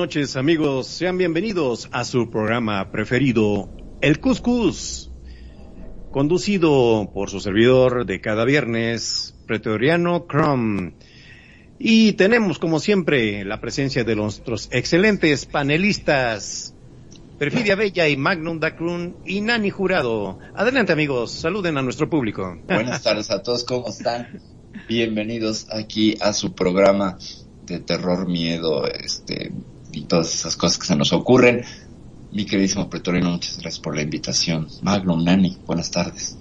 noches, amigos. Sean bienvenidos a su programa preferido, El Cuscus, conducido por su servidor de cada viernes, Pretoriano Chrome. Y tenemos, como siempre, la presencia de nuestros excelentes panelistas, Perfidia Bella y Magnum Dacrun y Nani Jurado. Adelante, amigos, saluden a nuestro público. Buenas tardes a todos, ¿cómo están? Bienvenidos aquí a su programa de terror, miedo, este, y todas esas cosas que se nos ocurren. Mi queridísimo Pretoriano, muchas gracias por la invitación. Magnum, Nani, buenas tardes.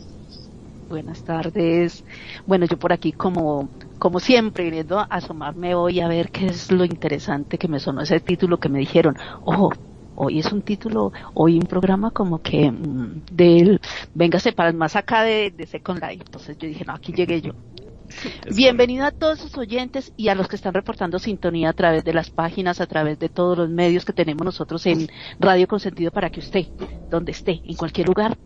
Buenas tardes. Bueno, yo por aquí como, como siempre, queriendo asomarme hoy a ver qué es lo interesante que me sonó ese título que me dijeron. Ojo, hoy es un título, hoy un programa como que mm, del, véngase para más acá de, de Second Life. Entonces yo dije, no, aquí llegué yo. Bienvenido a todos sus oyentes y a los que están reportando sintonía a través de las páginas, a través de todos los medios que tenemos nosotros en Radio Consentido para que usted, donde esté, en cualquier lugar,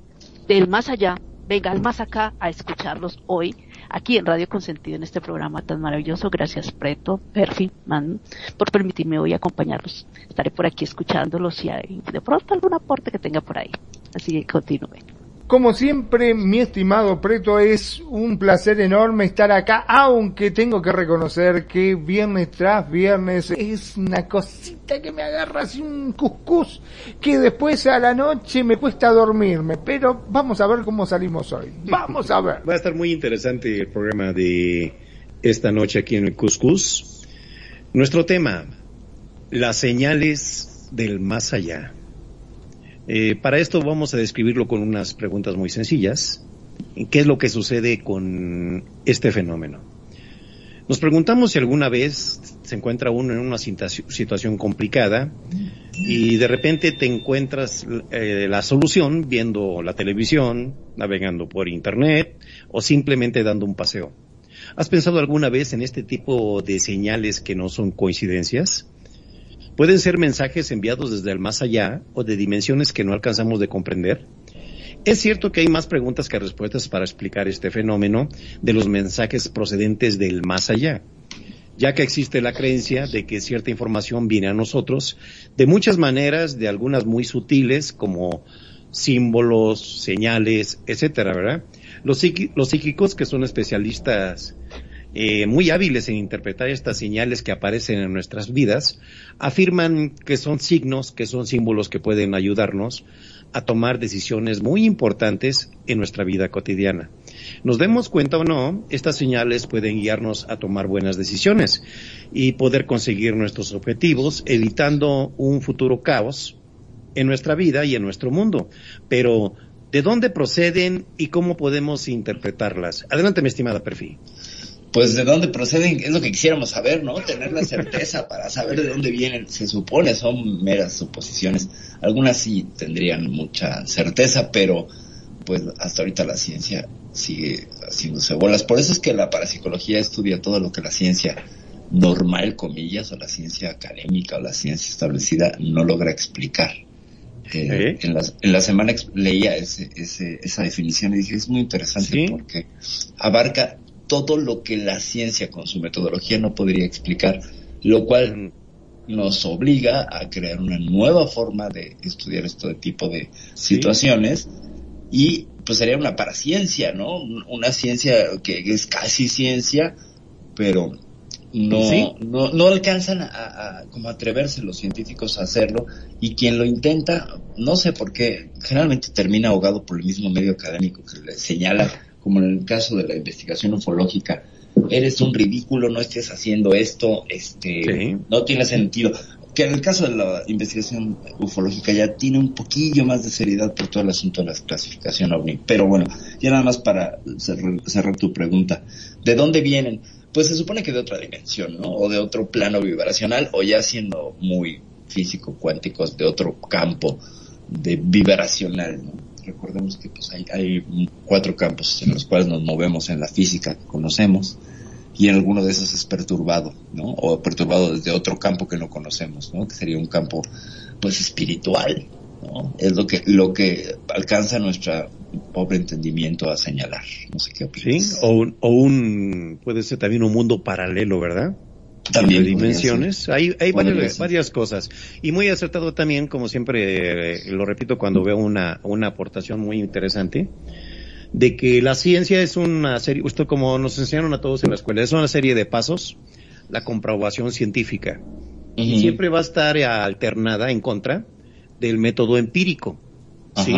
del más allá, venga al más acá a escucharlos hoy aquí en Radio Consentido en este programa tan maravilloso. Gracias Preto, Perfi, Man, por permitirme hoy acompañarlos. Estaré por aquí escuchándolos y de pronto algún aporte que tenga por ahí. Así que continúe. Como siempre, mi estimado Preto, es un placer enorme estar acá, aunque tengo que reconocer que viernes tras viernes es una cosita que me agarra así un cuscús, que después a la noche me cuesta dormirme, pero vamos a ver cómo salimos hoy. Vamos a ver. Va a estar muy interesante el programa de esta noche aquí en el Cuscus. Nuestro tema, las señales del más allá. Eh, para esto vamos a describirlo con unas preguntas muy sencillas. ¿Qué es lo que sucede con este fenómeno? Nos preguntamos si alguna vez se encuentra uno en una situaci- situación complicada y de repente te encuentras eh, la solución viendo la televisión, navegando por internet o simplemente dando un paseo. ¿Has pensado alguna vez en este tipo de señales que no son coincidencias? Pueden ser mensajes enviados desde el más allá o de dimensiones que no alcanzamos de comprender. Es cierto que hay más preguntas que respuestas para explicar este fenómeno de los mensajes procedentes del más allá, ya que existe la creencia de que cierta información viene a nosotros de muchas maneras, de algunas muy sutiles como símbolos, señales, etcétera, ¿verdad? Los, los psíquicos que son especialistas eh, muy hábiles en interpretar estas señales que aparecen en nuestras vidas, afirman que son signos, que son símbolos que pueden ayudarnos a tomar decisiones muy importantes en nuestra vida cotidiana. Nos demos cuenta o no, estas señales pueden guiarnos a tomar buenas decisiones y poder conseguir nuestros objetivos, evitando un futuro caos en nuestra vida y en nuestro mundo. Pero, ¿de dónde proceden y cómo podemos interpretarlas? Adelante, mi estimada Perfil. Pues de dónde proceden es lo que quisiéramos saber, ¿no? Tener la certeza para saber de dónde vienen. Se supone, son meras suposiciones. Algunas sí tendrían mucha certeza, pero pues hasta ahorita la ciencia sigue haciéndose bolas. Por eso es que la parapsicología estudia todo lo que la ciencia normal, comillas, o la ciencia académica o la ciencia establecida no logra explicar. Eh, en, la, en la semana leía ese, ese, esa definición y dije, es muy interesante ¿Sí? porque abarca todo lo que la ciencia con su metodología no podría explicar, lo cual nos obliga a crear una nueva forma de estudiar este tipo de Sí. situaciones y pues sería una paraciencia, ¿no? Una ciencia que es casi ciencia, pero no, no, no alcanzan a, como atreverse los científicos a hacerlo y quien lo intenta, no sé por qué, generalmente termina ahogado por el mismo medio académico que le señala, como en el caso de la investigación ufológica, eres un ridículo, no estés haciendo esto, este, no tiene sentido. Que en el caso de la investigación ufológica ya tiene un poquillo más de seriedad por todo el asunto de la clasificación ovni. Pero bueno, ya nada más para cerrar tu pregunta. ¿De dónde vienen? pues se supone que de otra dimensión, ¿no? O de otro plano vibracional, o ya siendo muy físico, cuánticos, de otro campo de vibracional, ¿no? Recordemos que pues hay, hay cuatro campos en los cuales nos movemos en la física que conocemos, y en alguno de esos es perturbado, ¿no? O perturbado desde otro campo que no conocemos, ¿no? Que sería un campo, pues, espiritual, ¿no? Es lo que, lo que alcanza nuestra pobre entendimiento a señalar. No sé qué opinas. Sí, o un, o un, puede ser también un mundo paralelo, ¿verdad? También. Dimensiones. Hay, hay varias, varias, cosas. Y muy acertado también, como siempre eh, lo repito cuando veo una, una aportación muy interesante, de que la ciencia es una serie, esto como nos enseñaron a todos en la escuela, es una serie de pasos, la comprobación científica. Y siempre va a estar alternada en contra del método empírico. ¿Sí?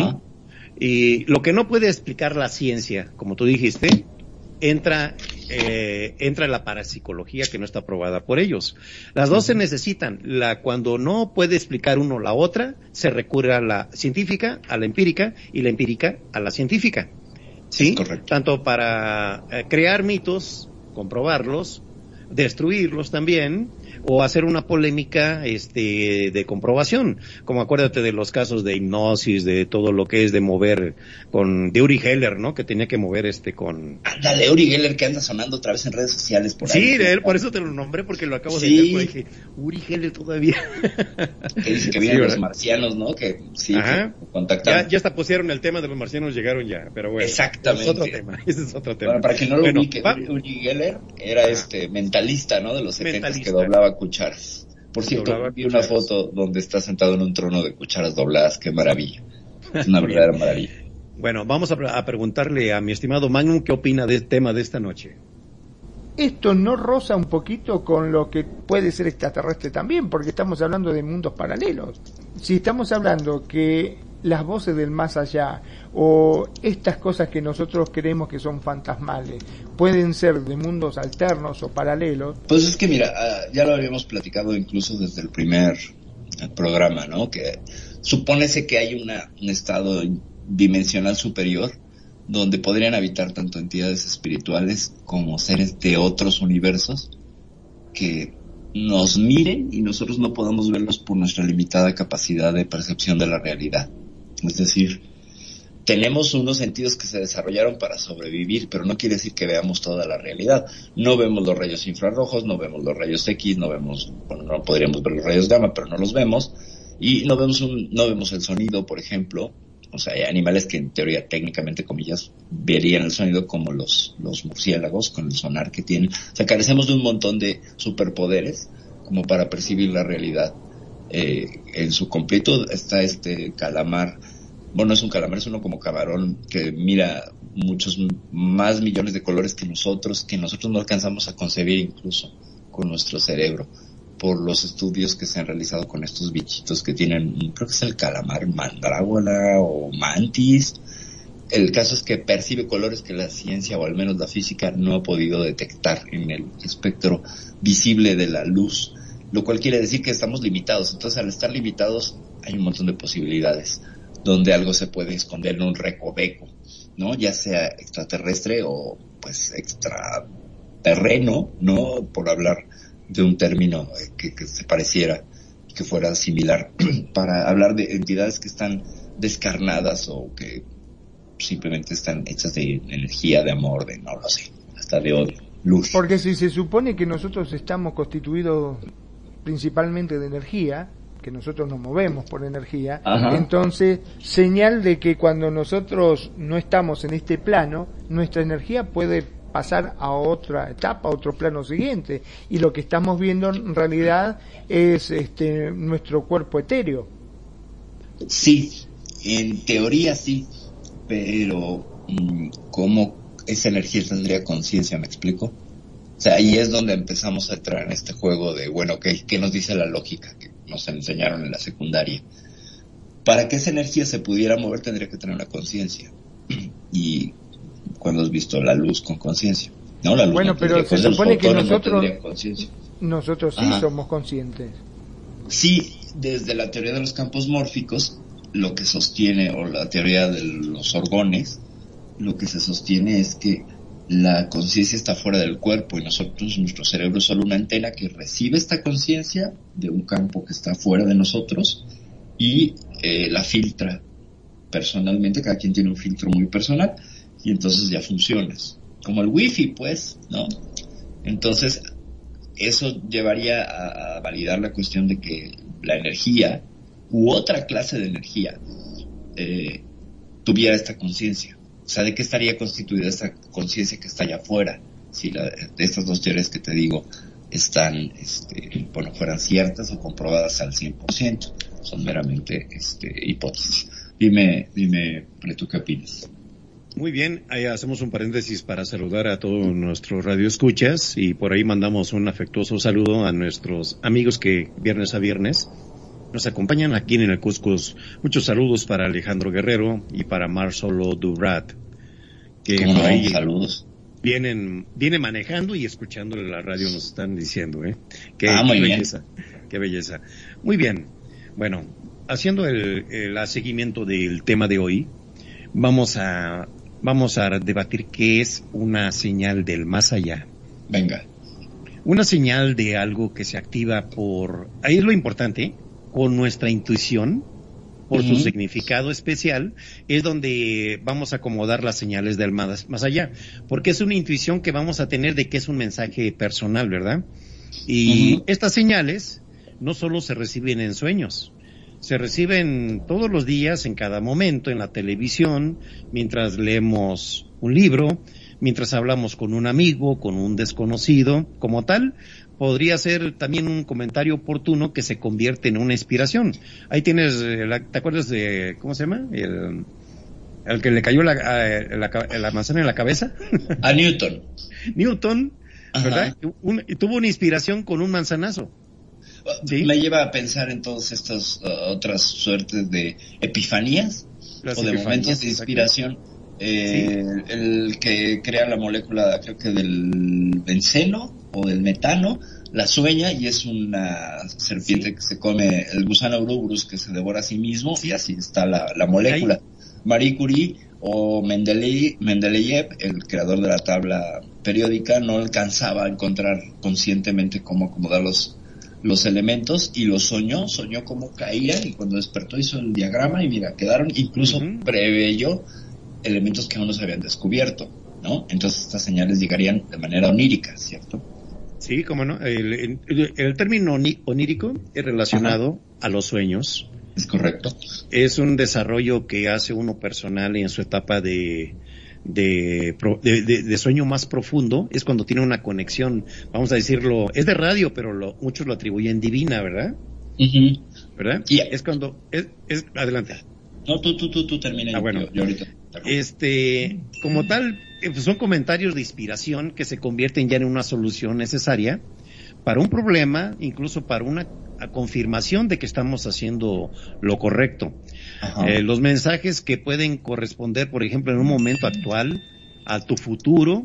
Y lo que no puede explicar la ciencia, como tú dijiste, entra, eh, entra la parapsicología que no está aprobada por ellos. Las dos se necesitan. La, cuando no puede explicar uno la otra, se recurre a la científica, a la empírica, y la empírica a la científica. ¿Sí? Correcto. Tanto para eh, crear mitos, comprobarlos, destruirlos también, o hacer una polémica este de comprobación como acuérdate de los casos de hipnosis de todo lo que es de mover con de Uri Geller no que tenía que mover este con de Uri Geller que anda sonando otra vez en redes sociales por ahí. sí de él por eso te lo nombré porque lo acabo de ver pues dije Uri Geller todavía. Que dice que vienen los marcianos no que sí Ajá. contactaron. Ya, hasta pusieron el tema de los marcianos llegaron ya pero bueno exactamente. es otro tema ese es otro tema. para que no lo bueno, ubique Uri Geller era este mentalista no de los 70 que doblaba cucharas. Por cierto, vi una foto donde está sentado en un trono de cucharas dobladas. Qué maravilla. Es una verdadera maravilla. Bueno, vamos a, preguntarle a mi estimado Magnum qué opina del tema de esta noche. Esto no roza un poquito con lo que puede ser extraterrestre también, porque estamos hablando de mundos paralelos. Si estamos hablando que las voces del más allá o estas cosas que nosotros creemos que son fantasmales pueden ser de mundos alternos o paralelos. Pues es que mira, ah, ya lo habíamos platicado incluso desde el primer programa, ¿no? Que supónese que hay una, un estado dimensional superior donde podrían habitar tanto entidades espirituales como seres de otros universos que nos miren y nosotros no podamos verlos por nuestra limitada capacidad de percepción de la realidad. Es decir, tenemos unos sentidos que se desarrollaron para sobrevivir, pero no quiere decir que veamos toda la realidad. No vemos los rayos infrarrojos, no vemos los rayos X, no vemos, bueno, no podríamos ver los rayos gamma, pero no los vemos. Y no vemos un, no vemos el sonido, por ejemplo. O sea, hay animales que en teoría, técnicamente, comillas, verían el sonido como los, los murciélagos con el sonar que tienen. O sea, carecemos de un montón de superpoderes como para percibir la realidad. Eh, en su completo está este calamar bueno, es un calamar, es uno como camarón que mira muchos más millones de colores que nosotros, que nosotros no alcanzamos a concebir incluso con nuestro cerebro por los estudios que se han realizado con estos bichitos que tienen, creo que es el calamar mandrágora o mantis. El caso es que percibe colores que la ciencia o al menos la física no ha podido detectar en el espectro visible de la luz, lo cual quiere decir que estamos limitados. Entonces, al estar limitados, hay un montón de posibilidades donde algo se puede esconder en un recoveco, ¿no? Ya sea extraterrestre o pues extraterreno, ¿no? Por hablar de un término que, se pareciera, que fuera similar, para hablar de entidades que están descarnadas o que simplemente están hechas de energía, de amor, de no lo sé, hasta de odio, luz. Porque si se supone que nosotros estamos constituidos principalmente de energía, que nosotros nos movemos por energía, entonces señal de que cuando nosotros no estamos en este plano, nuestra energía puede pasar a otra etapa, a otro plano siguiente, y lo que estamos viendo en realidad es este nuestro cuerpo etéreo. Sí, en teoría sí, pero mm, ¿cómo esa energía tendría conciencia? ¿Me explico? O sea, ahí es donde empezamos a entrar en este juego de, bueno, ¿qué, qué nos dice la lógica nos enseñaron en la secundaria? Para que esa energía se pudiera mover tendría que tener una conciencia. Y cuando has visto la luz con conciencia. No, la luz Bueno, no pero se supone que no nosotros-. Nosotros sí Ajá. somos conscientes. Sí, desde la teoría de los campos mórficos, lo que sostiene, o la teoría de los orgones, lo que se sostiene es que la conciencia está fuera del cuerpo y nosotros, nuestro cerebro es solo una antena que recibe esta conciencia de un campo que está fuera de nosotros y eh, la filtra personalmente, cada quien tiene un filtro muy personal y entonces ya funcionas. Como el wifi, pues, ¿no? Entonces, eso llevaría a, a validar la cuestión de que la energía u otra clase de energía eh, tuviera esta conciencia. O sea, ¿de qué estaría constituida esta conciencia que está allá afuera? Si la, de estas dos teorías que te digo están, este, bueno, fueran ciertas o comprobadas al 100%. Son meramente este, hipótesis. Dime, dime, Preto, ¿qué opinas? Muy bien, ahí hacemos un paréntesis para saludar a todos nuestros radioescuchas y por ahí mandamos un afectuoso saludo a nuestros amigos que viernes a viernes nos acompañan aquí en el Cuscus. Muchos saludos para Alejandro Guerrero y para Marcelo Durat, que ¿Cómo por no? ahí Saludos. vienen, viene manejando y escuchando la radio nos están diciendo, ¿eh? Qué, Ah, muy qué bien. belleza, qué belleza. Muy bien. Bueno, haciendo el, seguimiento del tema de hoy, vamos a, vamos a debatir qué es una señal del más allá. Venga. Una señal de algo que se activa por, ahí es lo importante, con nuestra intuición, por su significado especial, es donde vamos a acomodar las señales del más, más allá, porque es una intuición que vamos a tener de que es un mensaje personal, ¿verdad? Y estas señales no solo se reciben en sueños, se reciben todos los días, en cada momento, en la televisión, mientras leemos un libro, mientras hablamos con un amigo, con un desconocido, como tal, podría ser también un comentario oportuno que se convierte en una inspiración. Ahí tienes, eh, la- ¿te acuerdas de, cómo se llama? El, el que le cayó la, eh, la, ca- la manzana en la cabeza. A Newton. Newton, ¿verdad? Un- tuvo una inspiración con un manzanazo. Sí. Me lleva a pensar en todas estas uh, otras suertes de epifanías Las o de epifanías, momentos de inspiración. Eh, El que crea la molécula, creo que del benceno o del metano, la sueña y es una serpiente que se come el gusano Ouroboros que se devora a sí mismo y así está la, la molécula. Marie Curie o Mendele- Mendeleev, el creador de la tabla periódica, no alcanzaba a encontrar conscientemente cómo acomodar los, los elementos y lo soñó, soñó cómo caían y cuando despertó hizo el diagrama y mira, quedaron, incluso Ujú. preveyó elementos que aún no se habían descubierto, ¿no? Entonces estas señales llegarían de manera onírica, ¿cierto? Sí, cómo no. El, el- el término onírico es relacionado a los sueños. Es correcto. Es un desarrollo que hace uno personal en su etapa de, de, pro- de- de- de sueño más profundo. Es cuando tiene una conexión, vamos a decirlo, es de radio, pero lo, muchos lo atribuyen divina, ¿verdad? Ujú. ¿Verdad? Y- Es cuando, es, es, adelante. No, tú, tú, tú, tú termina. Ah, bueno. yo, yo ahorita. Este, como tal, eh, pues son comentarios de inspiración que se convierten ya en una solución necesaria para un problema, incluso para una confirmación de que estamos haciendo lo correcto. Eh, los mensajes que pueden corresponder, por ejemplo, en un momento actual, a tu futuro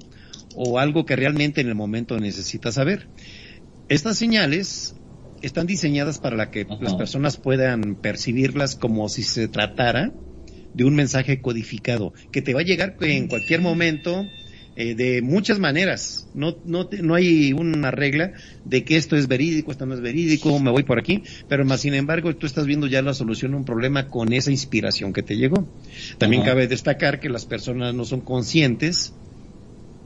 o algo que realmente en el momento necesitas saber. Estas señales están diseñadas para la que Ajá. las personas puedan percibirlas como si se tratara de un mensaje codificado que te va a llegar en cualquier momento eh, de muchas maneras. No, no, no hay una regla de que esto es verídico, esto no es verídico, me voy por aquí, pero más sin embargo tú estás viendo ya la solución a un problema con esa inspiración que te llegó. También Ajá. cabe destacar que las personas no son conscientes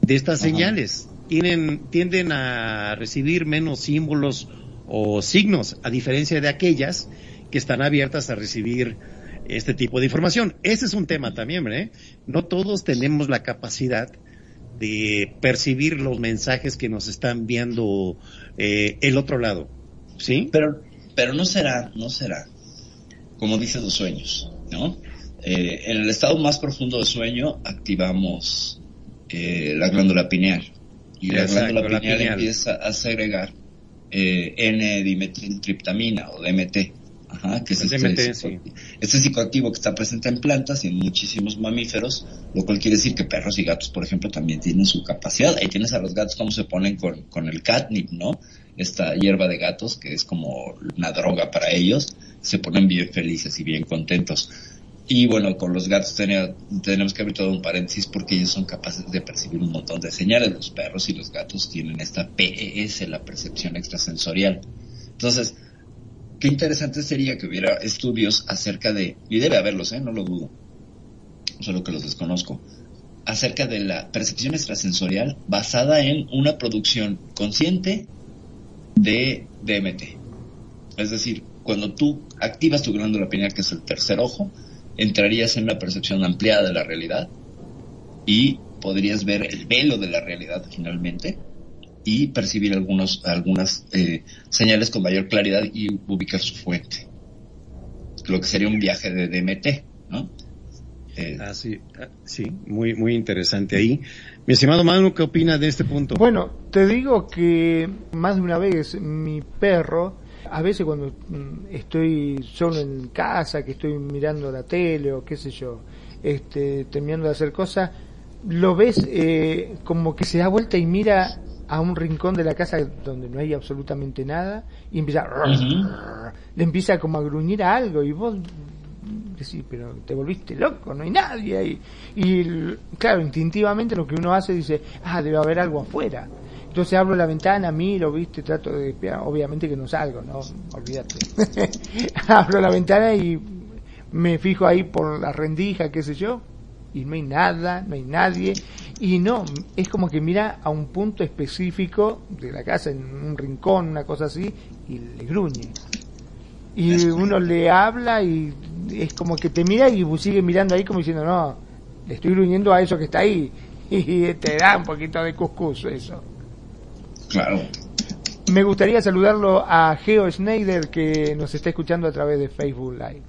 de estas Ajá. señales. Tienen, tienden a recibir menos símbolos o signos, a diferencia de aquellas que están abiertas a recibir este tipo de información. Ese es un tema también, ¿verdad? No todos tenemos la capacidad de percibir los mensajes que nos están enviando eh, el otro lado, ¿sí? Pero, pero no será, no será, como dicen los sueños, ¿no? Eh, en el estado más profundo de sueño activamos eh, la glándula pineal y la glándula la pineal, pineal. empieza a segregar eh, N-dimetiltriptamina o DMT. Ajá, que es este, DMT, psico- este psicoactivo que está presente en plantas y en muchísimos mamíferos, lo cual quiere decir que perros y gatos, por ejemplo, también tienen su capacidad. Ahí tienes a los gatos cómo se ponen con, con el catnip, ¿no? Esta hierba de gatos que es como una droga para ellos, se ponen bien felices y bien contentos. Y bueno, con los gatos tenía- tenemos que abrir todo un paréntesis porque ellos son capaces de percibir un montón de señales. Los perros y los gatos tienen esta PES, la percepción extrasensorial. Entonces, qué interesante sería que hubiera estudios acerca de, y debe haberlos, ¿eh? no lo dudo, solo que los desconozco, acerca de la percepción extrasensorial basada en una producción consciente de DMT. Es decir, cuando tú activas tu glándula pineal, que es el tercer ojo, entrarías en una percepción ampliada de la realidad y podrías ver el velo de la realidad finalmente y percibir algunos, algunas eh, señales con mayor claridad y ubicar su fuente. Lo que sería un viaje de DMT, ¿no? Eh, Ah, sí, ah, sí, muy, muy interesante ahí. Mi estimado Manu, ¿qué opina de este punto? Bueno, te digo que más de una vez mi perro, a veces cuando mm, estoy solo en casa, que estoy mirando la tele o qué sé yo, este, terminando de hacer cosas, lo ves eh, como que se da vuelta y mira a un rincón de la casa donde no hay absolutamente nada y empieza le empieza como a gruñir a algo y vos decís, pero te volviste loco, no hay nadie ahí. Y claro, instintivamente lo que uno hace dice, ah, debe haber algo afuera. Entonces abro la ventana, miro, viste, trato de espiar, obviamente que no salgo, no, olvídate. abro la ventana y me fijo ahí por la rendija, qué sé yo, y no hay nada, no hay nadie, y no, es como que mira a un punto específico de la casa, en un rincón, una cosa así, y le gruñe. Y uno le habla y es como que te mira y sigue mirando ahí como diciendo, no, le estoy gruñendo a eso que está ahí. Y te da un poquito de cuscús eso. claro. Me gustaría saludarlo a Geo Schneider que nos está escuchando a través de Facebook Live.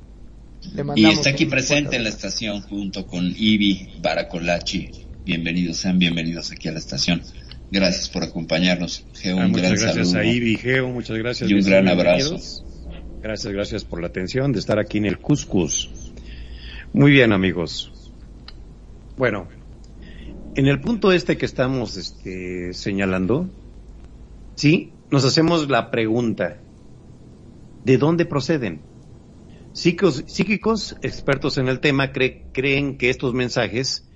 Le Y está aquí presente en la estación junto con Ivi Baracolachi. Bienvenidos, sean bienvenidos aquí a la estación. Gracias por acompañarnos. Geo, Ah, un muchas gran gracias saludo. a Ivy Geo, muchas gracias. Y un gran bienvenidos. Gracias, gracias por la atención de estar aquí en el Cuscus. Muy bien, amigos. Bueno, en el punto este que estamos este, señalando, sí, nos hacemos la pregunta, ¿de dónde proceden? Psíquicos, psíquicos expertos en el tema cre- creen que estos mensajes,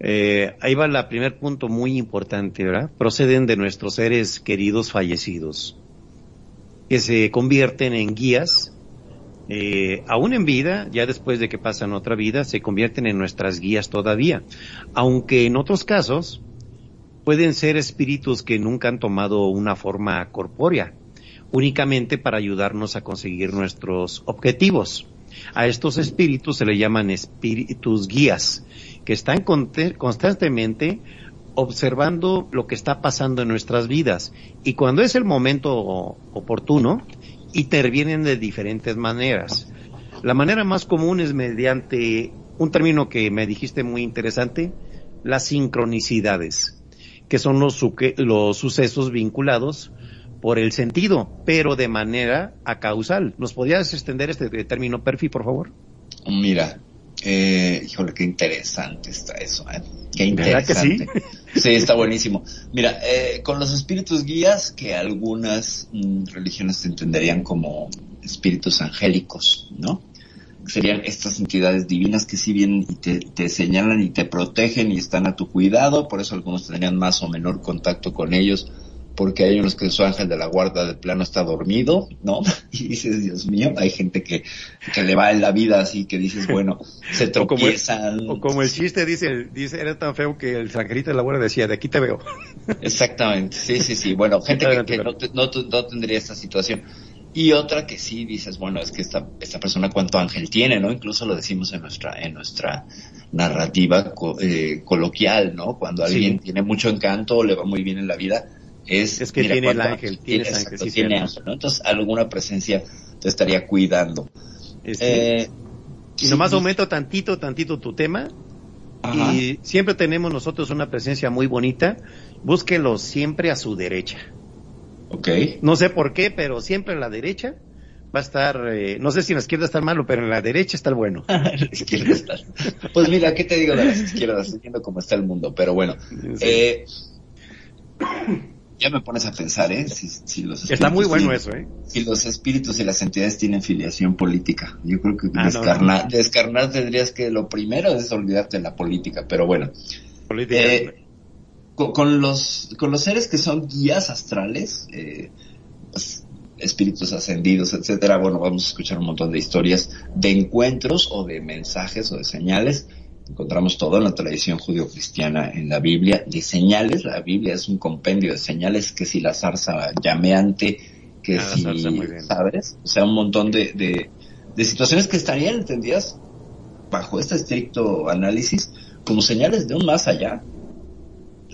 eh, ahí va el primer punto muy importante, ¿verdad? Proceden de nuestros seres queridos fallecidos, que se convierten en guías, eh, aún en vida, ya después de que pasan otra vida, se convierten en nuestras guías todavía, aunque en otros casos pueden ser espíritus que nunca han tomado una forma corpórea, únicamente para ayudarnos a conseguir nuestros objetivos. A estos espíritus se le llaman espíritus guías, que están constantemente observando lo que está pasando en nuestras vidas y cuando es el momento oportuno, intervienen de diferentes maneras. La manera más común es mediante un término que me dijiste muy interesante, las sincronicidades, que son los, los sucesos vinculados por el sentido, pero de manera acausal. ¿Nos podrías extender este término, Perfi, por favor? Mira, eh, híjole, qué interesante está eso, ¿eh? Qué ¿Verdad que sí? interesante. sí? está buenísimo. Mira, eh, con los espíritus guías, que algunas mm, religiones entenderían como espíritus angélicos, ¿no? Serían estas entidades divinas que sí vienen y te, te señalan y te protegen y están a tu cuidado, por eso algunos tendrían más o menor contacto con ellos, porque hay unos que su ángel de la guarda de plano está dormido, ¿no? Y dices, Dios mío, hay gente que, que le va en la vida así, que dices, bueno, se O como, el, tropiezan. o como el chiste dice, dice, era tan feo que el angelito de la abuela decía, de aquí te veo. Exactamente, sí, sí, sí. Bueno, gente que, Adelante, que no, te- no, no tendría esta situación. Y otra que sí dices, bueno, es que esta, esta persona cuánto ángel tiene, ¿no? Incluso lo decimos en nuestra, en nuestra narrativa co- eh, coloquial, ¿no? Cuando Sí. alguien tiene mucho encanto o le va muy bien en la vida, es, Es que mira tiene el ángel, tiene, exacto, ángel, sí, tiene cierto. ángel, ¿no? Entonces alguna presencia te estaría cuidando. Este, Eh, y nomás sí, aumento tantito, tantito tu tema. ajá. Y siempre tenemos nosotros una presencia muy bonita búsquelo siempre a su derecha. Ok. No sé por qué, pero siempre a la derecha va a estar, eh, no sé si en la izquierda está el malo, pero en la derecha está el bueno. La izquierda está. Pues mira, ¿qué te digo de las izquierdas? Estoy viendo cómo está el mundo, pero bueno. Sí. Eh, ya me pones a pensar, ¿eh? Si, si los Está muy bueno tienen- eso, ¿eh? Si los espíritus y las entidades tienen filiación política. Yo creo que Ah, no, descarnar, descarnar tendrías que lo primero es olvidarte de la política, pero bueno. Política. Eh, con, con los con los seres que son guías astrales, eh, pues, espíritus ascendidos, etcétera, bueno, vamos a escuchar un montón de historias de encuentros o de mensajes o de señales. Encontramos todo en la tradición judío-cristiana, en la Biblia, de señales. La Biblia es un compendio de señales que si la zarza llameante, que Ah, si. ¿sabes? O sea, un montón de, de, de situaciones que estarían entendidas bajo este estricto análisis como señales de un más allá.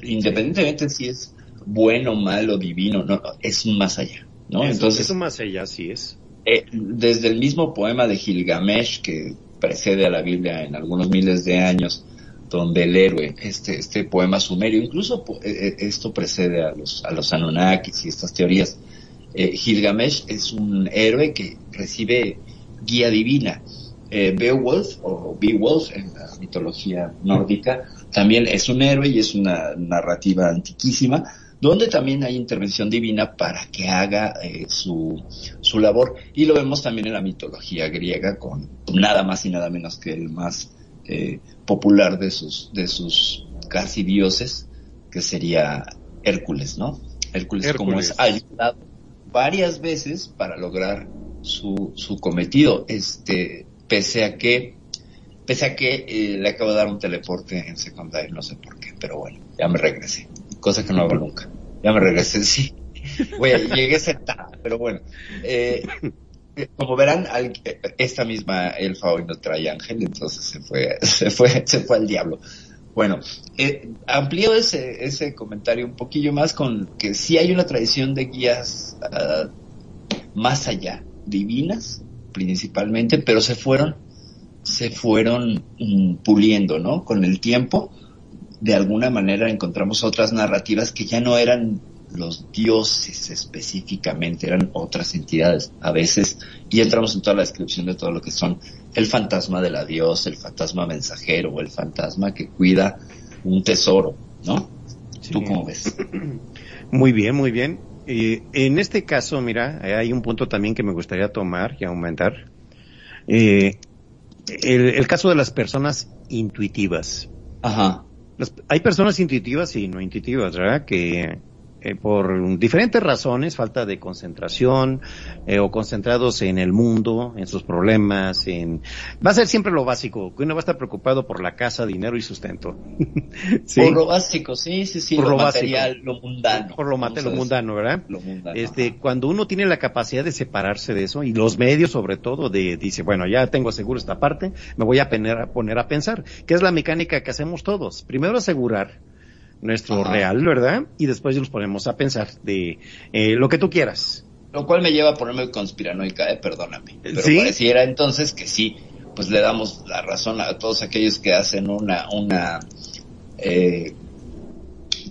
Independientemente si es bueno, malo, divino, no, no, es un más allá, ¿no? Eso- Entonces, eso más allá sí es. eh, desde el mismo poema de Gilgamesh que precede a la Biblia en algunos miles de años, donde el héroe, este, este poema sumerio, incluso eh, eh, esto precede a los, a los Anunnakis y estas teorías, eh, Gilgamesh es un héroe que recibe guía divina. Eh, Beowulf o Beowulf en la mitología nórdica también es un héroe y es una narrativa antiquísima donde también hay intervención divina para que haga eh, su, su labor. Y lo vemos también en la mitología griega con nada más y nada menos que el más eh, popular de sus, de sus casi dioses, que sería Hércules, ¿no? Hércules, como es ayudado varias veces para lograr su, su cometido, este, pese a que, pese a que eh, le acabo de dar un teleporte en secundaria, no sé por qué, pero bueno, ya me regresé, cosa que no hago nunca, ya me regresé, sí, a- llegué sentada, pero bueno, eh, como verán, al- esta misma elfa hoy no trae ángel, entonces se fue, se fue, se fue al diablo. Bueno, eh, amplío ese, ese comentario un poquillo más con que sí hay una tradición de guías ah, más allá, divinas principalmente, pero se fueron, se fueron mm, puliendo, ¿no? Con el tiempo, de alguna manera encontramos otras narrativas que ya no eran los dioses específicamente, eran otras entidades a veces, y entramos en toda la descripción de todo lo que son el fantasma de la diosa, el fantasma mensajero o el fantasma que cuida un tesoro, ¿no? ¿Tú cómo ves? Muy bien, muy bien. Eh, en este caso, mira, hay un punto también que me gustaría tomar y aumentar. Eh, el, el caso de las personas intuitivas. Ajá. Las- hay personas intuitivas y no intuitivas, ¿verdad? Que eh, por diferentes razones, falta de concentración eh, o concentrados en el mundo, en sus problemas, en va a ser siempre lo básico, que uno va a estar preocupado por la casa, dinero y sustento. Sí. Por lo básico, sí, sí, sí, Por lo, lo básico. material, lo mundano. por lo mate, Vamos lo mundano, ¿verdad? Lo mundano. Este, ajá. cuando uno tiene la capacidad de separarse de eso y los medios sobre todo de dice, bueno, ya tengo seguro esta parte, me voy a poner a, poner a pensar, que es la mecánica que hacemos todos. Primero asegurar nuestro Ajá. real, ¿verdad? Y después nos ponemos a pensar de eh, lo que tú quieras. Lo cual me lleva a ponerme conspiranoica, eh, perdóname. Pero ¿Sí? pareciera entonces que sí, pues le damos la razón a todos aquellos que hacen una, una eh,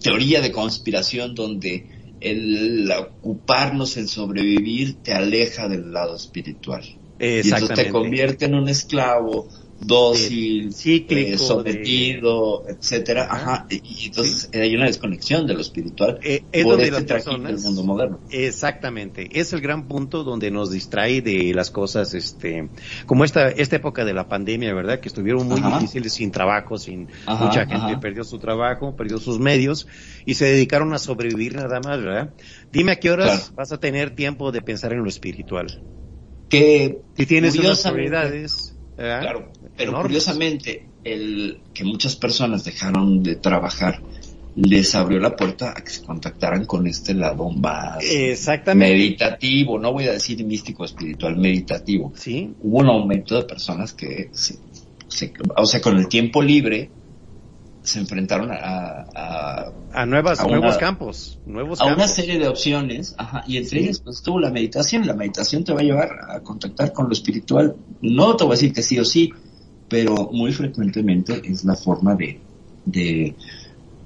teoría de conspiración donde el ocuparnos en sobrevivir te aleja del lado espiritual. Y entonces te convierte en un esclavo dócil, Cíclico, eh, sometido, etcétera. Ajá. Y, entonces hay una desconexión de lo espiritual Eh, es por donde este personas- del mundo moderno. Exactamente, es el gran punto donde nos distrae de las cosas, este, como esta esta época de la pandemia, verdad, que estuvieron muy Ajá. difíciles sin trabajo, sin Ajá, mucha gente ajá. perdió su trabajo, perdió sus medios y se dedicaron a sobrevivir nada más, verdad. Dime a qué horas Claro. vas a tener tiempo de pensar en lo espiritual. Que Si tienes unas prioridades, ¿verdad? Claro, pero Enormes. curiosamente, el que muchas personas dejaron de trabajar les abrió la puerta a que se contactaran con este lado más Exactamente. meditativo, no voy a decir místico espiritual, meditativo. Sí, Hubo un aumento de personas que, se, se- o sea, con el tiempo libre se enfrentaron a, a, a nuevas, A una- nuevos campos, nuevos a una serie de opciones, ajá, y entre Sí. ellas pues estuvo la meditación. La meditación te va a llevar a contactar con lo espiritual. No te voy a decir que sí o sí, pero muy frecuentemente es la forma de, de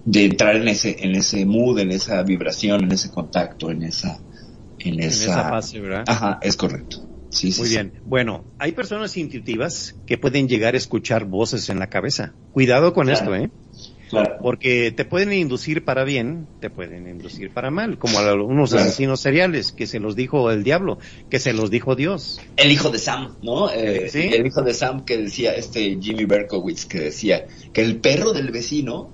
de entrar en ese, en ese mood, en esa vibración, en ese contacto, en esa, en esa, En esa fase, ¿verdad? Ajá, es correcto. Sí, sí, Muy sí. bien. Bueno, hay personas intuitivas que pueden llegar a escuchar voces en la cabeza. Cuidado con Claro. esto, ¿eh? Claro. Porque te pueden inducir para bien, te pueden inducir para mal, como a algunos Claro. asesinos seriales, que se los dijo el diablo, que se los dijo Dios. El hijo de Sam, ¿no? Eh, Sí. El hijo de Sam que decía, este Jimmy Berkowitz, que decía que el perro del vecino,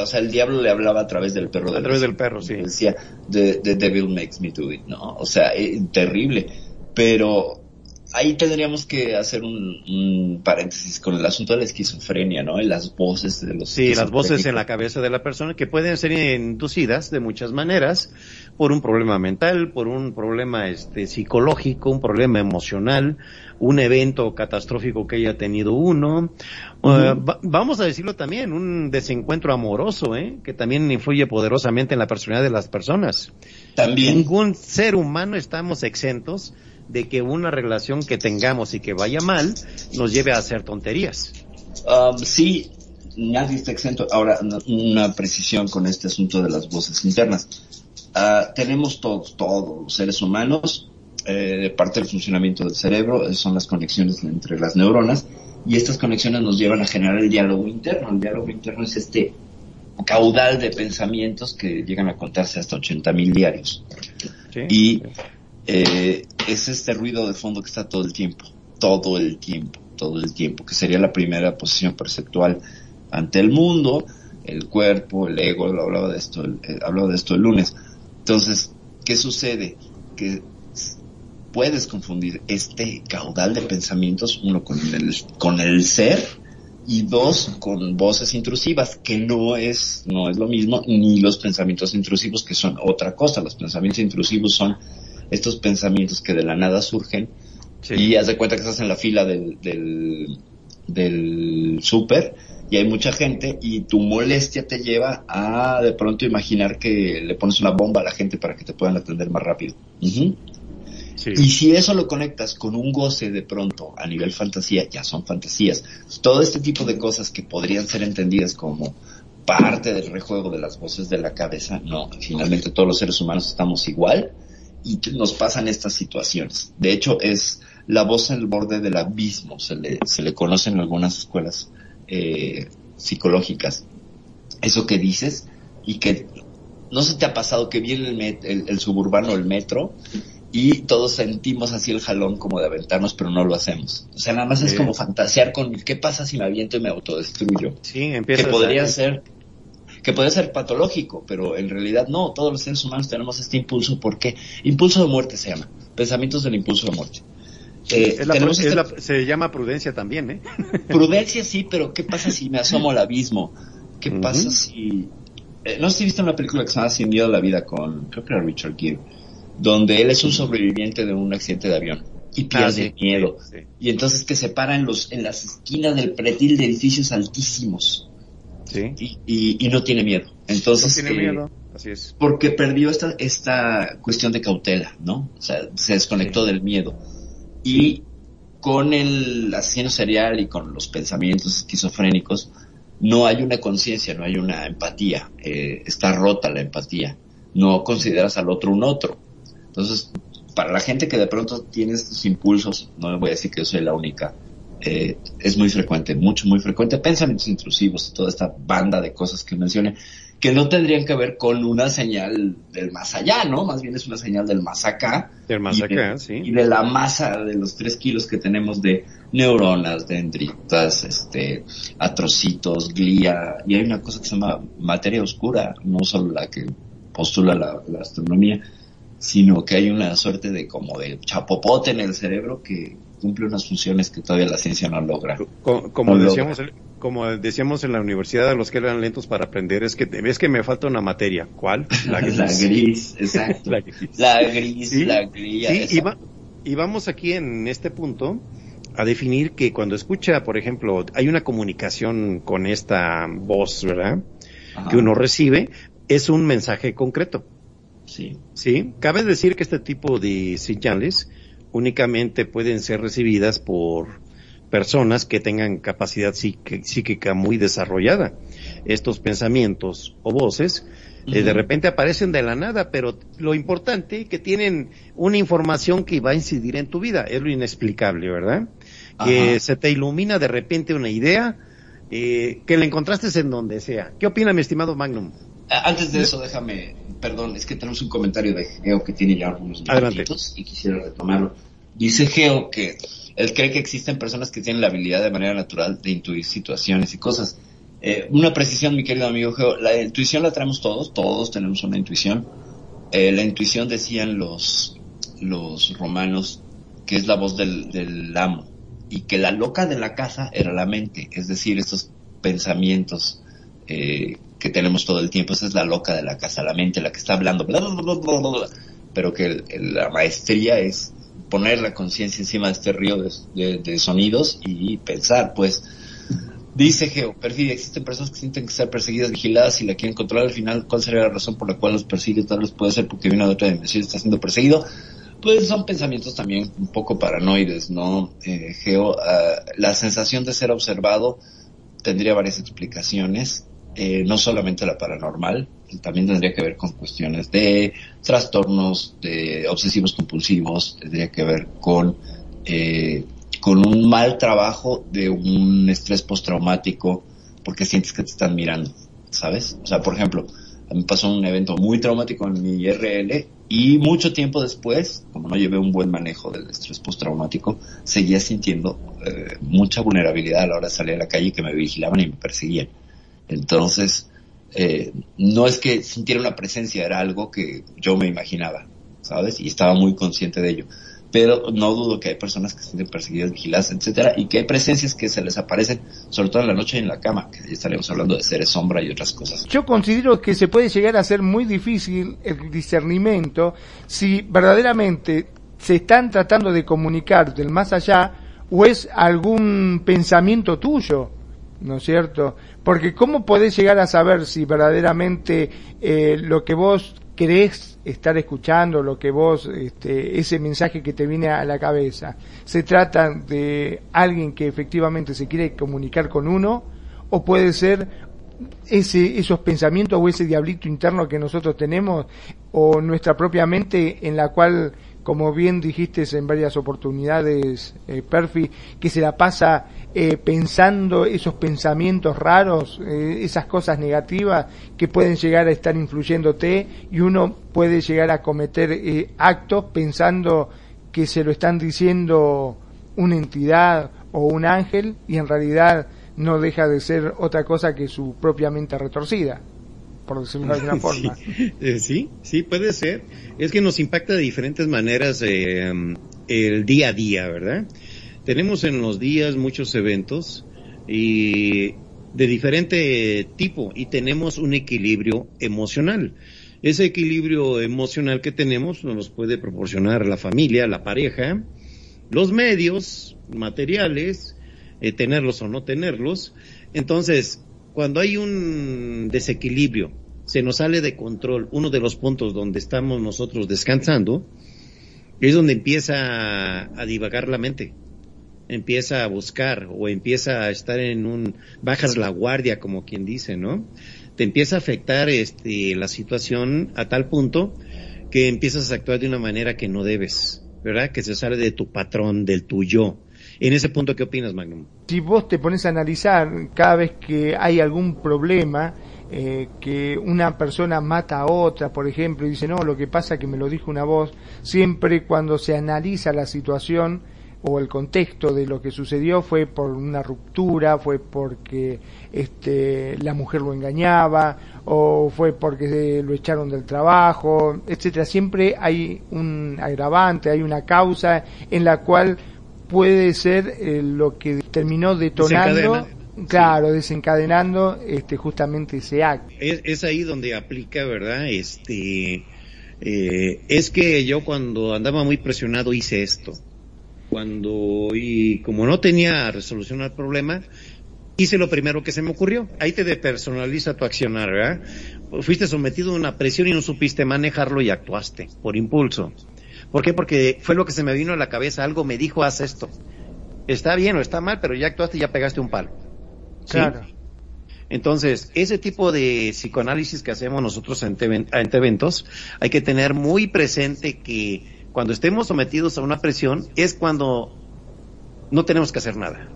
o sea, el diablo le hablaba a través del perro A del través vecino. del perro, sí. Decía, the, the devil makes me do it, ¿no? O sea, eh, terrible. Pero ahí tendríamos que hacer un, un paréntesis con el asunto de la esquizofrenia, ¿no? Y las voces de los Sí, las voces en la cabeza de la persona que pueden ser inducidas de muchas maneras por un problema mental, por un problema este psicológico, un problema emocional, un evento catastrófico que haya tenido uno. Uh, va- vamos a decirlo también, un desencuentro amoroso, ¿eh? que también influye poderosamente en la personalidad de las personas. También, Ningún ser humano estamos exentos de que una relación que tengamos y que vaya mal nos lleve a hacer tonterías. Um, sí, nadie está exento. Ahora, una- precisión con este asunto de las voces internas. Ah, tenemos todos, todos los seres humanos, eh, parte del funcionamiento del cerebro, eh, son las conexiones entre las neuronas, y estas conexiones nos llevan a generar el diálogo interno. El diálogo interno es este caudal de pensamientos que llegan a contarse hasta 80 mil diarios. ¿sí? Y eh, es este ruido de fondo que está todo el tiempo, todo el tiempo, todo el tiempo, que sería la primera posición perceptual ante el mundo, el cuerpo, el ego, lo hablaba de esto, el, eh, hablaba de esto el lunes. Entonces, ¿qué sucede? Que puedes confundir este caudal de pensamientos, uno con el, con el ser, y dos con voces intrusivas que no es no es lo mismo ni los pensamientos intrusivos que son otra cosa los pensamientos intrusivos son estos pensamientos que de la nada surgen Sí. y haz de cuenta que estás en la fila del del del súper y hay mucha gente y tu molestia te lleva a de pronto imaginar que le pones una bomba a la gente para que te puedan atender más rápido. Sí. Y si eso lo conectas con un goce de pronto a nivel fantasía, ya son fantasías. Todo este tipo de cosas que podrían ser entendidas como parte del rejuego de las voces de la cabeza, no, finalmente todos los seres humanos estamos igual y nos pasan estas situaciones. De hecho, es la voz en el borde del abismo, se le, se le conoce en algunas escuelas eh, psicológicas. Eso que dices y que no se te ha pasado que viene el, met- el, el suburbano, el metro, y todos sentimos así el jalón como de aventarnos, pero no lo hacemos. O sea, nada más es como fantasear con qué pasa si me aviento y me autodestruyo. Sí, Que empieza podría ser, que podría ser patológico, pero en realidad no, todos los seres humanos tenemos este impulso, ¿por qué? Impulso de muerte se llama, pensamientos del impulso de muerte. Eh, Es la- tenemos es este- la- se llama prudencia también, ¿eh? Prudencia sí, pero ¿qué pasa si me asomo al abismo? ¿Qué pasa si... eh, no sé si viste una película que se llama Sin miedo a la vida con, creo que era Richard Gere, donde él es un sobreviviente de un accidente de avión y pierde Ah, sí, el miedo. sí, sí. Y entonces que se para en, los, en las esquinas del pretil de edificios altísimos Sí. y, y, y no tiene miedo. Entonces, No tiene eh, miedo. Así es. porque perdió esta, esta cuestión de cautela, ¿no? O sea, se desconectó Sí. del miedo. Y con el asesino serial y con los pensamientos esquizofrénicos, no hay una conciencia, no hay una empatía, eh, está rota la empatía, no consideras al otro un otro. Entonces, para la gente que de pronto tiene estos impulsos, no me voy a decir que yo soy la única, eh, es muy frecuente, mucho, muy frecuente, pensamientos intrusivos, toda esta banda de cosas que mencioné, que no tendrían que ver con una señal del más allá, ¿no? Más bien es una señal del más acá. Del más y de- acá, sí. Y de la masa de los tres kilos que tenemos de neuronas, dendritas, este, atrocitos, glía, y hay una cosa que se llama materia oscura, no solo la que postula la, la astronomía, sino que hay una suerte de como de chapopote en el cerebro que cumple unas funciones que todavía la ciencia no logra. Co- Como, No decíamos, como decíamos en la universidad a los que eran lentos para aprender, es que es que me falta una materia. ¿Cuál? La gris, exacto. La gris. La gris, Sí, la gría. Sí, y, va- y vamos aquí en este punto a definir que cuando escucha, por ejemplo, hay una comunicación con esta voz, ¿verdad? Ajá, Que uno recibe, es un mensaje concreto. Sí. Sí, cabe decir que este tipo de señales únicamente pueden ser recibidas por personas que tengan capacidad psíqui- psíquica muy desarrollada. estos pensamientos o voces, eh, de repente aparecen de la nada, pero lo importante que tienen una información que va a incidir en tu vida, es lo inexplicable, ¿verdad? Que se te ilumina de repente una idea, eh, que la encontraste en donde sea. ¿Qué opina mi estimado Magnum? Antes de eso, déjame, perdón, es que tenemos un comentario de Geo que tiene ya algunos minutitos y quisiera retomarlo. Dice Geo que él cree que existen personas que tienen la habilidad de manera natural de intuir situaciones y cosas. Eh, una precisión, mi querido amigo Geo, la intuición la traemos todos, todos tenemos una intuición. Eh, la intuición decían los, los romanos que es la voz del, del amo y que la loca de la casa era la mente, es decir, estos pensamientos eh, que tenemos todo el tiempo, esa es la loca de la casa, la mente, la que está hablando, bla, bla, bla, pero que la maestría es poner la conciencia encima de este río de, sonidos y pensar, pues, dice Geo, perfidia, existen personas que sienten que ser perseguidas, vigiladas y la quieren controlar al final, ¿cuál sería la razón por la cual los persigue? Tal vez puede ser porque viene de otra dimensión y está siendo perseguido. Pues son pensamientos también un poco paranoides, ¿no? Eh, Geo, ah, la sensación de ser observado tendría varias explicaciones, eh, no solamente la paranormal, también tendría que ver con cuestiones de trastornos de obsesivos compulsivos, tendría que ver con, eh, con un mal trabajo de un estrés postraumático porque sientes que te están mirando, ¿sabes? O sea, por ejemplo, a mí pasó un evento muy traumático en mi IRL y mucho tiempo después, como no llevé un buen manejo del estrés postraumático, seguía sintiendo eh, mucha vulnerabilidad a la hora de salir a la calle y que me vigilaban y me perseguían. Entonces, eh, no es que sintiera una presencia, era algo que yo me imaginaba, ¿sabes? Y estaba muy consciente de ello. Pero no dudo que hay personas que se sienten perseguidas, vigiladas, etcétera, y que hay presencias que se les aparecen, sobre todo en la noche en la cama, que ya estaremos hablando de seres sombra y otras cosas. Yo considero que se puede llegar a ser muy difícil el discernimiento si verdaderamente se están tratando de comunicar del más allá o es algún pensamiento tuyo ¿no es cierto? Porque ¿cómo podés llegar a saber si verdaderamente eh, lo que vos querés estar escuchando, lo que vos, este, ese mensaje que te viene a la cabeza, se trata de alguien que efectivamente se quiere comunicar con uno, o puede ser ese, esos pensamientos o ese diablito interno que nosotros tenemos, o nuestra propia mente en la cual como bien dijiste en varias oportunidades, eh, Perfi, que se la pasa eh, pensando esos pensamientos raros, eh, esas cosas negativas que pueden llegar a estar influyéndote y uno puede llegar a cometer eh, actos pensando que se lo están diciendo una entidad o un ángel y en realidad no deja de ser otra cosa que su propia mente retorcida por decirlo de alguna forma. Eh, sí, sí, puede ser. Es que nos impacta de diferentes maneras eh, el día a día, ¿verdad? Tenemos en los días muchos eventos y de diferente tipo y tenemos un equilibrio emocional. Ese equilibrio emocional que tenemos nos puede proporcionar la familia, la pareja, los medios materiales, eh, tenerlos o no tenerlos. Entonces, cuando hay un desequilibrio, se nos sale de control uno de los puntos donde estamos nosotros descansando, es donde empieza a divagar la mente. Empieza a buscar o empieza a estar en un, bajas la guardia como quien dice, ¿no? Te empieza a afectar este, la situación a tal punto que empiezas a actuar de una manera que no debes, ¿verdad? Que se sale de tu patrón, del tuyo. En ese punto, ¿qué opinas, Magnum? Si vos te pones a analizar cada vez que hay algún problema, eh, que una persona mata a otra, por ejemplo, y dice, no, lo que pasa es que me lo dijo una voz, siempre cuando se analiza la situación o el contexto de lo que sucedió fue por una ruptura, fue porque este, la mujer lo engañaba, o fue porque lo echaron del trabajo, etcétera. Siempre hay un agravante, hay una causa en la cual puede ser eh, lo que terminó detonando claro desencadenando este justamente ese acto. Es, ahí donde aplica verdad este eh, es que yo cuando andaba muy presionado hice esto cuando y como no tenía resolución al problema hice lo primero que se me ocurrió ahí te depersonaliza tu accionar verdad fuiste sometido a una presión y no supiste manejarlo y actuaste por impulso ¿Por qué? Porque fue lo que se me vino a la cabeza, algo me dijo, haz esto. Está bien o está mal, pero ya actuaste y ya pegaste un palo. Claro. Entonces, ese tipo de psicoanálisis que hacemos nosotros ante eventos, hay que tener muy presente que cuando estemos sometidos a una presión es cuando no tenemos que hacer nada.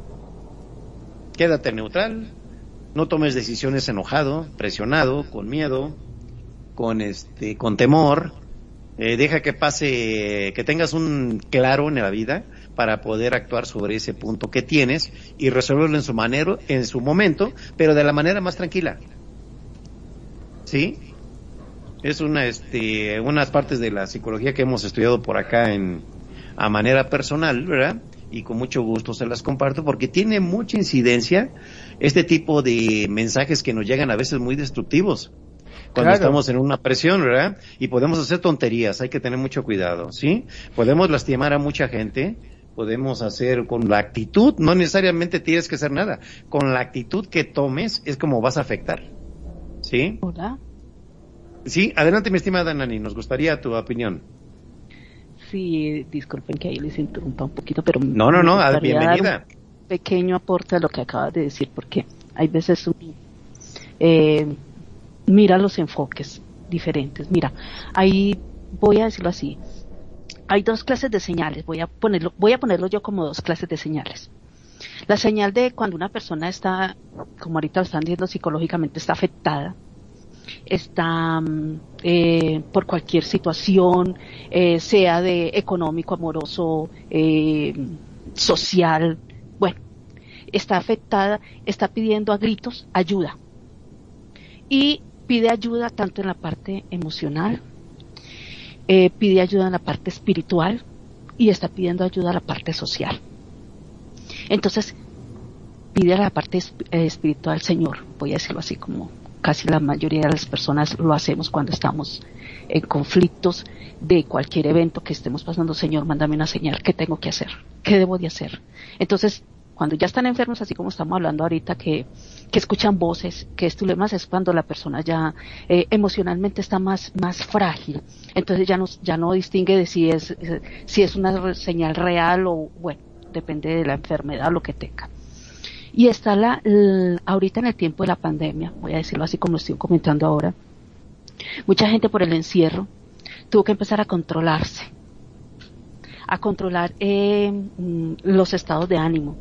Quédate neutral, no tomes decisiones enojado, presionado, con miedo, con este, con temor. Eh, deja que pase, que tengas un claro en la vida para poder actuar sobre ese punto que tienes y resolverlo en su manera, en su momento, pero de la manera más tranquila. ¿Sí? Es una, este, unas partes de la psicología que hemos estudiado por acá en, a manera personal, ¿verdad? Y con mucho gusto se las comparto porque tiene mucha incidencia este tipo de mensajes que nos llegan a veces muy destructivos cuando estamos en una presión, ¿verdad? Y podemos hacer tonterías, hay que tener mucho cuidado, ¿sí? Podemos lastimar a mucha gente, podemos hacer con la actitud, no necesariamente tienes que hacer nada, con la actitud que tomes es como vas a afectar. ¿Sí? Hola. Sí, adelante mi estimada Nani, nos gustaría tu opinión. Sí, disculpen que ahí les interrumpa un poquito, pero... No, no, no, bienvenida. pequeño aporte a lo que acabas de decir, porque hay veces eh, mira los enfoques diferentes. Mira, ahí voy a decirlo así, hay dos clases de señales, voy a ponerlo, voy a ponerlo yo como dos clases de señales. La señal de cuando una persona está, como ahorita lo están diciendo psicológicamente, está afectada, está mm, eh, por cualquier situación, eh, sea de económico, amoroso, eh, social, bueno, está afectada, está pidiendo a gritos ayuda. Y pide ayuda tanto en la parte emocional, pide ayuda en la parte espiritual y está pidiendo ayuda a la parte social. Entonces, pide a la parte espiritual, Señor, voy a decirlo así como casi la mayoría de las personas lo hacemos cuando estamos en conflictos de cualquier evento que estemos pasando, Señor, mándame una señal, ¿qué tengo que hacer? ¿Qué debo de hacer? Entonces, cuando ya están enfermos, así como estamos hablando ahorita, que, que escuchan voces, que esto más es cuando la persona ya eh, emocionalmente está más, más frágil. Entonces ya no, ya no distingue de si es, si es una señal real o, bueno, depende de la enfermedad lo que tenga. Y está la, ahorita en el tiempo de la pandemia, voy a decirlo así como lo estoy comentando ahora, mucha gente por el encierro tuvo que empezar a controlarse, a controlar eh, mm, los estados de ánimo,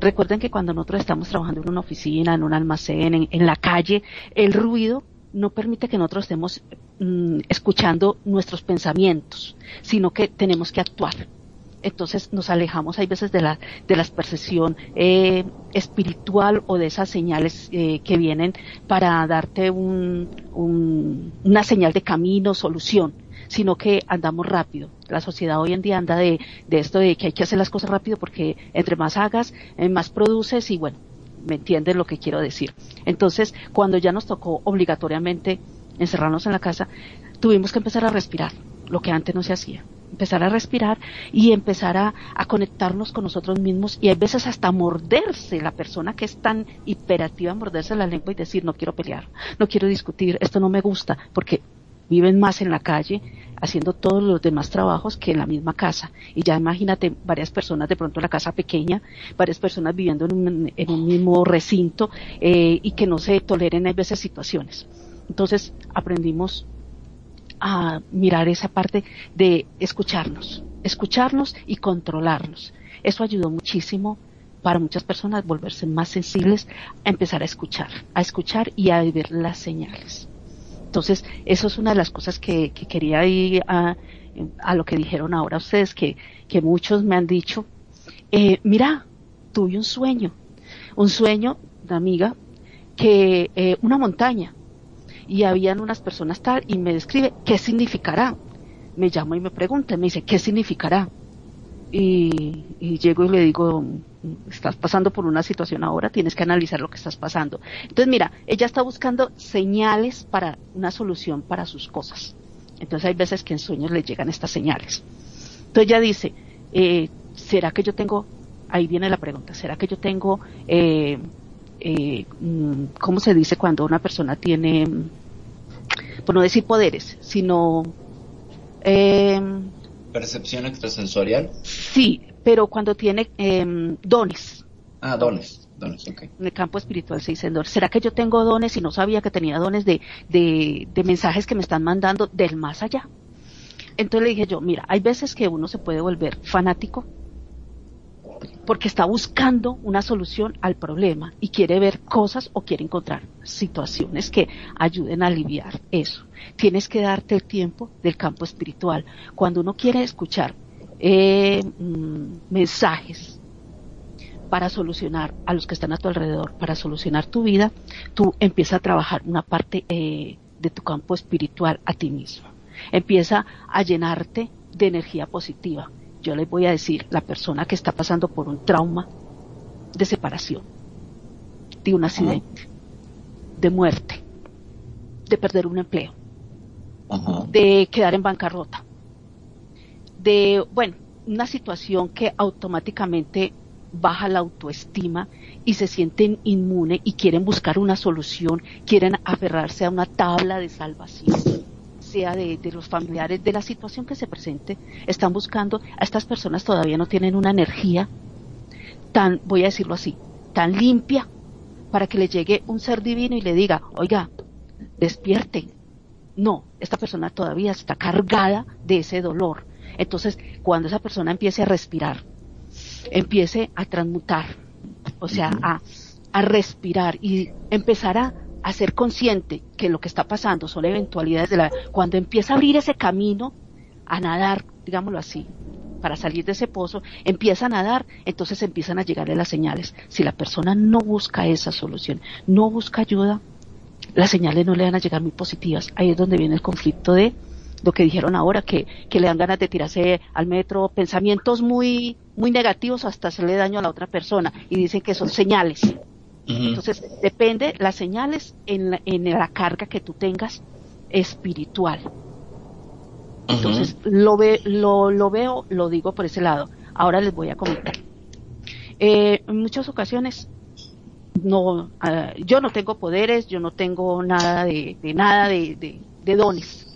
Recuerden que cuando nosotros estamos trabajando en una oficina, en un almacén, en, la calle, el ruido no permite que nosotros estemos mm, escuchando nuestros pensamientos, sino que tenemos que actuar. Entonces nos alejamos hay veces de la, de la percepción eh, espiritual o de esas señales eh, que vienen para darte un, una señal de camino, solución sino que andamos rápido. La sociedad hoy en día anda de, de esto de que hay que hacer las cosas rápido porque entre más hagas, eh, más produces y bueno, me entienden lo que quiero decir. Entonces, cuando ya nos tocó obligatoriamente encerrarnos en la casa, tuvimos que empezar a respirar, lo que antes no se hacía. Empezar a respirar y empezar a, a conectarnos con nosotros mismos y hay veces hasta morderse la persona que es tan hiperativa, morderse la lengua y decir no quiero pelear, no quiero discutir, esto no me gusta, porque viven más en la calle haciendo todos los demás trabajos que en la misma casa. Y ya imagínate varias personas de pronto en la casa pequeña, varias personas viviendo en un, en un mismo recinto eh, y que no se toleren a veces situaciones. Entonces aprendimos a mirar esa parte de escucharnos, escucharnos y controlarnos. Eso ayudó muchísimo para muchas personas volverse más sensibles a empezar a escuchar, a escuchar y a ver las señales. Entonces, eso es una de las cosas que, quería ir a, lo que dijeron ahora ustedes, que, que muchos me han dicho, eh, mira, tuve un sueño, un sueño de amiga, que eh, una montaña, y habían unas personas tal, y me describe, ¿qué significará? Me llama y me pregunta, me dice, ¿qué significará? Y, y llego y le digo, estás pasando por una situación ahora, tienes que analizar lo que estás pasando. Entonces, mira, ella está buscando señales para una solución para sus cosas. Entonces, hay veces que en sueños le llegan estas señales. Entonces, ella dice, eh, ¿será que yo tengo, ahí viene la pregunta, ¿será que yo tengo, eh, eh, ¿cómo se dice cuando una persona tiene, por no decir poderes, sino... ¿Percepción extrasensorial? Sí, pero cuando tiene em, dones. Ah, dones. Dones, ok. En el campo espiritual se dicen dones. ¿Será que yo tengo dones y no sabía que tenía dones de, de, de mensajes que me están mandando del más allá? Entonces le dije yo, mira, hay veces que uno se puede volver fanático porque está buscando una solución al problema y quiere ver cosas o quiere encontrar situaciones que ayuden a aliviar eso. Tienes que darte el tiempo del campo espiritual. Cuando uno quiere escuchar eh, mm, mensajes para solucionar a los que están a tu alrededor, para solucionar tu vida, tú empiezas a trabajar una parte eh, de tu campo espiritual a ti mismo. Empieza a llenarte de energía positiva yo les voy a decir, la persona que está pasando por un trauma de separación, de un accidente, de muerte, de perder un empleo, de quedar en bancarrota, de, bueno, una situación que automáticamente baja la autoestima y se sienten inmune y quieren buscar una solución, quieren aferrarse a una tabla de salvación sea de, los familiares, de la situación que se presente, están buscando, a estas personas todavía no tienen una energía tan, voy a decirlo así, tan limpia para que le llegue un ser divino y le diga, oiga, despierte. No, esta persona todavía está cargada de ese dolor. Entonces, cuando esa persona empiece a respirar, empiece a transmutar, o sea, a, a respirar y empezará a ser consciente que lo que está pasando son eventualidades de la... Cuando empieza a abrir ese camino, a nadar, digámoslo así, para salir de ese pozo, empieza a nadar, entonces empiezan a llegarle las señales. Si la persona no busca esa solución, no busca ayuda, las señales no le van a llegar muy positivas. Ahí es donde viene el conflicto de lo que dijeron ahora, que, que le dan ganas de tirarse al metro, pensamientos muy, muy negativos hasta hacerle daño a la otra persona y dicen que son señales. Entonces, depende las señales en la, en la carga que tú tengas espiritual. Entonces, lo, ve, lo, lo veo, lo digo por ese lado. Ahora les voy a comentar. Eh, en muchas ocasiones, no, ah, yo no tengo poderes, yo no tengo nada de, de nada de, de, de, dones.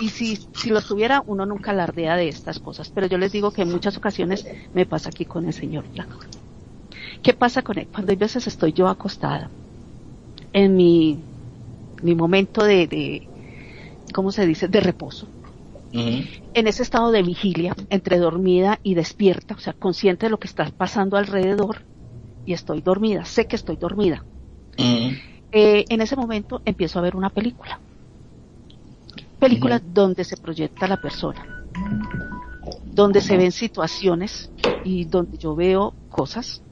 Y si, si los tuviera, uno nunca alardea de estas cosas. Pero yo les digo que en muchas ocasiones me pasa aquí con el Señor Blanco. ¿Qué pasa con él? Cuando hay veces estoy yo acostada en mi, mi momento de, de, ¿cómo se dice?, de reposo. En ese estado de vigilia, entre dormida y despierta, o sea, consciente de lo que está pasando alrededor, y estoy dormida, sé que estoy dormida. Eh, en ese momento empiezo a ver una película. Película donde se proyecta la persona, donde se ven situaciones y donde yo veo cosas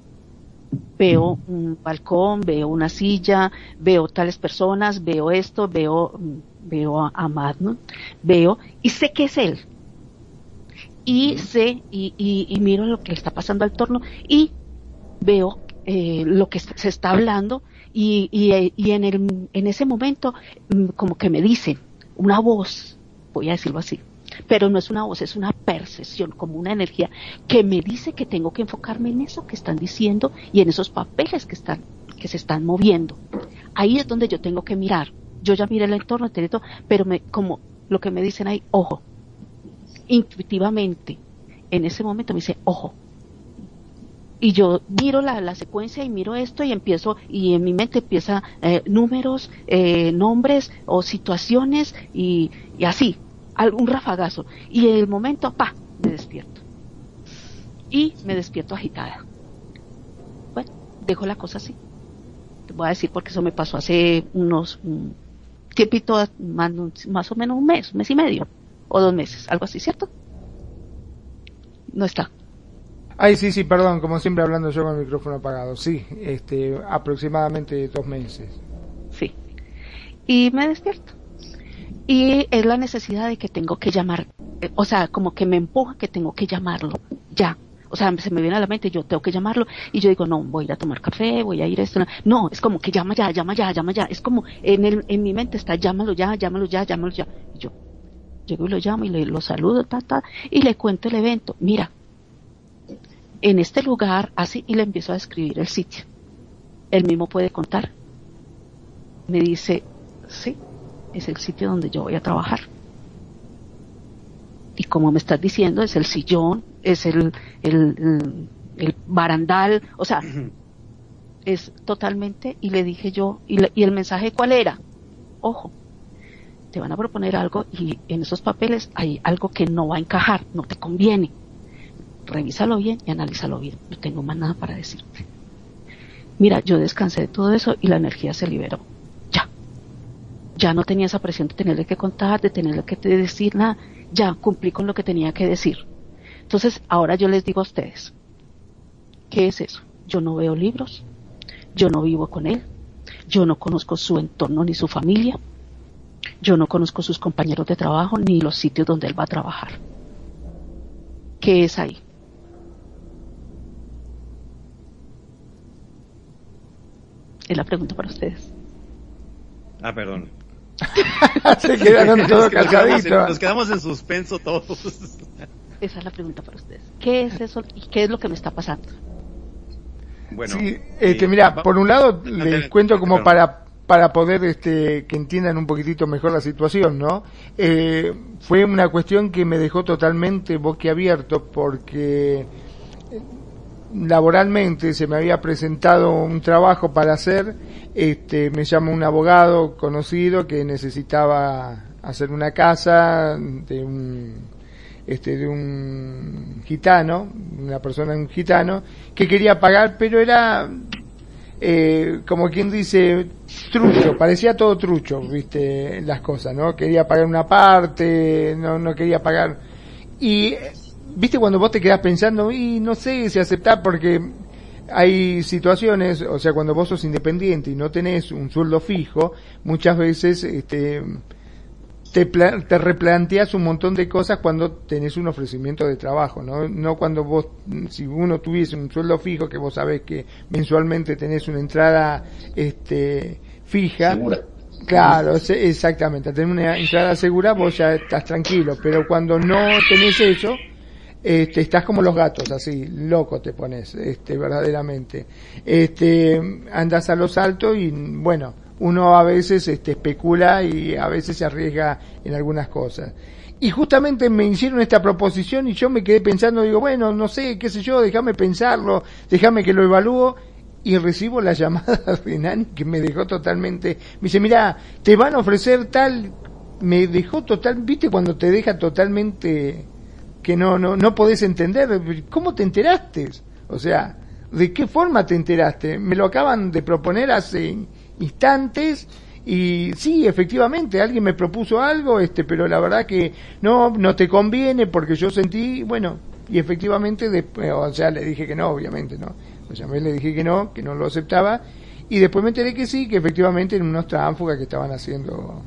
veo un balcón, veo una silla, veo tales personas, veo esto, veo, veo a, a veo, y sé que es él. Y sé, y, y, miro lo que está pasando al torno, y veo eh, lo que se está hablando, y, y, en, el, en ese momento, mm, como que me dicen, una voz, voy a decirlo así, pero no es una voz, es una percepción, como una energía que me dice que tengo que enfocarme en eso que están diciendo y en esos papeles que están, que se están moviendo. Ahí es donde yo tengo que mirar. Yo ya miré el entorno, pero me, como lo que me dicen ahí, ojo, intuitivamente, en ese momento me dice, ojo, y yo miro la, la, secuencia y miro esto y empiezo y en mi mente empieza eh, números, eh, nombres o situaciones y, y, así algún rafagazo. Y en el momento, pa, me despierto. Y me despierto agitada. Bueno, dejo la cosa así. Te voy a decir porque eso me pasó hace unos un tiempito, más, más o menos un mes, un mes y medio, o dos meses, algo así, ¿cierto? No está. Ay, sí, sí, perdón, como siempre hablando yo con el micrófono apagado. Sí, este, aproximadamente dos meses. Sí. Y me despierto y es la necesidad de que tengo que llamar, o sea, como que me empuja que tengo que llamarlo, ya. O sea, se me viene a la mente, yo tengo que llamarlo, y yo digo, no, voy a ir a tomar café, voy a ir a esto. No, es como que llama ya, llama ya, llama ya. Es como en, el, en mi mente está, llámalo ya, llámalo ya, llámalo ya. Y yo llego y lo llamo y le, lo saludo, ta, ta, y le cuento el evento. Mira, en este lugar, así, y le empiezo a describir el sitio. Él mismo puede contar. Me dice, sí, es el sitio donde yo voy a trabajar. Y como me estás diciendo, es el sillón, es el, el, el, barandal, o sea, es totalmente, y le dije yo, y, le- y el mensaje cuál era, ojo, te van a proponer algo y en esos papeles hay algo que no va a encajar, no te conviene. Revísalo bien y analízalo bien. No tengo más nada para decirte. Mira, yo descansé de todo eso y la energía se liberó. Ya. No tenía esa presión de tenerle que contar, de tenerle que decir nada. Ya cumplí con lo que tenía que decir. Entonces, ahora yo les digo a ustedes, ¿qué es eso? Yo no veo libros, yo no vivo con él, yo no conozco su entorno ni su familia, yo no conozco sus compañeros de trabajo ni los sitios donde él va a trabajar. ¿Qué es ahí? Es la pregunta para ustedes. Ah, perdón. Se quedaron todos Nos quedamos en- calladitos. Nos quedamos en suspenso todos. Esa es la pregunta para ustedes. ¿Qué es eso y qué es lo que me está pasando? Bueno. sí, este, eh, mira, va- por un lado les cuento como perdón. para para poder este, que entiendan un poquitito mejor la situación, ¿no? Eh, fue una cuestión que me dejó totalmente boquiabierto porque laboralmente se me había presentado un trabajo para hacer, este, me llama un abogado conocido que necesitaba hacer una casa de un este de un gitano, una persona un gitano que quería pagar, pero era eh, como quien dice trucho, parecía todo trucho, viste las cosas, ¿no? Quería pagar una parte, no no quería pagar y viste cuando vos te quedás pensando y no sé si aceptar porque hay situaciones, o sea, cuando vos sos independiente y no tenés un sueldo fijo, muchas veces este te, te replanteas un montón de cosas cuando tenés un ofrecimiento de trabajo, ¿no? No cuando vos, si uno tuviese un sueldo fijo, que vos sabés que mensualmente tenés una entrada este, fija. Segura. Claro, exactamente. Al tener una entrada segura, vos ya estás tranquilo. Pero cuando no tenés eso, este, estás como los gatos, así, loco te pones, este, verdaderamente. Este, andas a lo altos y, bueno, uno a veces este, especula y a veces se arriesga en algunas cosas. Y justamente me hicieron esta proposición y yo me quedé pensando, digo, bueno, no sé, qué sé yo, déjame pensarlo, déjame que lo evalúo y recibo la llamada de Nani que me dejó totalmente, me dice, mira, te van a ofrecer tal, me dejó total, viste cuando te deja totalmente que no, no, no podés entender, ¿cómo te enteraste? O sea, ¿de qué forma te enteraste? Me lo acaban de proponer hace instantes y sí, efectivamente, alguien me propuso algo, este, pero la verdad que no, no te conviene porque yo sentí, bueno, y efectivamente, después, o sea, le dije que no, obviamente, ¿no? Lo llamé, le dije que no, que no lo aceptaba, y después me enteré que sí, que efectivamente en unos tránfugas que estaban haciendo,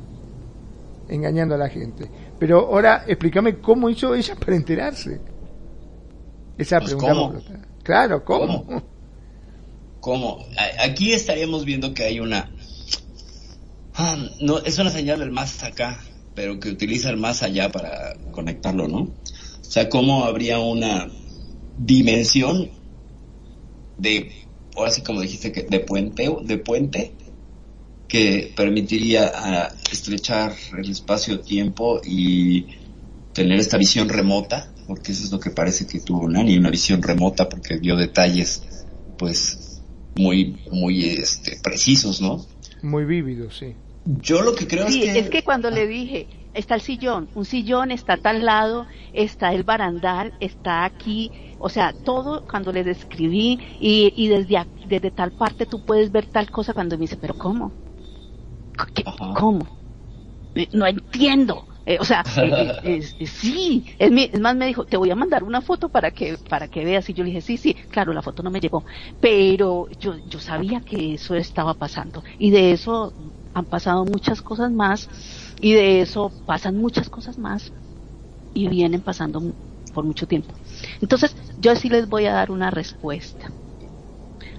engañando a la gente. Pero ahora, explícame cómo hizo ella para enterarse. Esa Pues, pregunta. Claro, ¿cómo? ¿Cómo? Aquí estaríamos viendo que hay una... Ah, no, es una señal del más acá, pero que utiliza el más allá para conectarlo, ¿no? O sea, ¿cómo habría una dimensión de, ahora sí como dijiste, que de puente, de puente, que permitiría ah, estrechar el espacio-tiempo y tener esta visión remota, porque eso es lo que parece que tuvo Nani, una visión remota, porque vio detalles, pues, muy, muy, este, precisos, ¿no? Muy vívido, sí. Yo lo que creo Sí, es que... es que cuando le dije, está el sillón, un sillón está a tal lado, está el barandal, está aquí, o sea, todo cuando le describí y, y desde, desde tal parte tú puedes ver tal cosa cuando me dice, pero ¿cómo? ¿Qué- Ajá. ¿Cómo? Eh, No entiendo. Eh, o sea, eh, sí, es, mi- es más me dijo, te voy a mandar una foto para que para que veas y yo le dije, sí, sí, claro, la foto no me llegó, pero yo yo sabía que eso estaba pasando y de eso han pasado muchas cosas más y de eso pasan muchas cosas más y vienen pasando por mucho tiempo. Entonces, yo sí les voy a dar una respuesta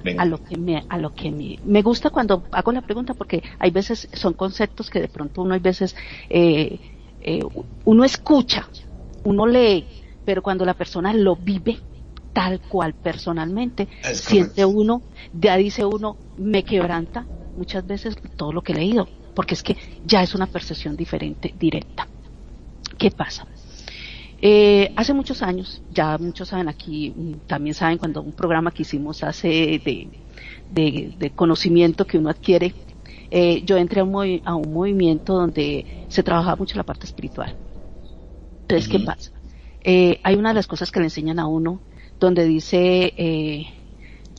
Venga. a lo que me a lo que me, me gusta cuando hago la pregunta porque hay veces son conceptos que de pronto uno hay veces eh, eh, uno escucha uno lee pero cuando la persona lo vive tal cual personalmente Es siente correcto. uno ya dice uno me quebranta muchas veces todo lo que he leído porque es que ya es una percepción diferente directa qué pasa Eh, hace muchos años, ya muchos saben aquí, mm, también saben cuando un programa que hicimos hace de, de, de conocimiento que uno adquiere, eh, yo entré a un, a un, movimiento donde se trabajaba mucho la parte espiritual. Entonces, ¿qué pasa? Eh, hay una de las cosas que le enseñan a uno donde dice eh,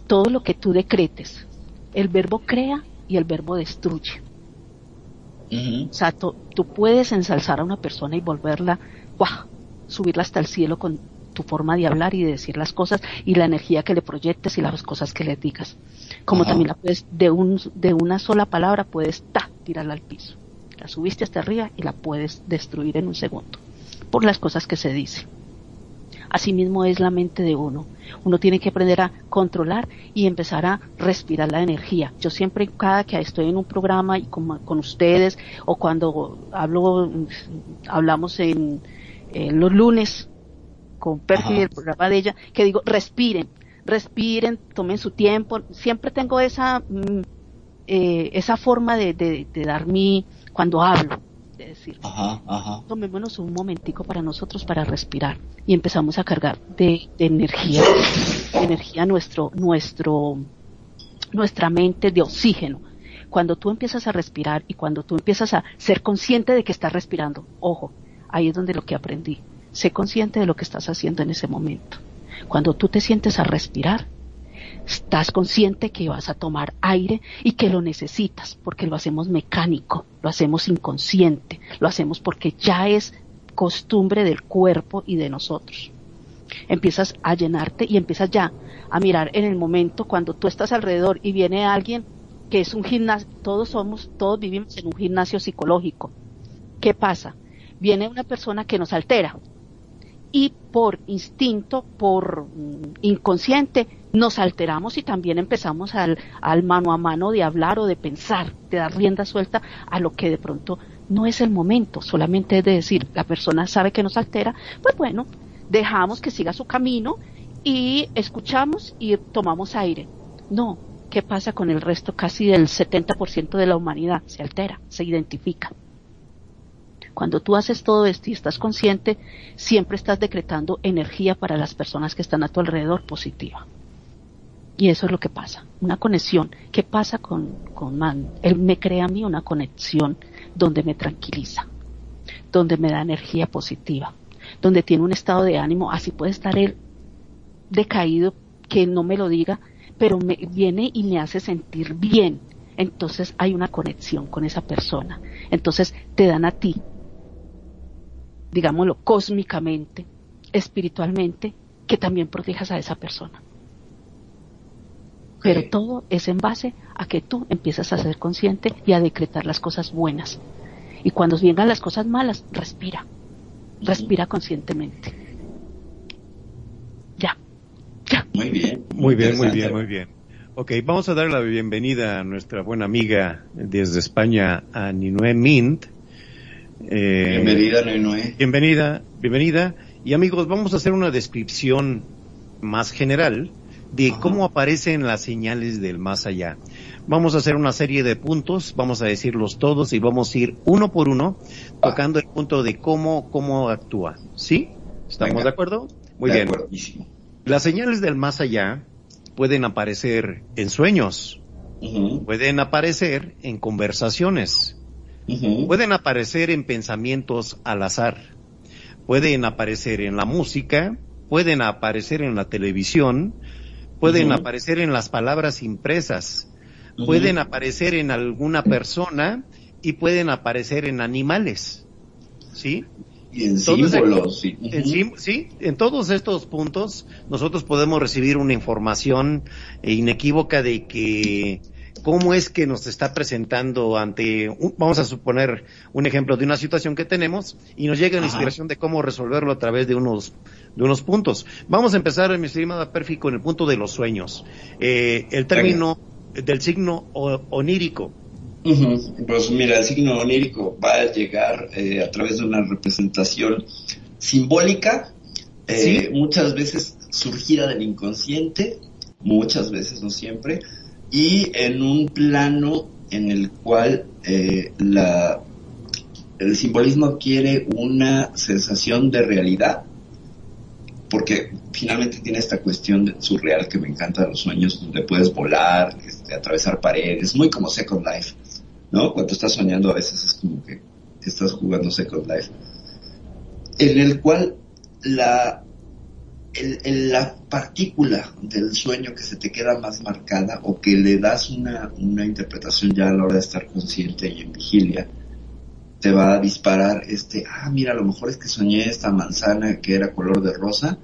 todo lo que tú decretes, el verbo crea y el verbo destruye. O sea, tú, puedes ensalzar a una persona y volverla, ¡guau! Subirla hasta el cielo con tu forma de hablar y de decir las cosas y la energía que le proyectes y las cosas que le digas. Como Ajá. también la puedes, de, un, de una sola palabra, puedes ta, tirarla al piso. La subiste hasta arriba y la puedes destruir en un segundo por las cosas que se dicen. Asimismo es la mente de uno. Uno tiene que aprender a controlar y empezar a respirar la energía. Yo siempre, cada que estoy en un programa y con, con ustedes o cuando hablo, hablamos en, en los lunes con Percy el programa de ella, que digo, respiren, respiren, tomen su tiempo. Siempre tengo esa, mm, eh, esa forma de, de, de, dar mi, cuando hablo, de decir, ajá, ajá. tomémonos un momentico para nosotros para respirar y empezamos a cargar de, de energía, de energía nuestro, nuestro, nuestra mente de oxígeno. Cuando tú empiezas a respirar y cuando tú empiezas a ser consciente de que estás respirando, ojo, ahí es donde lo que aprendí. Sé consciente de lo que estás haciendo en ese momento. Cuando tú te sientes a respirar, estás consciente que vas a tomar aire y que lo necesitas, porque lo hacemos mecánico, lo hacemos inconsciente, lo hacemos porque ya es costumbre del cuerpo y de nosotros. Empiezas a llenarte y empiezas ya a mirar en el momento cuando tú estás alrededor y viene alguien que es un gimnasio, todos somos, todos vivimos en un gimnasio psicológico. ¿Qué pasa? Viene una persona que nos altera, y por instinto, por inconsciente, nos alteramos y también empezamos al, al, mano a mano de hablar o de pensar, de dar rienda suelta a lo que de pronto no es el momento, solamente es de decir, la persona sabe que nos altera, pues bueno, dejamos que siga su camino y escuchamos y tomamos aire. No, ¿qué pasa con el resto? Casi del 70% de la humanidad se altera, se identifica. Cuando tú haces todo esto y estás consciente, siempre estás decretando energía para las personas que están a tu alrededor positiva. Y eso es lo que pasa, una conexión. ¿Qué pasa con, con Man? Él me crea a mí una conexión donde me tranquiliza, donde me da energía positiva, donde tiene un estado de ánimo, así puede estar él decaído, que no me lo diga, pero me viene y me hace sentir bien. Entonces hay una conexión con esa persona. Entonces te dan a ti digámoslo, cósmicamente, espiritualmente, que también protejas a esa persona. Pero todo es en base a que tú empiezas a ser consciente y a decretar las cosas buenas. Y cuando vengan las cosas malas, respira. Respira conscientemente. Ya. Ya. Muy bien. Muy bien, muy bien, muy bien. Ok, vamos a dar la bienvenida a nuestra buena amiga desde España, a Ninue Mint. Eh, bienvenida, Noé. Bienvenida, bienvenida. Y amigos, vamos a hacer una descripción más general de Ajá. cómo aparecen las señales del más allá. Vamos a hacer una serie de puntos, vamos a decirlos todos y vamos a ir uno por uno ah. tocando el punto de cómo, cómo actúa. ¿Sí? ¿Estamos Venga. de acuerdo? Muy de bien. Las señales del más allá pueden aparecer en sueños, uh -huh. pueden aparecer en conversaciones, Uh -huh. Pueden aparecer en pensamientos al azar, pueden aparecer en la música, pueden aparecer en la televisión, pueden uh -huh. aparecer en las palabras impresas, uh -huh. pueden aparecer en alguna persona y pueden aparecer en animales. ¿Sí? Y en símbolos. Sí. En, sí, en todos estos puntos nosotros podemos recibir una información inequívoca de que cómo es que nos está presentando ante, un, vamos a suponer un ejemplo de una situación que tenemos y nos llega una inspiración de cómo resolverlo a través de unos, de unos puntos. Vamos a empezar, mi estimada Perfi, con el punto de los sueños. Eh, el término Venga. del signo onírico. Uh -huh. Pues mira, el signo onírico va a llegar eh, a través de una representación simbólica, eh, ¿Sí? muchas veces surgida del inconsciente, muchas veces, no siempre, y en un plano en el cual eh, la, el simbolismo adquiere una sensación de realidad porque finalmente tiene esta cuestión surreal que me encanta de los sueños, donde puedes volar, este, atravesar paredes, muy como Second Life, ¿no? Cuando estás soñando a veces es como que estás jugando Second Life, en el cual la, el, la partícula del sueño que se te queda más marcada o que le das una, una interpretación ya a la hora de estar consciente y en vigilia, te va a disparar este, ah, mira, a lo mejor es que soñé esta manzana que era color de rosa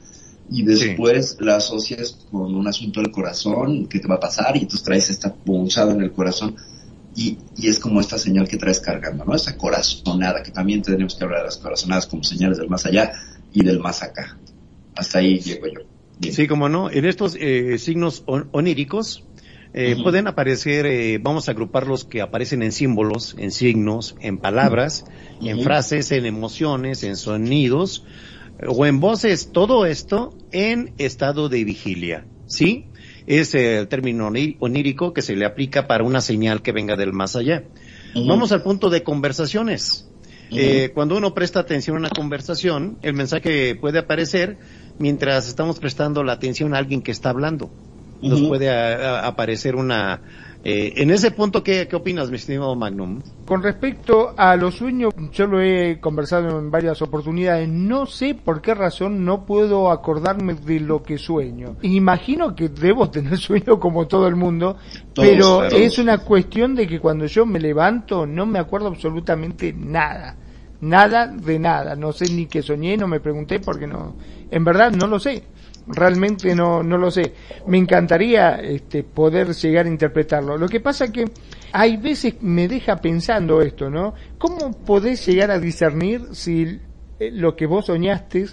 y después la asocias con un asunto del corazón que te va a pasar y tú traes esta punzada en el corazón y, y es como esta señal que traes cargando, ¿no? Esta corazonada, que también tenemos que hablar de las corazonadas como señales del más allá y del más acá. Hasta ahí llego yo. Sí, como no, en estos eh, signos oníricos, eh, Pueden aparecer, eh, vamos a agrupar los que aparecen en símbolos, en signos, en palabras, en frases, en emociones, en sonidos o en voces, todo esto en estado de vigilia, ¿sí? Es el término onírico que se le aplica para una señal que venga del más allá. Vamos al punto de conversaciones. Eh, cuando uno presta atención a una conversación, el mensaje puede aparecer mientras estamos prestando la atención a alguien que está hablando nos puede aparecer una... Eh, en ese punto, ¿qué, ¿qué opinas, mi estimado Magnum? Con respecto a los sueños, yo lo he conversado en varias oportunidades, no sé por qué razón no puedo acordarme de lo que sueño. Imagino que debo tener sueño como todo el mundo, pero es una cuestión de que cuando yo me levanto no me acuerdo absolutamente nada. Nada de nada. No sé ni qué soñé, no me pregunté porque no, en verdad no lo sé realmente no, no lo sé. Me encantaría este, poder llegar a interpretarlo. Lo que pasa que hay veces me deja pensando esto, ¿no? ¿Cómo podés llegar a discernir si eh, lo que vos soñaste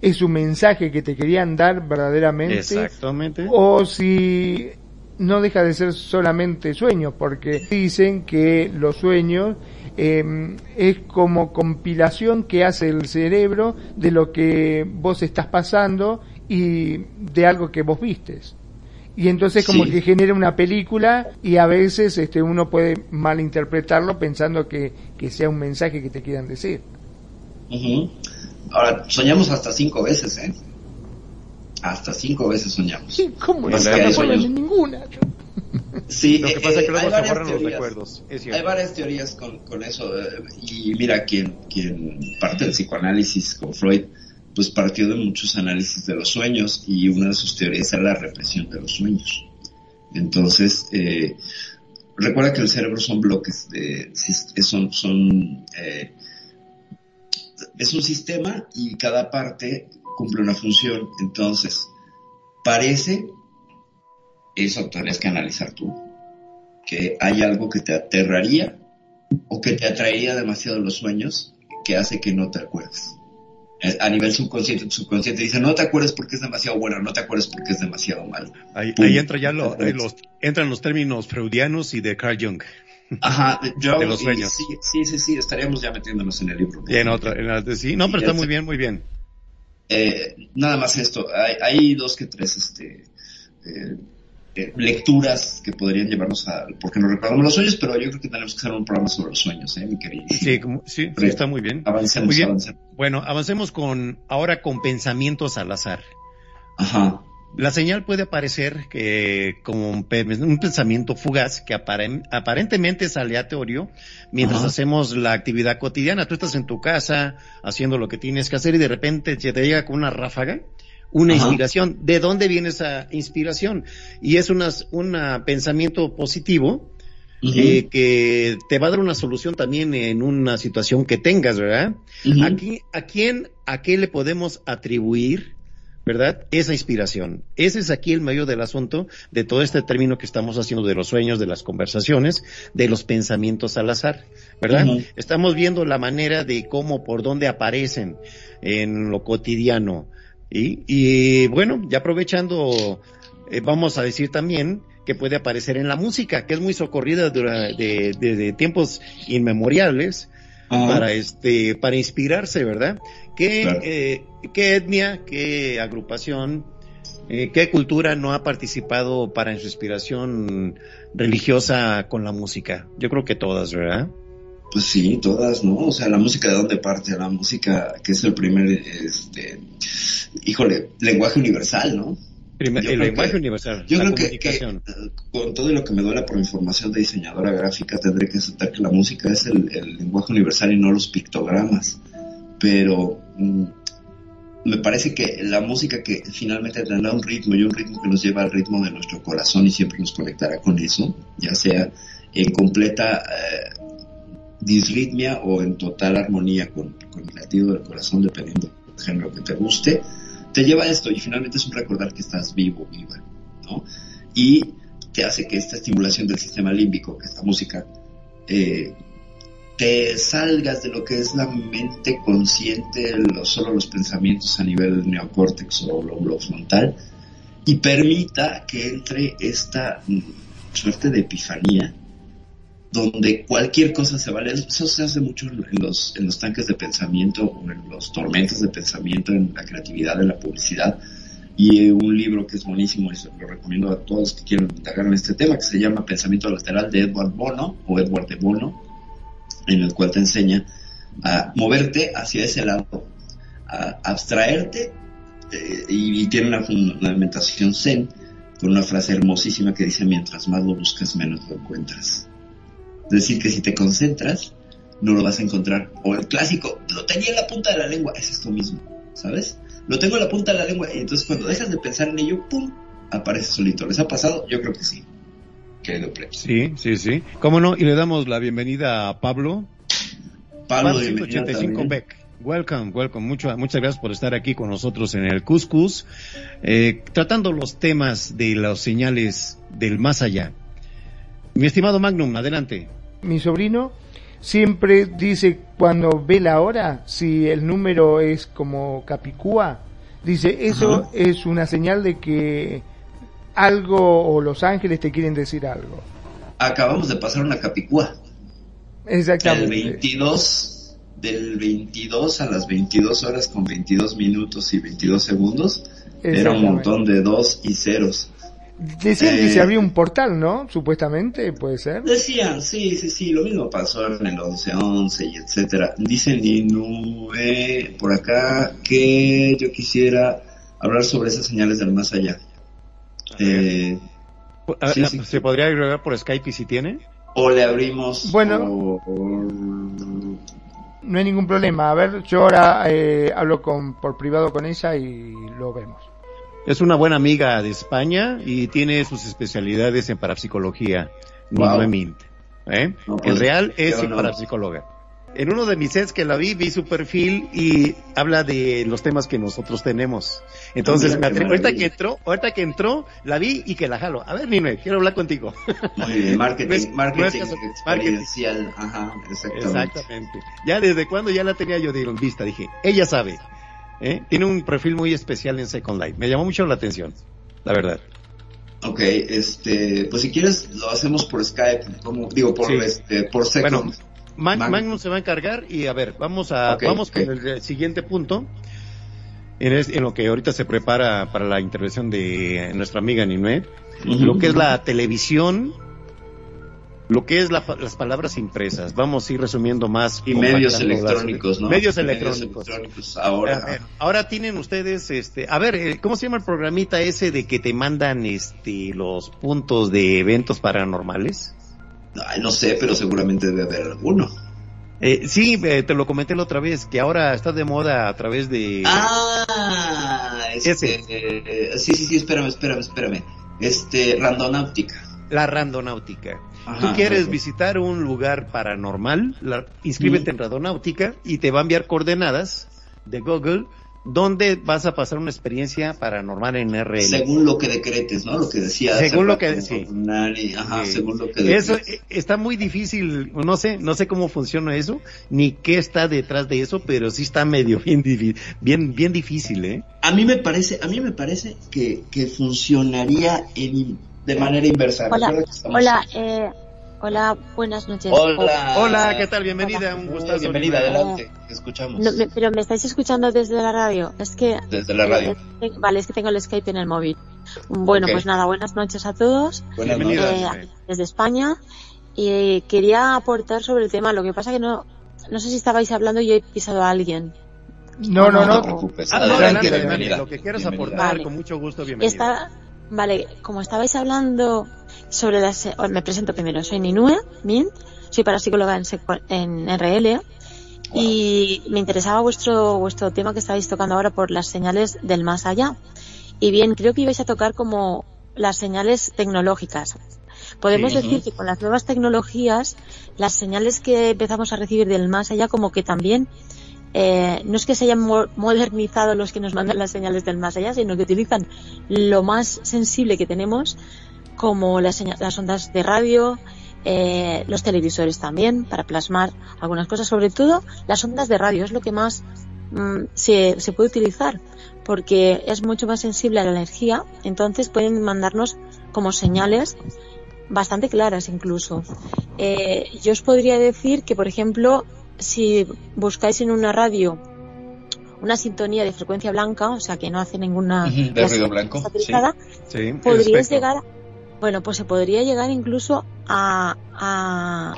es un mensaje que te querían dar verdaderamente? Exactamente. O si no deja de ser solamente sueños, porque dicen que los sueños eh, es como compilación que hace el cerebro de lo que vos estás pasando y de algo que vos vistes. Y entonces como que genera una película y a veces este uno puede malinterpretarlo pensando que, que sea un mensaje que te quieran decir. Ahora, soñamos hasta cinco veces, ¿eh? Hasta cinco veces soñamos. Sí, ¿cómo no ninguna? Sí, lo que pasa es que eh, luego se borran los recuerdos. hay varias teorías con, con eso. Eh, y mira, quien, quien parte del psicoanálisis con Freud, pues partió de muchos análisis de los sueños y una de sus teorías era la represión de los sueños. Entonces, eh, recuerda que el cerebro son bloques, de, son, son eh, es un sistema y cada parte cumple una función. Entonces, parece, eso tendrías que analizar tú, que hay algo que te aterraría o que te atraería demasiado los sueños que hace que no te acuerdes a nivel subconsciente, tu subconsciente dice, no te acuerdes porque es demasiado bueno, no te acuerdes porque es demasiado malo. Ahí, entra ya lo, los, entran los términos freudianos y de Carl Jung. Ajá, yo, de los sueños. Sí, sí, sí, sí, estaríamos ya metiéndonos en el libro. en otra, en sí, no, pero está muy bien, muy bien. Eh, nada más esto, hay, hay dos que tres, este, eh, eh, lecturas que podrían llevarnos a, porque no recordamos los sueños, pero yo creo que tenemos que hacer un programa sobre los sueños, ¿eh, mi querido? Sí, sí, sí, está muy bien. Avancemos, avancemos. Bueno, avancemos con, ahora con pensamientos al azar. Ajá. La señal puede aparecer que como un, pensamiento fugaz que aparentemente es aleatorio mientras hacemos la actividad cotidiana. Tú estás en tu casa haciendo lo que tienes que hacer y de repente te llega con una ráfaga una inspiración. ¿De dónde viene esa inspiración? Y es un pensamiento positivo eh, que te va a dar una solución también en una situación que tengas, ¿verdad? Aquí, ¿a quién, a qué le podemos atribuir, verdad? Esa inspiración. Ese es aquí el medio del asunto de todo este término que estamos haciendo de los sueños, de las conversaciones, de los pensamientos al azar, ¿verdad? Estamos viendo la manera de cómo, por dónde aparecen en lo cotidiano y, bueno, ya aprovechando, eh, vamos a decir también que puede aparecer en la música, que es muy socorrida desde de, tiempos inmemoriales para este, para inspirarse, ¿verdad? ¿Qué, eh, qué etnia, qué agrupación, eh, qué cultura no ha participado para su inspiración religiosa con la música? Yo creo que todas, ¿verdad? Pues sí, todas, ¿no? O sea, la música de dónde parte, la música que es el primer, este, híjole, lenguaje universal, ¿no? Primer- el lenguaje que- universal. Yo la creo que, eh, con todo lo que me duele por mi formación de diseñadora gráfica, tendré que aceptar que la música es el, el lenguaje universal y no los pictogramas. Pero mm, me parece que la música que finalmente tendrá un ritmo y un ritmo que nos lleva al ritmo de nuestro corazón y siempre nos conectará con eso, ya sea en completa eh, disritmia o en total armonía con, el latido del corazón, dependiendo del género que te guste, te lleva a esto y finalmente es un recordar que estás vivo, viva, ¿no? Y te hace que esta estimulación del sistema límbico, que esta música, eh, te salgas de lo que es la mente consciente, lo- solo los pensamientos a nivel neocórtex o lóbulo frontal, y permita que entre esta mm, suerte de epifanía donde cualquier cosa se vale. Eso se hace mucho en los, en los tanques de pensamiento o en los tormentos de pensamiento, en la creatividad, en la publicidad. Y eh, un libro que es buenísimo y lo recomiendo a todos que quieran indagar en este tema, que se llama Pensamiento Lateral de Edward Bono o Edward de Bono, en el cual te enseña a moverte hacia ese lado, a abstraerte eh, y, y tiene una fundamentación zen con una frase hermosísima que dice mientras más lo buscas menos lo encuentras. Es decir, que si te concentras, no lo vas a encontrar. O el clásico, lo tenía en la punta de la lengua, es esto mismo, ¿sabes? Lo tengo en la punta de la lengua y entonces cuando dejas de pensar en ello, ¡pum! aparece solito. ¿Les ha pasado? Yo creo que sí. Querido Preps. Sí, sí, sí. ¿Cómo no? Y le damos la bienvenida a Pablo. Pablo, Pablo bienvenido 185 también. Beck. Welcome, welcome. Mucho, muchas gracias por estar aquí con nosotros en el Cuscus, eh, tratando los temas de las señales del más allá. Mi estimado Magnum, adelante. Mi sobrino siempre dice cuando ve la hora, si el número es como Capicúa, dice eso Ajá. es una señal de que algo o los ángeles te quieren decir algo. Acabamos de pasar una capicúa. Exactamente. 22, del 22 a las 22 horas con 22 minutos y 22 segundos. Era un montón de dos y ceros. Decían que Eh, se abrió un portal, ¿no? Supuestamente, puede ser. Decían, sí, sí, sí, lo mismo pasó en el 11-11 y etcétera. Dice Ninue por acá que yo quisiera hablar sobre esas señales del más allá. Eh, Sí, sí. ¿Se podría agregar por Skype y si tiene? o le abrimos. Bueno. o- o- No hay ningún problema. A ver, yo ahora eh, hablo con, por privado con ella y lo vemos. Es una buena amiga de España y tiene sus especialidades en parapsicología. Wow. ¿eh? No, pues, el real es honor. parapsicóloga. En uno de mis sets que la vi, vi su perfil y habla de los temas que nosotros tenemos. Entonces, mira, me ahorita que entró, ahorita que entró, la vi y que la jalo. A ver, Ninue, quiero hablar contigo. Muy bien, No marketing, marketing no experiencial. Ajá, exactamente. Exactamente. Ya desde cuando ya la tenía yo de vista, dije, ella sabe. ¿Eh? Tiene un perfil muy especial en Second Life. Me llamó mucho la atención, la verdad. Ok, este, pues si quieres lo hacemos por Skype, como digo, por Sí. este, por Second. Bueno, Man- Magnum. Magnum se va a encargar y a ver, vamos a, vamos ok. con el, siguiente punto. En, es- en lo que ahorita se prepara para la intervención de nuestra amiga Ninuet, Ujú. lo que es la televisión, lo que es la las palabras impresas. Vamos a ir resumiendo más. y medios las- electrónicos, ¿no? Medios electrónicos. electrónicos ahora. A ver, ahora tienen ustedes, este, a ver, eh, ¿cómo se llama el programita ese de que te mandan, este, los puntos de eventos paranormales? Ay, no sé, pero seguramente debe haber alguno. Eh, sí, eh, te lo comenté la otra vez, que ahora está de moda a través de... Ah, este, Ese. eh, sí, sí, sí, espérame, espérame, espérame. Este, Randonáutica. La randonáutica. Ajá, Tú quieres visitar un lugar paranormal, la- inscríbete Mm. en randonáutica y te va a enviar coordenadas de Google donde vas a pasar una experiencia paranormal en RL. Según lo que decretes, ¿no? Lo que decía. Según lo que- sí. Ajá, Sí. según lo que Eso decretes. está muy difícil, no sé, no sé cómo funciona eso, ni qué está detrás de eso, pero sí está medio bien, difi- bien, bien difícil, ¿eh? A mí me parece, a mí me parece que, que funcionaría en, de manera inversa. Hola, hola, eh, hola, buenas noches. Hola. Hola, ¿qué tal? Bienvenida, un Muy gustazo. Bienvenida, adelante, te escuchamos. No, me- pero me estáis escuchando desde la radio. Es que. Desde la radio. eh, vale, es que tengo el Skype en el móvil. Bueno, Ok. pues nada, buenas noches a todos. Buenas noches. Eh, desde España. y quería aportar sobre el tema. Lo que pasa que no, no sé si estabais hablando y yo he pisado a alguien. No, no, No te no. preocupes. Ah, Adelante, adelante, bienvenida. adelante, lo que quieras Bienvenida. aportar, Vale. con mucho gusto, bienvenido. Está, vale, como estabais hablando sobre las, me presento primero, soy Ninue Min, soy parapsicóloga en, en RL y me interesaba vuestro, vuestro tema que estabais tocando ahora por las señales del más allá. Y bien, creo que ibais a tocar como las señales tecnológicas. Podemos Sí. decir que con las nuevas tecnologías, las señales que empezamos a recibir del más allá como que también eh, no es que se hayan mo- modernizado los que nos mandan las señales del más allá, sino que utilizan lo más sensible que tenemos, como las, las ondas de radio, eh, los televisores también, para plasmar algunas cosas, sobre todo las ondas de radio, es lo que más mm, se, se puede utilizar, porque es mucho más sensible a la energía, entonces pueden mandarnos como señales bastante claras incluso. Eh, yo os podría decir que, por ejemplo, si buscáis en una radio una sintonía de frecuencia blanca, o sea que no hace ninguna de ruido blanco, Sí, podríais espectro. llegar, bueno, pues se podría llegar incluso a, a,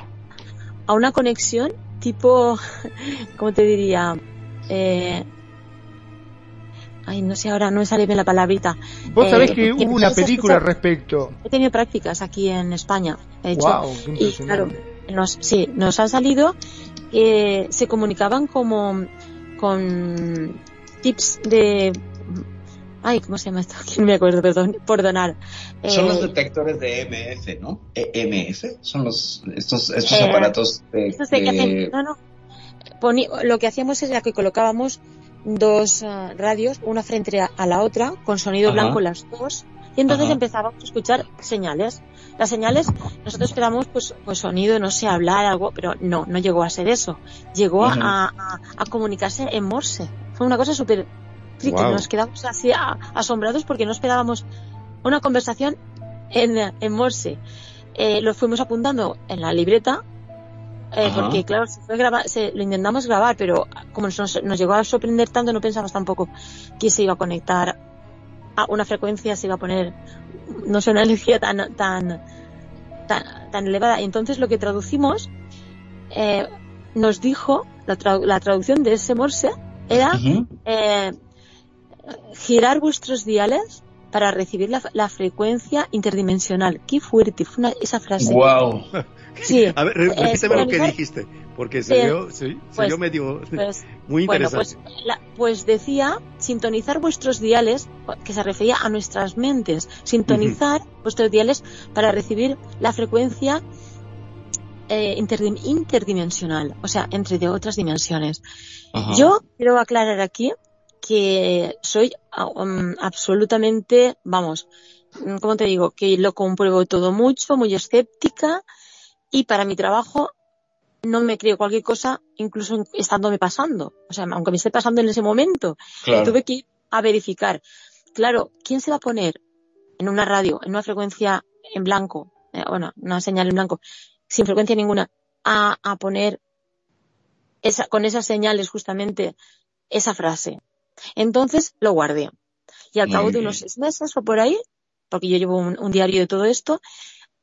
a una conexión tipo, ¿cómo te diría? Eh, ay, no sé, ahora no me sale bien la palabrita. Vos Eh, sabés que hubo una película al respecto. He tenido prácticas aquí en España, de hecho. Wow, qué y claro, nos, sí, nos han salido, eh, se comunicaban como con tips de, ay, ¿cómo se llama esto? No me acuerdo, perdón, por donar. Son Eh, los detectores de EMF, ¿no? EMF son los estos estos Eh, aparatos de, estos de que hacen- no, no. Poni- lo que hacíamos era que colocábamos dos ah, radios, una frente a, a la otra, con sonido Ajá. blanco las dos, y entonces Ajá. empezábamos a escuchar señales. Las señales, nosotros esperamos pues, pues sonido, no sé, hablar algo, pero no, no llegó a ser eso. Llegó a, a- a comunicarse en Morse. Fue una cosa súper friki, Guau. nos quedamos así a- asombrados porque no esperábamos una conversación en, en Morse. Eh, lo fuimos apuntando en la libreta eh, porque claro, se fue graba- se- lo intentamos grabar, pero como nos, nos llegó a sorprender tanto, no pensamos tampoco que se iba a conectar a una frecuencia, se iba a poner, no sé, una energía tan, tan, tan, tan elevada. Y entonces lo que traducimos, eh, nos dijo, la, tradu- la traducción de ese morse era eh, girar vuestros diales para recibir la, la frecuencia interdimensional. Qué fuerte fue una- esa frase. Guau. Sí. A ver, re- Eh, repíteme lo que dijiste, porque se se, se Pues- medio Pues, muy Bueno, interesante. pues, la- pues decía sintonizar vuestros diales, que se refería a nuestras mentes, sintonizar vuestros diales para recibir la frecuencia eh, interdim- interdimensional, o sea, entre de otras dimensiones. Ajá. Yo quiero aclarar aquí que soy um, absolutamente, vamos, ¿cómo te digo? Que lo compruebo todo mucho, muy escéptica y para mi trabajo no me creo cualquier cosa, incluso estándome pasando. O sea, aunque me esté pasando en ese momento, Claro. tuve que ir a verificar. Claro, ¿quién se va a poner en una radio, en una frecuencia en blanco, eh, bueno, una señal en blanco, sin frecuencia ninguna, a, a poner esa, con esas señales justamente esa frase? Entonces lo guardé. Y al Muy cabo de unos seis meses o por ahí, porque yo llevo un, un diario de todo esto,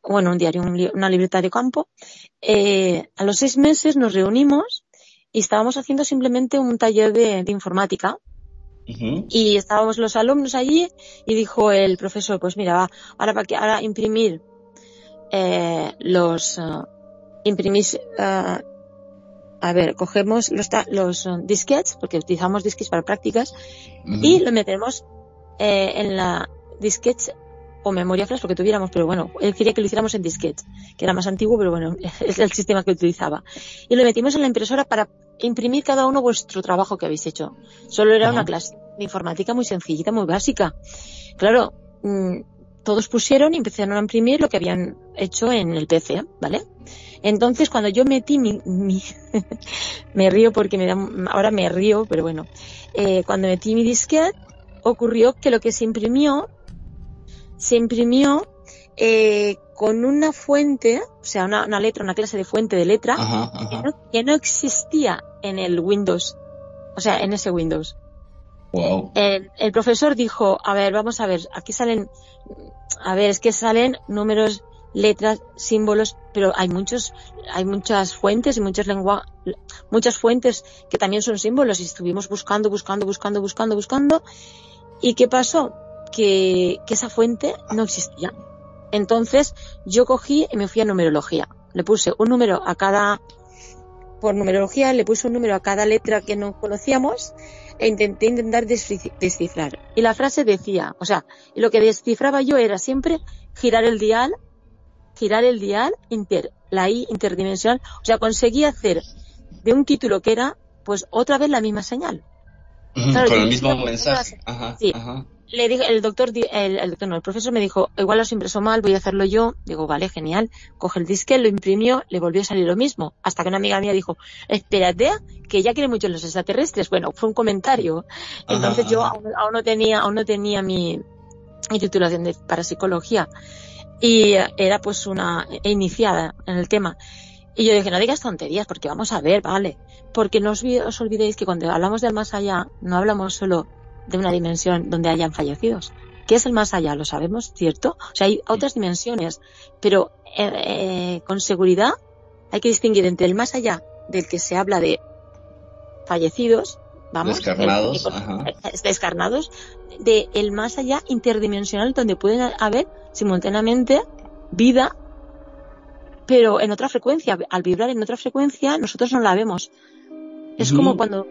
bueno, un diario, un li- una libreta de campo, eh, a los seis meses nos reunimos y estábamos haciendo simplemente un taller de, de informática. Y estábamos los alumnos allí y dijo el profesor, pues mira, va, ahora para que ahora imprimir eh, los ah, imprimís ah, a ver, cogemos los, los ah, disquets, porque utilizamos disquets para prácticas, y lo metemos eh, en la disquets o memoria flash, lo que tuviéramos, pero bueno, él quería que lo hiciéramos en disquets, que era más antiguo, pero bueno, es el sistema que utilizaba. Y lo metimos en la impresora para imprimir cada uno vuestro trabajo que habéis hecho. Solo era Ajá. una clase de informática muy sencillita, muy básica. Claro, mm, todos pusieron y empezaron a imprimir lo que habían hecho en el PC, ¿vale? Entonces, cuando yo metí mi, mi me río porque me da, ahora me río, pero bueno, eh, cuando metí mi disquete, ocurrió que lo que se imprimió, se imprimió eh, con una fuente, o sea, una, una letra, una clase de fuente de letra, Ajá, que ajá. no, que no existía en el Windows, o sea, en ese Windows. Wow. El, el profesor dijo, a ver, vamos a ver, aquí salen, a ver, es que salen números letras, símbolos, pero hay muchos, hay muchas fuentes y muchas lenguas, muchas fuentes que también son símbolos y estuvimos buscando, buscando, buscando, buscando, buscando. ¿Y qué pasó? Que, que esa fuente no existía. Entonces yo cogí y me fui a numerología. Le puse un número a cada, por numerología, le puse un número a cada letra que no conocíamos e intenté intentar descifrar. Y la frase decía, o sea, lo que descifraba yo era siempre girar el dial, girar el dial inter, la I interdimensional, o sea, conseguí hacer de un título que era, pues otra vez la misma señal. con el mismo mensaje. Ajá, sí. Ajá le dije, el doctor, el, el, doctor no, el profesor me dijo, igual lo impreso mal, voy a hacerlo yo. Digo, vale, genial. Coge el disque, lo imprimió, le volvió a salir lo mismo. Hasta que una amiga mía dijo, espérate, que ya quiere mucho los extraterrestres. Bueno, fue un comentario. Entonces yo aún, no tenía, aún no tenía mi, mi titulación de parapsicología. Y era pues una iniciada en el tema. Y yo dije, no digas tonterías, porque vamos a ver, vale. Porque no os, os olvidéis que cuando hablamos del más allá, no hablamos solo de una dimensión donde hayan fallecidos. ¿Qué es el más allá? Lo sabemos, ¿cierto? O sea, hay otras dimensiones, pero eh, eh, con seguridad hay que distinguir entre el más allá del que se habla de fallecidos, vamos, descarnados, el, descarnados, de el más allá interdimensional donde pueden haber simultáneamente vida, pero en otra frecuencia. Al vibrar en otra frecuencia, nosotros no la vemos. Es como cuando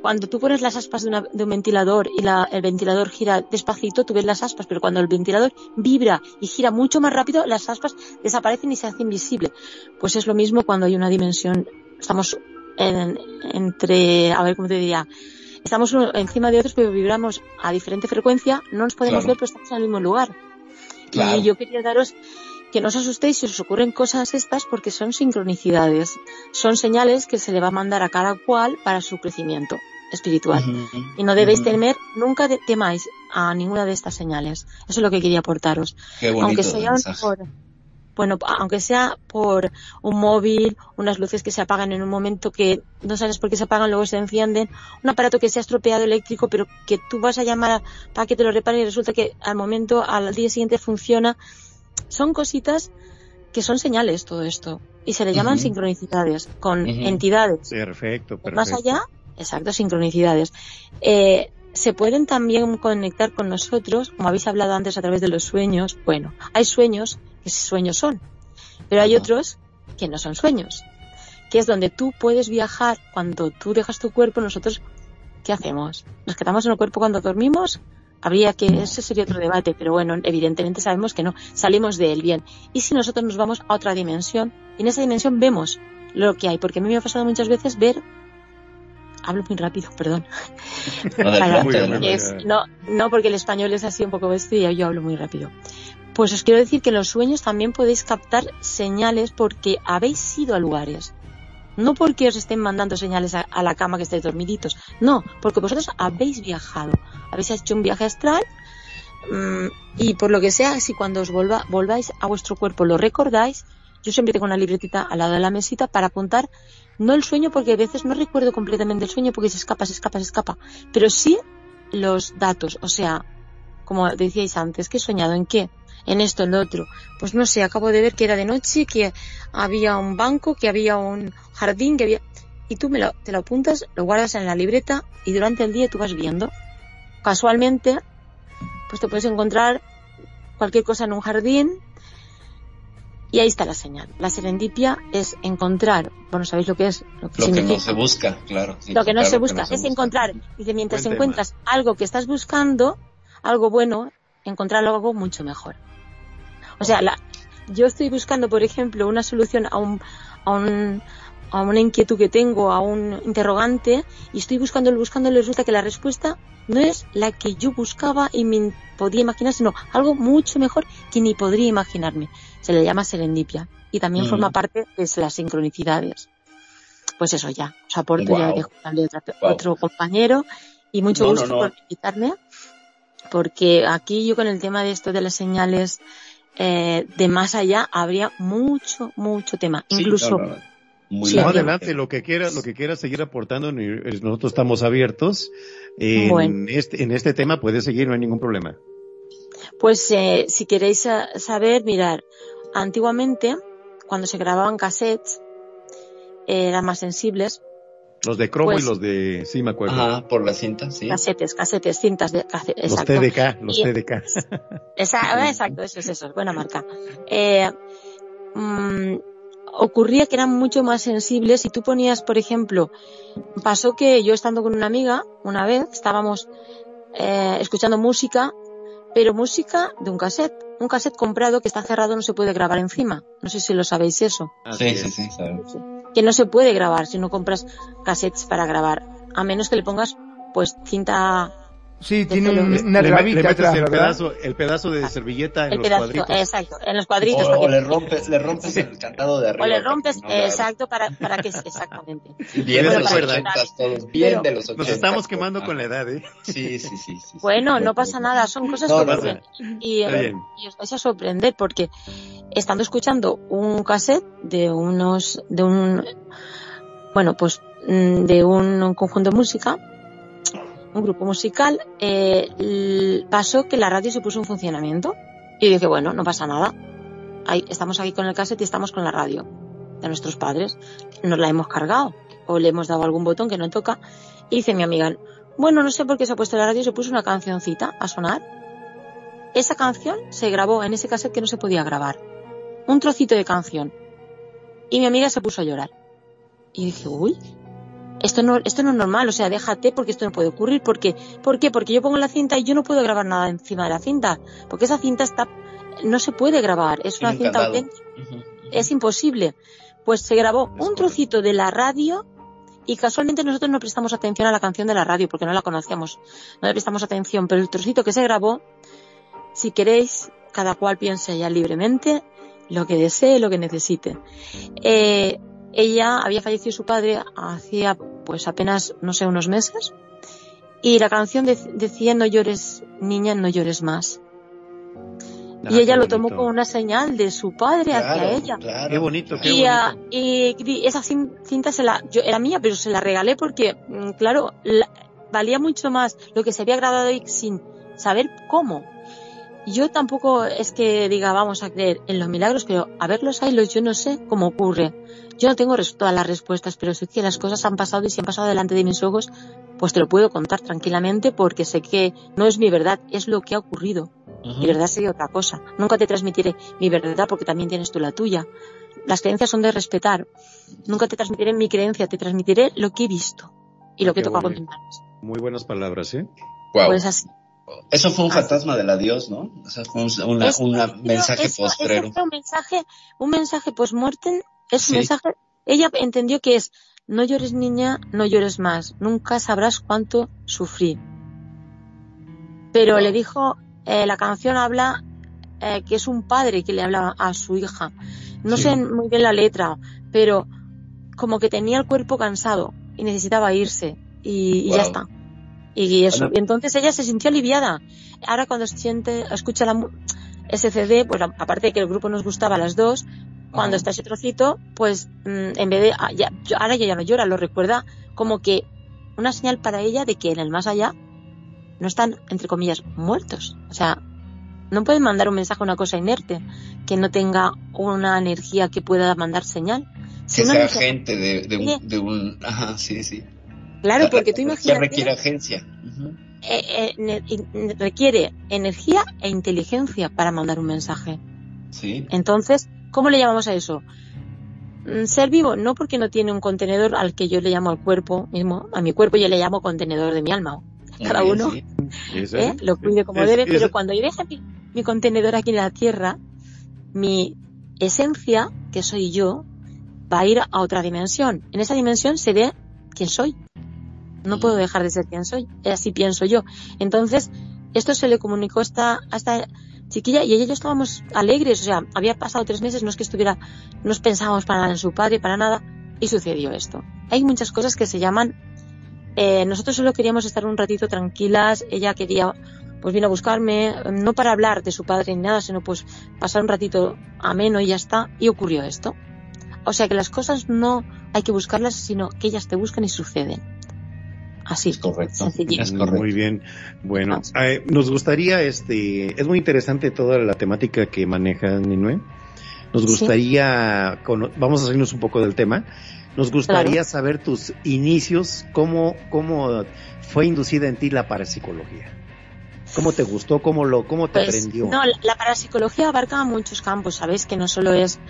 cuando tú pones las aspas de, un ventilador y el ventilador gira despacito, tú ves las aspas, pero cuando el ventilador vibra y gira mucho más rápido, las aspas desaparecen y se hacen invisible. Pues es lo mismo cuando hay una dimensión, estamos entre, a ver cómo te diría, estamos encima de otros, pero vibramos a diferente frecuencia, no nos podemos ver, pero estamos en el mismo lugar. Y yo quería daros que no os asustéis si os ocurren cosas estas porque son sincronicidades, son señales que se le va a mandar a cada cual para su crecimiento espiritual. y no debéis temer, nunca temáis a ninguna de estas señales. Eso es lo que quería aportaros. aunque sea por, bueno, aunque sea por un móvil, unas luces que se apagan en un momento que no sabes por qué se apagan, luego se encienden, un aparato que se ha estropeado eléctrico, pero que tú vas a llamar para que te lo reparen y resulta que al momento, al día siguiente funciona, son cositas que son señales todo esto y se le llaman sincronicidades con entidades. Perfecto, perfecto. Más allá, exacto, sincronicidades. Eh, se pueden también conectar con nosotros, como habéis hablado antes a través de los sueños. Bueno, hay sueños que sueños son, pero hay otros que no son sueños, que es donde tú puedes viajar cuando tú dejas tu cuerpo. Nosotros, ¿qué hacemos? ¿Nos quedamos en el cuerpo cuando dormimos? Habría que, ese sería otro debate, pero bueno, evidentemente sabemos que no, salimos de él bien. Y si nosotros nos vamos a otra dimensión, y en esa dimensión vemos lo que hay, porque a mí me ha pasado muchas veces ver, hablo muy rápido, perdón. No, no, porque el español es así un poco bestia y yo hablo muy rápido. Pues os quiero decir que en los sueños también podéis captar señales porque habéis ido a lugares. No porque os estén mandando señales a, la cama que estáis dormiditos. No, porque vosotros habéis viajado. Habéis hecho un viaje astral mm, y por lo que sea, si cuando os volváis a vuestro cuerpo lo recordáis, yo siempre tengo una libretita al lado de la mesita para apuntar, no el sueño, porque a veces no recuerdo completamente el sueño porque se escapa, se escapa, se escapa, pero sí los datos, o sea, como decíais antes, ¿qué he soñado? ¿En qué? en esto, en lo otro. Pues no sé, acabo de ver que era de noche, que había un banco, que había un jardín, que había... Y tú me lo, te lo apuntas, lo guardas en la libreta y durante el día tú vas viendo. Casualmente, pues te puedes encontrar cualquier cosa en un jardín y ahí está la señal. La serendipia es encontrar, bueno, ¿sabéis lo que es? Lo que, no se busca, claro. lo que no se busca es encontrar. Dice, mientras encuentras algo que estás buscando, algo bueno, encontrar algo mucho mejor. O sea, la, yo estoy buscando, por ejemplo, una solución a un, a un, a una inquietud que tengo, a un interrogante, y estoy buscándolo, buscándolo, y resulta que la respuesta no es la que yo buscaba y me podía imaginar, sino algo mucho mejor que ni podría imaginarme. Se le llama serendipia y también mm. forma parte de las sincronicidades. Pues eso ya, os aporto ya dejo otro, otro compañero y mucho gusto por invitarme, porque aquí yo con el tema de esto de las señales eh, de más allá habría mucho, mucho tema. Incluso. Muy adelante, lo que quiera, lo que quiera seguir aportando, nosotros estamos abiertos. En, este, en este tema puede seguir, no hay ningún problema. Pues eh, si queréis saber, mirar, antiguamente, cuando se grababan cassettes, eh, eran más sensibles. Los de cromo Pues- y los de, sí me acuerdo. Ajá, por la cinta, sí. Casetes, casetes, cintas de case- los exacto. TDK, los Y- TDK. Esa- exacto, eso es eso, buena marca. Eh, mm, ocurría que eran mucho más sensibles si tú ponías, por ejemplo, pasó que yo estando con una amiga, una vez, estábamos eh, escuchando música, pero música de un cassette, un cassette comprado que está cerrado no se puede grabar encima. No sé si lo sabéis eso. Así Sí, sí, sí, sabemos. Que no se puede grabar si no compras cassettes para grabar, a menos que le pongas pues cinta Sí, tiene un- una le, le metes atrás, el ¿verdad? pedazo, el pedazo de servilleta en el los pedazo, cuadritos. exacto, en los cuadritos. O, para o que- le rompes, le rompes el cantado de arriba. o le rompes, no exacto, para, para que, exactamente. Bien de los ochentas todos, bien Pero- de los Nos ochentas. estamos quemando con la edad, ¿eh? Sí, sí, sí. sí, sí. Bueno, no pasa nada, son cosas No, que ocurren. Y, Está eh, bien. y os vais a sorprender porque estando escuchando un cassette de unos, de un, bueno, pues mm, de un conjunto de música, un grupo musical, eh, pasó que la radio se puso en funcionamiento. Y dije, bueno, no pasa nada. Ahí, estamos aquí con el cassette y estamos con la radio de nuestros padres. Nos la hemos cargado o le hemos dado algún botón que no toca. Y dice mi amiga, bueno, no sé por qué se ha puesto la radio se puso una cancioncita a sonar. Esa canción se grabó en ese cassette que no se podía grabar. Un trocito de canción. Y mi amiga se puso a llorar. Y dije, uy, esto no, esto no es normal, o sea, déjate porque esto no puede ocurrir. ¿Por qué? ¿Por qué? Porque yo pongo la cinta y yo no puedo grabar nada encima de la cinta. Porque esa cinta está, no se puede grabar. Es una cinta auténtica es imposible. Pues se grabó Es un trocito de la radio y casualmente nosotros no prestamos atención a la canción de la radio porque no la conocíamos. No le prestamos atención, pero el trocito que se grabó, si queréis, cada cual piense ya libremente lo que desee, lo que necesite. Eh, ella había fallecido su padre hacía pues apenas, no sé, unos meses. Y la canción de- decía no llores, niña, no llores más. Ah, y ella lo tomó como una señal de su padre hacia Claro, ella. claro, Qué bonito, qué. Y, bonito. y esa cin- cinta se la, yo, era mía, pero se la regalé porque, mm, claro, la- valía mucho más lo que se había grabado sin saber cómo. Yo tampoco es que diga vamos a creer en los milagros, pero a ver los hilos yo no sé cómo ocurre. Yo no tengo todas las respuestas, pero sé que las cosas han pasado y si han pasado delante de mis ojos, pues te lo puedo contar tranquilamente porque sé que no es mi verdad, es lo que ha ocurrido. Mi verdad sería otra cosa. Nunca te transmitiré mi verdad porque también tienes tú la tuya. Las creencias son de respetar. Nunca te transmitiré mi creencia, te transmitiré lo que he visto y lo que he Qué tocado con mis manos. Muy buenas palabras, ¿eh? Pues así. Eso fue un Así. fantasma del adiós, ¿no? O sea, fue un una, Es- una mensaje eso- postrero. eso fue un mensaje, un mensaje post-mortem, es un mensaje, ella entendió que es, no llores niña, no llores más, nunca sabrás cuánto sufrí. Pero Wow. le dijo, eh, la canción habla eh, que es un padre que le habla a su hija. No Sí. sé muy bien la letra, pero como que tenía el cuerpo cansado y necesitaba irse y, y ya está. Y eso. Y entonces ella se sintió aliviada. Ahora cuando siente, escucha la, ese CD, pues aparte de que el grupo nos gustaba a las dos, cuando está ese trocito, pues mm, en vez de, ah, ya- ahora ella ya no llora, lo recuerda como que una señal para ella de que en el más allá no están, entre comillas, muertos. O sea, no pueden mandar un mensaje a una cosa inerte que no tenga una energía que pueda mandar señal. Que sea agente de, de, Sí. un, de un... Ajá, sí, sí. Claro, porque tú Ya imagínate, requiere agencia. Eh, eh, requiere energía e inteligencia para mandar un mensaje. Sí. Entonces, ¿cómo le llamamos a eso? Mm, Ser vivo, no porque no tiene un contenedor al que yo le llamo al cuerpo mismo, a mi cuerpo yo le llamo contenedor de mi alma. Cada uno sí. ¿eh? lo cuide como Es- debe, es- pero cuando yo deje mi, mi contenedor aquí en la tierra, mi esencia, que soy yo, va a ir a otra dimensión. En esa dimensión seré quien soy. No puedo dejar de ser quien soy. Así pienso yo. Entonces, esto se le comunicó a esta, a esta chiquilla y ella y yo estábamos alegres. O sea, había pasado tres meses, no es que estuviera, no nos pensábamos para nada en su padre, para nada, y sucedió esto. Hay muchas cosas que se llaman, eh, nosotros solo queríamos estar un ratito tranquilas, ella quería, pues vino a buscarme, no para hablar de su padre ni nada, sino pues pasar un ratito ameno y ya está, y ocurrió esto. O sea que las cosas no hay que buscarlas, sino que ellas te buscan y suceden. Así. Es correcto. Sencillito. Es correcto. Muy bien. Bueno, eh, nos gustaría, este, es muy interesante toda la temática que maneja Ninue, Nos Sí. gustaría, vamos a salirnos un poco del tema, nos gustaría Claro. saber tus inicios, cómo, cómo fue inducida en ti la parapsicología. ¿Cómo te gustó? ¿Cómo lo, cómo te Pues, prendió? no, la, la parapsicología abarca muchos campos, sabéis que no solo es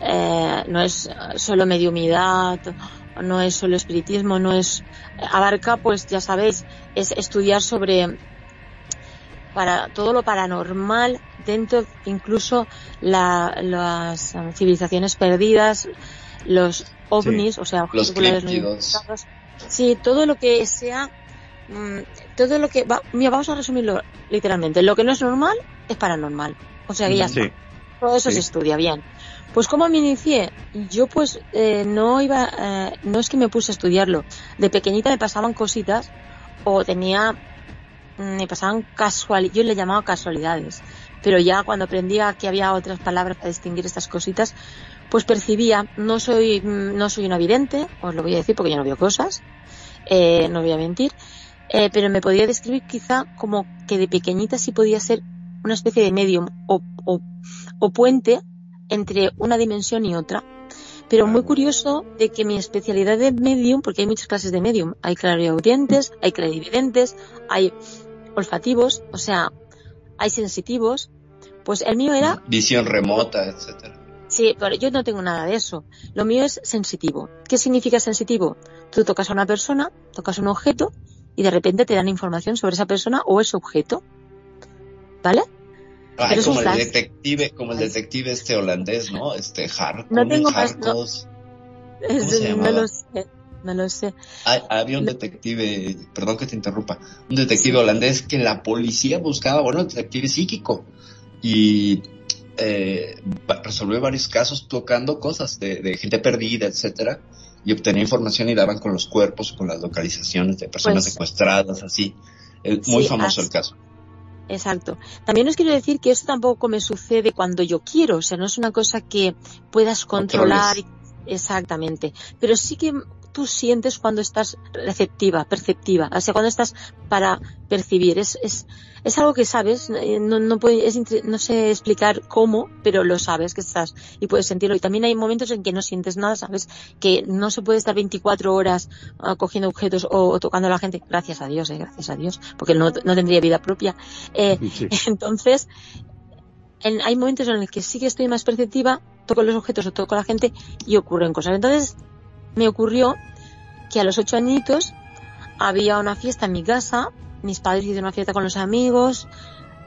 eh, no es eh, solo mediumidad, no es solo espiritismo, no es abarca pues ya sabéis, es estudiar sobre para todo lo paranormal dentro incluso la- las eh, civilizaciones perdidas, los ovnis, o sea, Los no críptidos. identificados. Sí, todo lo que sea mm, todo lo que va, mira, vamos a resumirlo literalmente. Lo que no es normal es paranormal. O sea que ya Sí. está. Todo eso Sí. se estudia bien. Pues cómo me inicié, yo pues eh, no iba, eh, no es que me puse a estudiarlo. De pequeñita me pasaban cositas o tenía, mm, me pasaban casual, yo le llamaba casualidades. Pero ya cuando aprendía que había otras palabras para distinguir estas cositas, pues percibía, no soy, mm, no soy una vidente, os lo voy a decir porque yo no veo cosas, eh, no voy a mentir, eh, pero me podía describir quizá como que de pequeñita sí podía ser una especie de medium o, o, o puente entre una dimensión y otra. Pero muy curioso de que mi especialidad de medium, porque hay muchas clases de medium, hay clariaudientes, hay clarividentes, hay olfativos, o sea, hay sensitivos, pues el mío era Visión remota, etcétera. Sí, pero yo no tengo nada de eso. Lo mío es sensitivo. ¿Qué significa sensitivo? Tú tocas a una persona, tocas un objeto y de repente te dan información sobre esa persona o ese objeto. ¿Vale? Pero como el detective, como el detective este holandés, ¿no? Este Harkon, No tengo más- no. Harkos. Es- lo sé. No lo sé. Había un detective, perdón que te interrumpa, un detective holandés que la policía buscaba, bueno, detective psíquico, y eh, resolvió varios casos tocando cosas de, de gente perdida, etcétera, y obtenía información y daban con los cuerpos, con las localizaciones de personas Pues- secuestradas, así. Es muy Sí, famoso el caso. Exacto. También os quiero decir que esto tampoco me sucede cuando yo quiero. O sea, no es una cosa que puedas controlar. Controles. Exactamente. Pero sí que tú sientes cuando estás receptiva, perceptiva. O sea, cuando estás para percibir. Es, es, es algo que sabes. eh, No, no, puede, es, no sé explicar cómo, pero lo sabes que estás y puedes sentirlo. Y también hay momentos en que no sientes nada, sabes que no se puede estar 24 horas ah, cogiendo objetos o, o tocando a la gente. Gracias a Dios, eh, gracias a Dios, porque no, no tendría vida propia. Eh, Sí. entonces, en- hay momentos en los que sí que estoy más perceptiva, toco los objetos o toco a la gente y ocurren cosas. Entonces, me ocurrió que a los ocho añitos había una fiesta en mi casa, mis padres hicieron una fiesta con los amigos,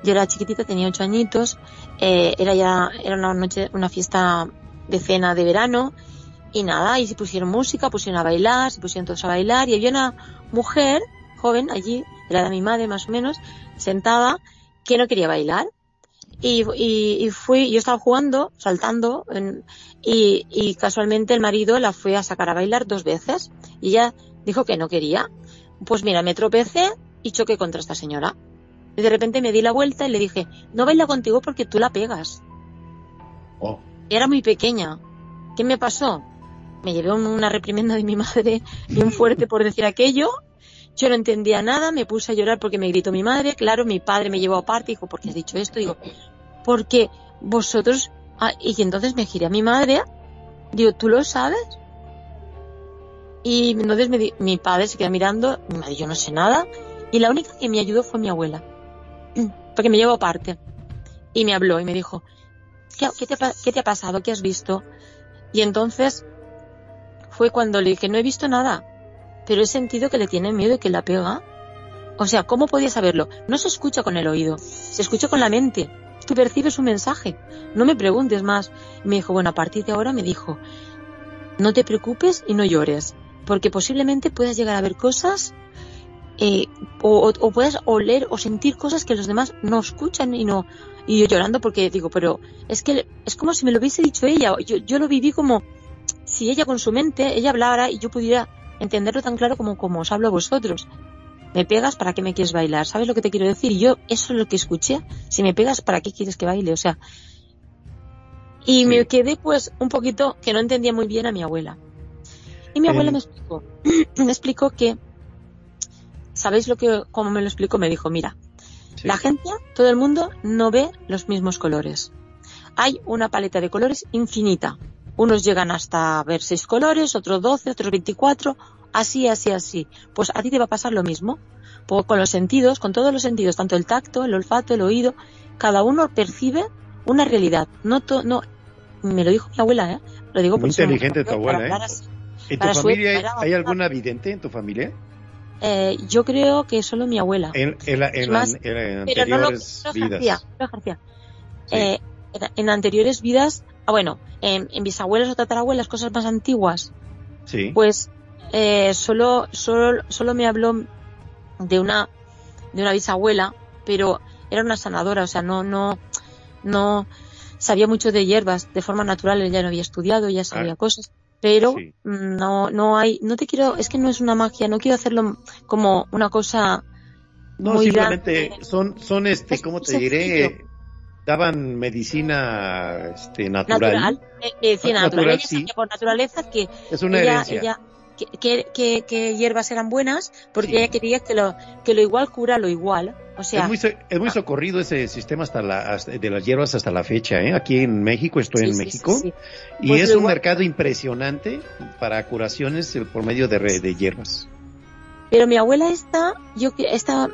yo era chiquitita, tenía ocho añitos, eh, era ya, era una noche, una fiesta de cena de verano, y nada, y se pusieron música, pusieron a bailar, se pusieron todos a bailar, y había una mujer joven allí, era de mi madre más o menos, sentada, que no quería bailar. Y, y, y fui, yo estaba jugando, saltando, en- y, y casualmente el marido la fue a sacar a bailar dos veces, y ella dijo que no quería. Pues mira, me tropecé y choqué contra esta señora. Y de repente me di la vuelta y le dije, no baila contigo porque tú la pegas. Oh. Era muy pequeña. ¿Qué me pasó? Me llevé un- una reprimenda de mi madre bien fuerte por decir aquello. Yo no entendía nada, me puse a llorar porque me gritó mi madre. Claro, mi padre me llevó aparte y dijo, ¿por qué has dicho esto? Digo, porque vosotros... Ah, y entonces me giré a mi madre. Digo, ¿tú lo sabes? Y entonces me mi padre se queda mirando, mi madre, yo no sé nada. Y la única que me ayudó fue mi abuela. Porque me llevó aparte. Y me habló y me dijo, ¿qué, te, qué te ha pasado? ¿Qué has visto? Y entonces fue cuando le dije, no he visto nada, pero he sentido que le tiene miedo y que la pega. O sea, ¿cómo podía saberlo? No se escucha con el oído, se escucha con la mente. Tú percibes un mensaje. No me preguntes más. Me dijo, bueno, a partir de ahora me dijo, no te preocupes y no llores, porque posiblemente puedas llegar a ver cosas eh, o puedas oler o sentir cosas que los demás no escuchan y no y yo llorando porque digo pero es que es como si me lo hubiese dicho ella yo, yo lo viví como si ella con su mente ella hablara y yo pudiera entenderlo tan claro como como os hablo a vosotros me pegas para qué me quieres bailar sabes lo que te quiero decir yo eso es lo que escuché si me pegas para qué quieres que baile o sea y me quedé pues un poquito que no entendía muy bien a mi abuela y mi abuela Eh. me explicó me explicó que ¿Sabéis lo que, como me lo explicó? Me dijo, mira, Sí. la gente, todo el mundo no ve los mismos colores. hay una paleta de colores infinita. Unos llegan hasta ver seis colores, otros 12, otros 24, así, así, así. Pues a ti te va a pasar lo mismo. Pues con los sentidos, con todos los sentidos, tanto el tacto, el olfato, el oído, cada uno percibe una realidad. No, to- no, me lo dijo mi abuela, ¿eh? Lo digo Muy inteligente tu abuela, ¿eh? así. ¿En tu su familia hay, alguna vidente en tu familia? Eh, yo creo que solo mi abuela. En, en, la- en, Es la- más, en pero no lo, anteriores no ejercía, vidas. no ejercía. Sí. Eh, en anteriores vidas, ah, bueno, en, en bisabuelas o tatarabuelas, cosas más antiguas, Sí. pues eh, solo, solo, solo me habló de una, de una bisabuela, pero era una sanadora, o sea, no, no, no sabía mucho de hierbas de forma natural, ella no había estudiado, ella sabía Ah. cosas, pero Sí. no, no hay, no te quiero, es que no es una magia, no quiero hacerlo como una cosa No, muy simplemente grande. son, son este, Es ¿cómo te diré? Daban medicina este, natural. natural, eh, medicina Natural, natural. Ella sí. sabía por naturaleza que Es una ella, herencia. ella- que, que, que- que hierbas eran buenas porque Sí. ella quería que lo, que lo igual cura lo igual. O sea, es, muy, es muy socorrido ese sistema hasta la, hasta- de las hierbas hasta la fecha, ¿eh? Aquí en México, estoy sí, en sí, México, y Pues es un igual- mercado impresionante para curaciones eh, por medio de, re- de hierbas. Pero mi abuela esta, yo que- esta,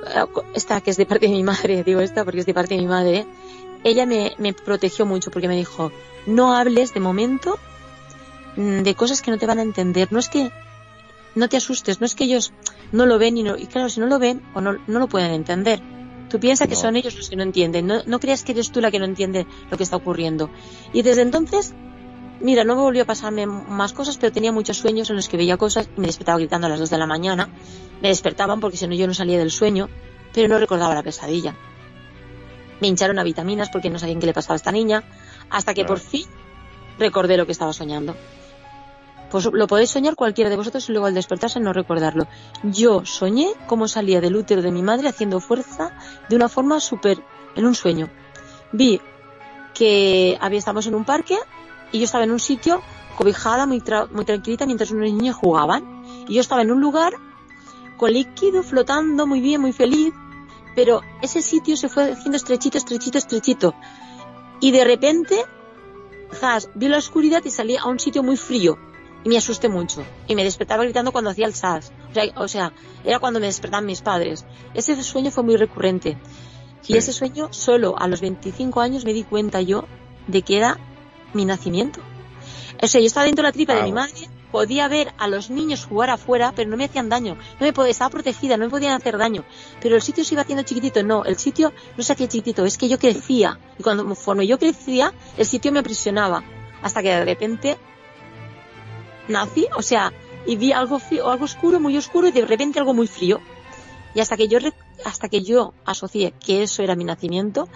esta que es de parte de mi madre, digo esta porque es de parte de mi madre, ella me, me protegió mucho porque me dijo, no hables de momento mm, de cosas que no te van a entender. No es que no te asustes, no es que ellos no lo ven y, no, y claro, si no lo ven o no, no lo pueden entender. Tú piensas que son ellos los que no entienden, no, no creas que eres tú la que no entiende lo que está ocurriendo. Y desde entonces, mira, no me volvió a pasarme más cosas, pero tenía muchos sueños en los que veía cosas y me despertaba gritando a las 2 de la mañana. Me despertaban porque si no yo no salía del sueño, pero no recordaba la pesadilla. Me hincharon a vitaminas porque no sabían qué le pasaba a esta niña, hasta que Claro. por fin recordé lo que estaba soñando. Pues lo podéis soñar cualquiera de vosotros y luego al despertarse no recordarlo. Yo soñé cómo salía del útero de mi madre haciendo fuerza de una forma súper en un sueño. Vi que había, estábamos en un parque y yo estaba en un sitio cobijada, muy, tra- muy tranquilita, mientras unos niños jugaban. Y yo estaba en un lugar con líquido, flotando muy bien, muy feliz, pero ese sitio se fue haciendo estrechito, estrechito, estrechito. Y de repente, zas, vi la oscuridad y salí a un sitio muy frío. Y me asusté mucho. Y me despertaba gritando cuando hacía el sas. O sea, o sea, era cuando me despertaban mis padres. Ese sueño fue muy recurrente. Sí. Y ese sueño, solo a los 25 años me di cuenta yo de que era mi nacimiento. O sea, yo estaba dentro de la tripa de mi madre, podía ver a los niños jugar afuera, pero no me hacían daño. No me podía, estaba protegida, no me podían hacer daño. Pero el sitio se iba haciendo chiquitito. No, el sitio no se hacía chiquitito, es que yo crecía. Y cuando, conforme yo crecía, el sitio me aprisionaba. Hasta que de repente nací, o sea, y vi algo frío, algo oscuro, muy oscuro, y de repente algo muy frío. Y hasta que yo, hasta que yo asocié que eso era mi nacimiento,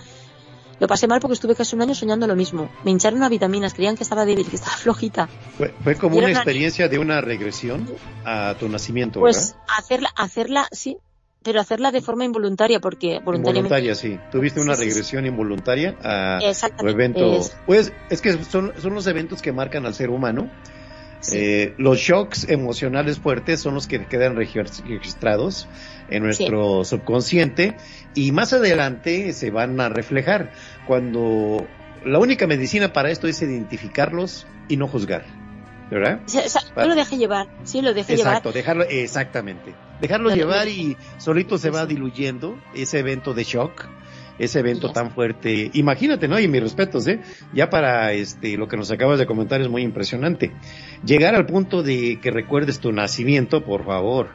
lo pasé mal porque estuve casi un año soñando lo mismo. Me hincharon a vitaminas, creían que estaba débil, que estaba flojita. Fue, fue como una una experiencia de una regresión a tu nacimiento, Pues ¿verdad? hacerla, hacerla, sí, pero hacerla de forma involuntaria, porque voluntariamente. Involuntaria, sí. Tuviste una Sí, sí, sí. regresión involuntaria a tu evento. es- Pues es que son, son los eventos que marcan al ser humano. Sí. Eh, los shocks emocionales fuertes son los que quedan regi- registrados en nuestro subconsciente y más adelante se van a reflejar cuando la única medicina para esto es identificarlos y no juzgar, ¿verdad? O sea, o sea, yo lo dejé llevar, sí, lo dejé Exacto, dejarlo, exactamente. Dejarlo Lo- llevar y solito se va diluyendo ese evento de shock, ese evento tan fuerte. Imagínate, ¿no? Y mis respetos, ¿eh? Ya para este, lo que nos acabas de comentar es muy impresionante. Llegar al punto de que recuerdes tu nacimiento, por favor.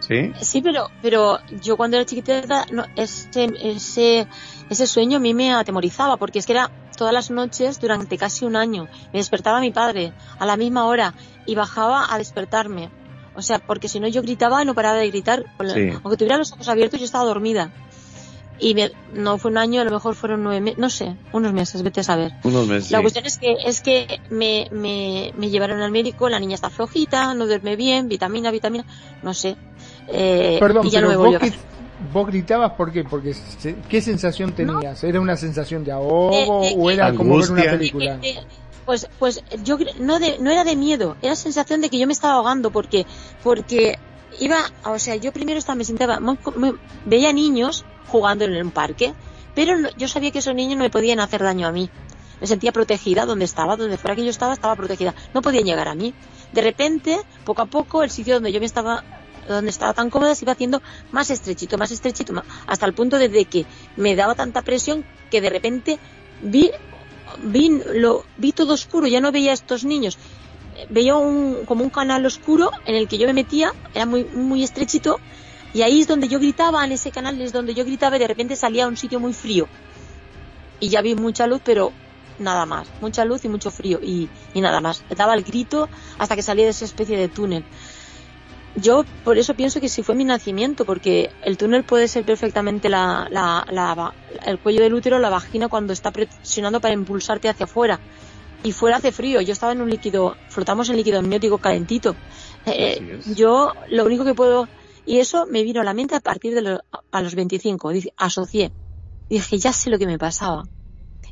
¿Sí? Sí, pero, pero yo cuando era chiquitita, no, ese, ese, ese sueño a mí me atemorizaba, porque es que era todas las noches durante casi un año. Me despertaba mi padre a la misma hora y bajaba a despertarme. O sea, porque si no yo gritaba y no paraba de gritar. Sí. Aunque tuviera los ojos abiertos, yo estaba dormida. Y me- no fue un año, a lo mejor fueron nueve meses, no sé, unos meses, vete a saber. Unos meses. La sí. cuestión es que, es que me, me, me llevaron al médico, la niña está flojita, no duerme bien, vitamina, vitamina, no sé. Eh, Perdón, y ya no me volvió vos, que- vos gritabas, ¿por qué? Porque se- ¿qué sensación tenías? ¿Era una sensación de ahogo De- de- o era como ver una película? Eh, eh, Pues, pues yo no, de, no era de miedo, era sensación de que yo me estaba ahogando porque, porque iba, o sea, yo primero estaba, me sentaba, veía niños jugando en un parque, pero no- yo sabía que esos niños no me podían hacer daño a mí. me sentía protegida donde estaba, donde fuera que yo estaba, estaba protegida. No podían llegar a mí. De repente, poco a poco, el sitio donde yo me estaba donde estaba tan cómoda se iba haciendo más estrechito, más estrechito, hasta el punto de que me daba tanta presión que de repente vi, vi, lo, vi todo oscuro, ya no veía a estos niños. Veía un, como un canal oscuro en el que yo me metía, era muy, muy estrechito, y ahí es donde yo gritaba, en ese canal es donde yo gritaba y de repente salía a un sitio muy frío. Y ya vi mucha luz, pero nada más. Mucha luz y mucho frío y, y nada más. Daba el grito hasta que salía de esa especie de túnel. Yo por eso pienso que si fue mi nacimiento, porque el túnel puede ser perfectamente la, la, la, el cuello del útero, la vagina cuando está presionando para impulsarte hacia afuera. Y fuera hace frío. Yo estaba en un líquido, flotamos en líquido amniótico calentito. Eh, yo lo único que puedo y eso me vino a la mente a partir de los, a los 25. Asocié. Dije, ya sé lo que me pasaba.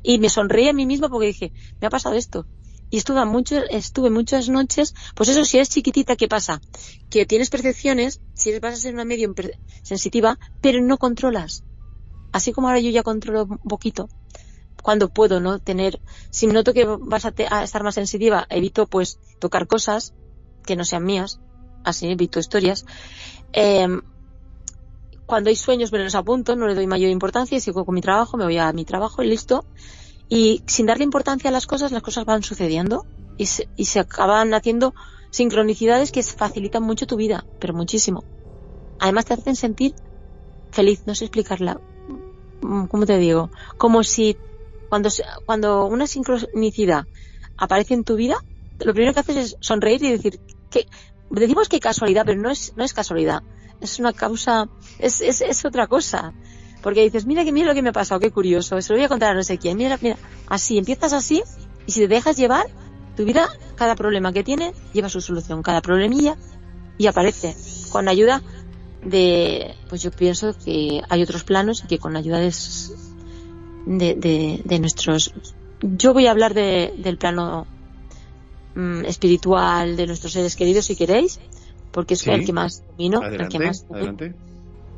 Y me sonreí a mí misma porque dije, me ha pasado esto. Y estuve, mucho, estuve muchas noches, pues eso, si eres chiquitita, ¿qué pasa? Que tienes percepciones, si vas a ser una medio sensitiva, pero no controlas. Así como ahora yo ya controlo un poquito, cuando puedo, ¿no? Tener, si noto que vas a, a estar más sensitiva, evito pues tocar cosas que no sean mías, así evito historias. Eh, cuando hay sueños me los apunto, no le doy mayor importancia y sigo con mi trabajo, me voy a mi trabajo y listo. Y sin darle importancia a las cosas, las cosas van sucediendo y se, y se acaban haciendo sincronicidades que facilitan mucho tu vida, pero muchísimo. Además te hacen sentir feliz, no sé explicarla. ¿Cómo te digo? Como si cuando, cuando una sincronicidad aparece en tu vida, lo primero que haces es sonreír y decir que decimos que casualidad, pero no es, no es casualidad. Es una causa, es, es, es otra cosa. Porque dices, mira que mira lo que me ha pasado, qué curioso, se lo voy a contar a no sé quién, mira, mira, así, empiezas así, y si te dejas llevar, tu vida, cada problema que tiene, lleva su solución, cada problemilla, y aparece, con ayuda de, pues yo pienso que hay otros planos y que con ayuda de, de, de, nuestros, yo voy a hablar de, del plano mm, espiritual de nuestros seres queridos si queréis, porque es Sí. el que más domino, el que más adelante.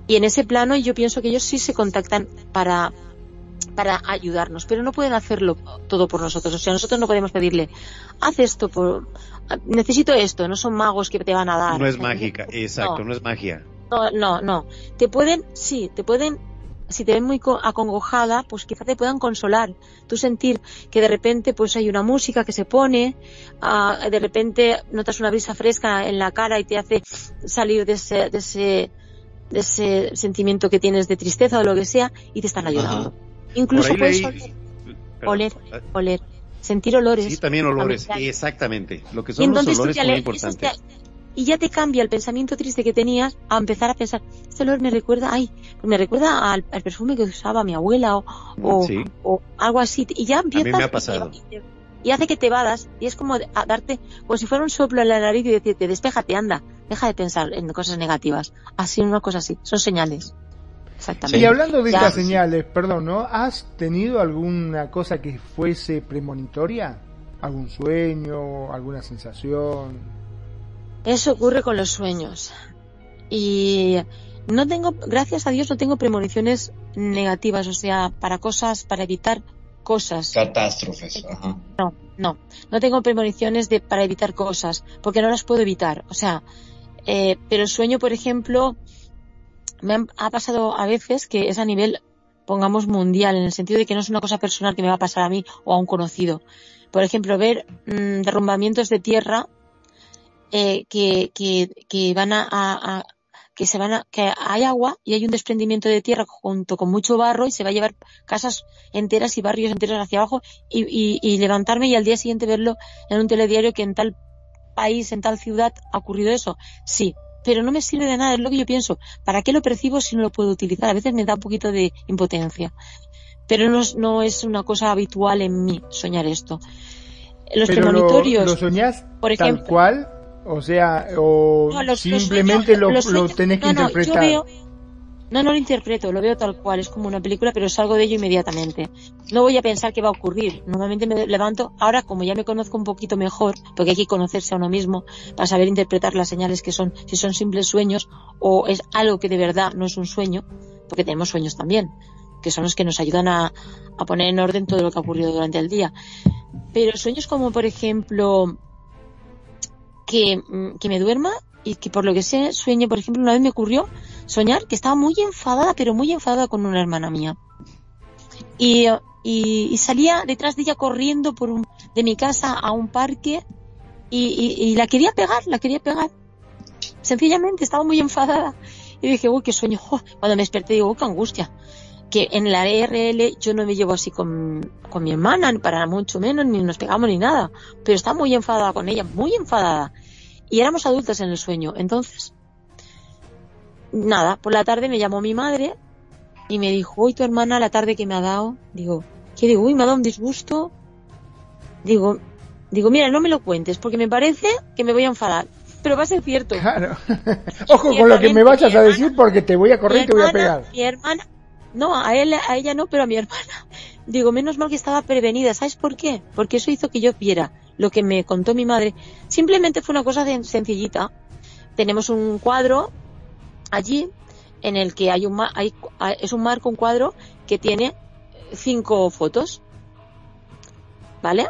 y en ese plano yo pienso que ellos sí se contactan para para ayudarnos, pero no pueden hacerlo todo por nosotros. O sea, nosotros no podemos pedirle, haz esto por, necesito esto, no son magos que te van a dar. No es mágica, exacto, no es magia. no, no, no. Te pueden, sí, te pueden, si te ven muy co- acongojada, pues quizá te puedan consolar. Tú sentir que de repente pues hay una música que se pone, ah, de repente notas una brisa fresca en la cara y te hace salir de ese, de ese, de ese sentimiento que tienes de tristeza o lo que sea y te están ayudando. Incluso puedes leí- oler, Perdón. oler, oler, sentir olores. Sí, también olores, exactamente. Lo que Y son los olores muy le- importantes. eso te- y ya te cambia el pensamiento triste que tenías a empezar a pensar, este olor me recuerda, ay, me recuerda al, al perfume que usaba mi abuela o, o, Sí. o algo así. Y ya empiezas. me ha y te- pasado. Y, te- y hace que te vadas y es como a darte, como si fuera un soplo en la nariz y decirte, despéjate, anda, deja de pensar en cosas negativas. Así, una cosa así. Son señales. Exactamente. Y hablando de Ya. estas señales, perdón, ¿no? ¿Has tenido alguna cosa que fuese premonitoria? ¿Algún sueño? ¿Alguna sensación? Eso ocurre con los sueños. Y no tengo, gracias a Dios, no tengo premoniciones negativas, o sea, para cosas, para evitar cosas. Catástrofes. Ajá. No, no, no tengo premoniciones de, para evitar cosas, porque no las puedo evitar. O sea, eh, pero el sueño, por ejemplo, me han- ha pasado a veces que es a nivel, pongamos, mundial, en el sentido de que no es una cosa personal que me va a pasar a mí o a un conocido. Por ejemplo, ver mm, derrumbamientos de tierra eh, que, que, que van a, a- a- que se van a, que hay agua y hay un desprendimiento de tierra junto con mucho barro y se va a llevar casas enteras y barrios enteros hacia abajo y, y, y levantarme y al día siguiente verlo en un telediario que en tal país, en tal ciudad ha ocurrido eso. Sí, pero no me sirve de nada, es lo que yo pienso. ¿Para qué lo percibo si no lo puedo utilizar? A veces me da un poquito de impotencia. Pero no es, no es una cosa habitual en mí soñar esto. Los ¿Pero lo, premonitorios, lo por tal ejemplo. cual? O sea, o No, los- los simplemente lo, los lo tenés que no, interpretar. veo, no, no lo interpreto, lo veo tal cual, es como una película, pero salgo de ello inmediatamente. No voy a pensar qué va a ocurrir. Normalmente me levanto, ahora como ya me conozco un poquito mejor, porque hay que conocerse a uno mismo para saber interpretar las señales que son, si son simples sueños o es algo que de verdad no es un sueño, porque tenemos sueños también. que son los que nos ayudan a, a poner en orden todo lo que ha ocurrido durante el día. Pero sueños como, por ejemplo, que, mm, que me duerma y que por lo que sé sueñe, por ejemplo, una vez me ocurrió soñar que estaba muy enfadada, pero muy enfadada con una hermana mía. Y, y, y salía detrás de ella corriendo por un, de mi casa a un parque y, y- la quería pegar, la quería pegar. Sencillamente estaba muy enfadada. Y dije, uy, qué sueño. Cuando me desperté digo, uy, qué angustia. Que en la RL yo no me llevo así con, con mi hermana, ni para mucho menos, ni nos pegamos ni nada. Pero estaba muy enfadada con ella, muy enfadada. Y éramos adultas en el sueño. Entonces, nada, por la tarde me llamó mi madre y me dijo, uy, tu hermana la tarde que me ha dado. Digo, ¿qué digo? Uy, me ha dado un disgusto. Digo, digo, mira, no me lo cuentes porque me parece que me voy a enfadar. Pero va a ser cierto. Claro. Ojo con lo que me vayas a decir porque te voy a correr y te voy a pegar. Mi hermana, no, a él, a ella no, pero a mi hermana. Digo, menos mal que estaba prevenida. ¿Sabes por qué? Porque eso hizo que yo viera lo que me contó mi madre. Simplemente fue una cosa sencillita. Tenemos un cuadro allí en el que hay un, hay, hay- es un marco, un cuadro que tiene cinco fotos. ¿Vale?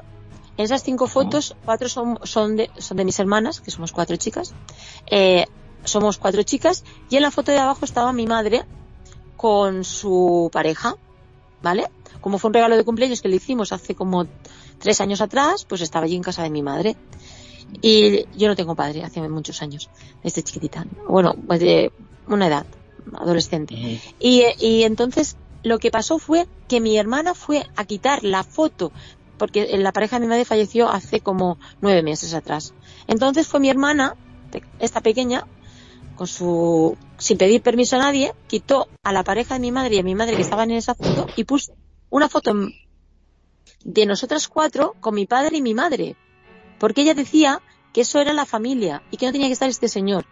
En esas cinco fotos, cuatro son, son, de, son de mis hermanas, que somos cuatro chicas. Eh, somos cuatro chicas y en la foto de abajo estaba mi madre con su pareja, ¿vale? Como fue un regalo de cumpleaños que le hicimos hace como tres años atrás, pues estaba allí en casa de mi madre. Y yo no tengo padre, hace muchos años, desde chiquitita. Bueno, pues de una edad, adolescente. Y, y entonces lo que pasó fue que mi hermana fue a quitar la foto, porque la pareja de mi madre falleció hace como nueve meses atrás. Entonces fue mi hermana, esta pequeña, con su, sin pedir permiso a nadie, quitó a la pareja de mi madre y a mi madre que estaban en esa foto y puso una foto de nosotras cuatro con mi padre y mi madre. Porque ella decía que eso era la familia y que no tenía que estar este señor.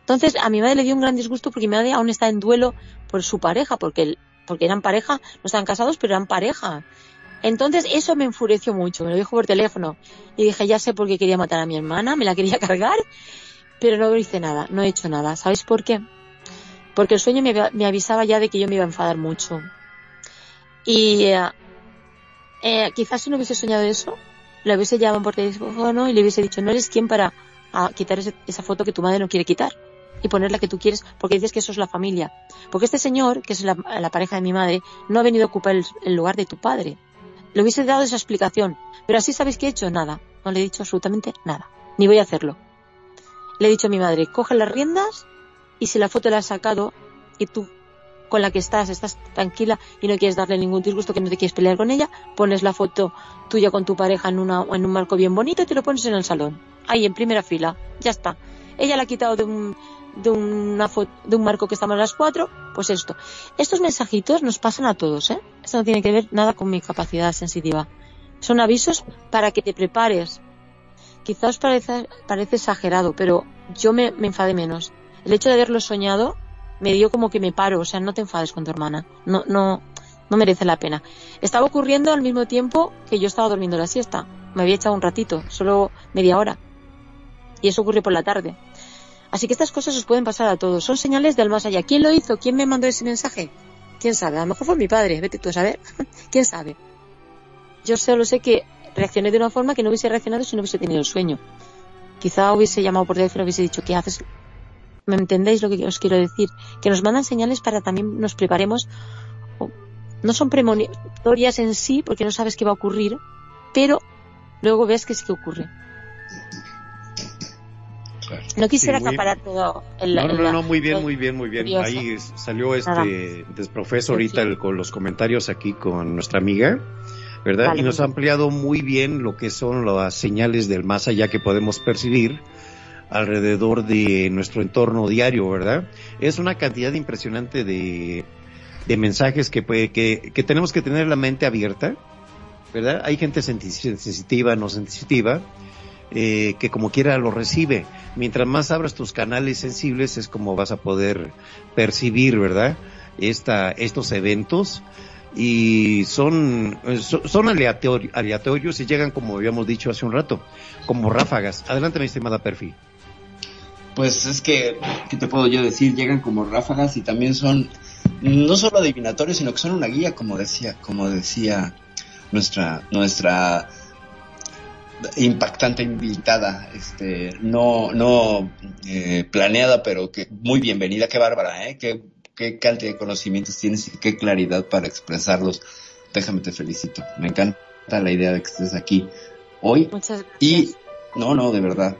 Entonces a mi madre le dio un gran disgusto porque mi madre aún está en duelo por su pareja, porque, porque eran pareja, no estaban casados, pero eran pareja. Entonces eso me enfureció mucho, me lo dijo por teléfono. Y dije, ya sé por qué quería matar a mi hermana, me la quería cargar, pero no hice nada, no he hecho nada. ¿Sabéis por qué? Porque el sueño me, me avisaba ya de que yo me iba a enfadar mucho. Y eh, eh, quizás si no hubiese soñado eso, le hubiese llamado por teléfono y le hubiese dicho, no eres quien para ah, quitar esa foto que tu madre no quiere quitar y poner la que tú quieres porque dices que eso es la familia. Porque este señor, que es la, la pareja de mi madre, no ha venido a ocupar el, el lugar de tu padre. Le hubiese dado esa explicación. Pero así sabéis que he hecho nada. No le he dicho absolutamente nada. Ni voy a hacerlo. Le he dicho a mi madre, coge las riendas y si la foto la has sacado y tú con la que estás, estás tranquila y no quieres darle ningún disgusto, que no te quieres pelear con ella, pones la foto tuya con tu pareja en, una, en un marco bien bonito y te lo pones en el salón. Ahí, en primera fila. Ya está. Ella la ha quitado de un, de una fo- de un marco que estamos las cuatro, pues esto. Estos mensajitos nos pasan a todos, ¿eh? Esto no tiene que ver nada con mi capacidad sensitiva. Son avisos para que te prepares. Quizás parece, parece exagerado, pero yo me, me menos. El hecho de haberlo soñado me dio como que me paro, o sea, no te enfades con tu hermana. No, no, no merece la pena. Estaba ocurriendo al mismo tiempo que yo estaba durmiendo la siesta. Me había echado un ratito, solo media hora. Y eso ocurrió por la tarde. Así que estas cosas os pueden pasar a todos. Son señales del más allá. ¿Quién lo hizo? ¿Quién me mandó ese mensaje? ¿Quién sabe? A lo mejor fue mi padre. Vete tú a saber. ¿Quién sabe? Yo solo sé que reaccioné de una forma que no hubiese reaccionado si no hubiese tenido el sueño. Quizá hubiese llamado por teléfono y hubiese dicho, ¿qué haces? ¿Me entendéis lo que os quiero decir? Que nos mandan señales para también nos preparemos. No son premonitorias en sí, porque no sabes qué va a ocurrir, pero luego ves que sí que ocurre. Claro. No quisiera Sí, acaparar todo el, No, no, el- no, muy bien, muy bien, muy bien. curioso. Ahí salió este desprofeso ahorita el- con los comentarios aquí con nuestra amiga, ¿verdad? Vale, y nos ha ampliado muy bien lo que son las señales del más allá que podemos percibir alrededor de nuestro entorno diario, ¿verdad? Es una cantidad impresionante de, de mensajes que, que, que tenemos que tener la mente abierta, ¿verdad? Hay gente sensitiva, no sensitiva, eh, que como quiera lo recibe. Mientras más abras tus canales sensibles es como vas a poder percibir, ¿verdad? Esta, estos eventos y son, so- son aleatori- aleatorios y llegan, como habíamos dicho hace un rato, como ráfagas. Adelante, mi estimada Perfi. Pues es que, ¿qué te puedo yo decir? Llegan como ráfagas y también son no solo adivinatorios, sino que son una guía, como decía, como decía nuestra, nuestra impactante invitada, este, no, no eh, planeada, pero que muy bienvenida, qué bárbara, ¿eh? Qué, qué cantidad de conocimientos tienes y qué claridad para expresarlos. Déjame te felicito. Me encanta la idea de que estés aquí hoy. Muchas gracias. Y, no, no, de verdad.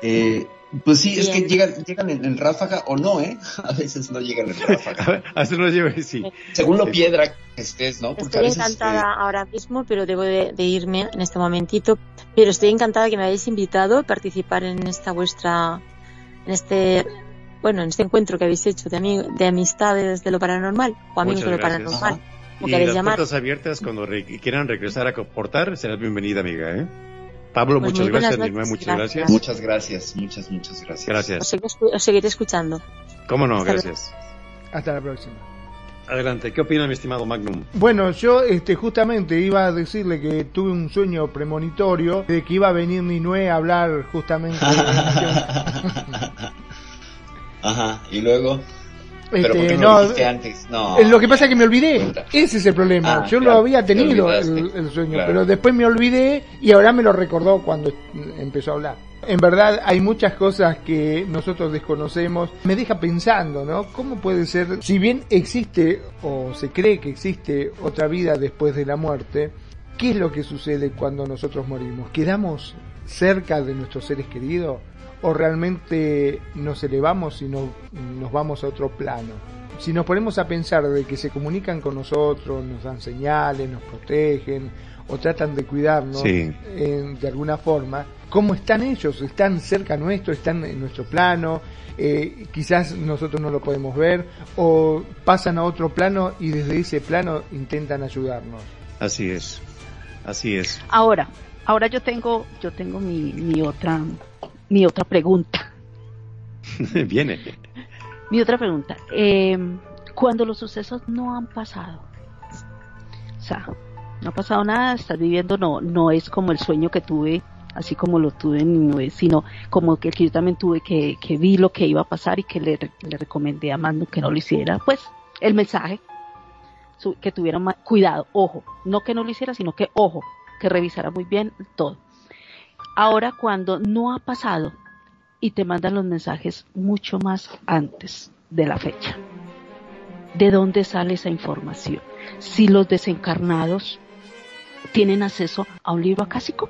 Eh, pues sí, es que llegan, llegan en, en ráfaga o no, ¿eh? A veces no llegan en ráfaga. A veces nos lleva, sí. Según lo piedra que estés, ¿no? Porque a Estoy veces, encantada eh, ahora mismo, pero debo de, de irme en este momentito. Pero estoy encantada que me hayáis invitado a participar en esta vuestra, en este, bueno, en este encuentro que habéis hecho de, ami- de amistades de lo paranormal o amigos Muchas de lo gracias. paranormal, como Y queréis las llamar. puertas abiertas cuando re- quieran regresar a aportar, serás bienvenida, amiga, ¿eh? Pablo, Pues muchas gracias, Nirma, noches, muchas gracias. gracias. muchas gracias, muchas, muchas gracias. Gracias. os seguiré escuchando. ¿Cómo no? Hasta Gracias. Hasta la próxima. Adelante, ¿qué opina mi estimado Magnum? Bueno, yo este, justamente iba a decirle que tuve un sueño premonitorio de que iba a venir Ninue a hablar justamente de Ajá, y luego, pero ¿por Este, no, no, lo antes? No. Eh, Lo que pasa es que me olvidé. Ese es el problema. Ah, Yo claro, lo había te tenido el, el sueño, Claro. pero después me olvidé y ahora me lo recordó cuando empezó a hablar. En verdad hay muchas cosas que nosotros desconocemos. Me deja pensando, ¿no? ¿Cómo puede ser, si bien existe o se cree que existe otra vida después de la muerte, ¿qué es lo que sucede cuando nosotros morimos? ¿Quedamos cerca de nuestros seres queridos? ¿O realmente nos elevamos y no- nos vamos a otro plano? si nos ponemos a pensar de que se comunican con nosotros, nos dan señales, nos protegen o tratan de cuidarnos Sí. en- de alguna forma, ¿cómo están ellos? ¿Están cerca nuestro? ¿Están en nuestro plano? Eh, quizás nosotros no lo podemos ver o pasan a otro plano y desde ese plano intentan ayudarnos. Así es. Así es. Ahora, ahora yo tengo, yo tengo mi, mi otra, mi otra pregunta. Viene. Mi otra pregunta. Eh, cuando los sucesos no han pasado, o sea, no ha pasado nada, estás viviendo, no, no es como el sueño que tuve, así como lo tuve en Ninue, sino como que, que yo también tuve que, que vi lo que iba a pasar y que le, le recomendé a Manu que no lo hiciera, pues, el mensaje, su- que tuviera más cuidado, ojo, no que no lo hiciera, sino que, ojo, que revisara muy bien todo. Ahora, cuando no ha pasado y te mandan los mensajes mucho más antes de la fecha, ¿de dónde sale esa información? Si los desencarnados tienen acceso a un libro acásico,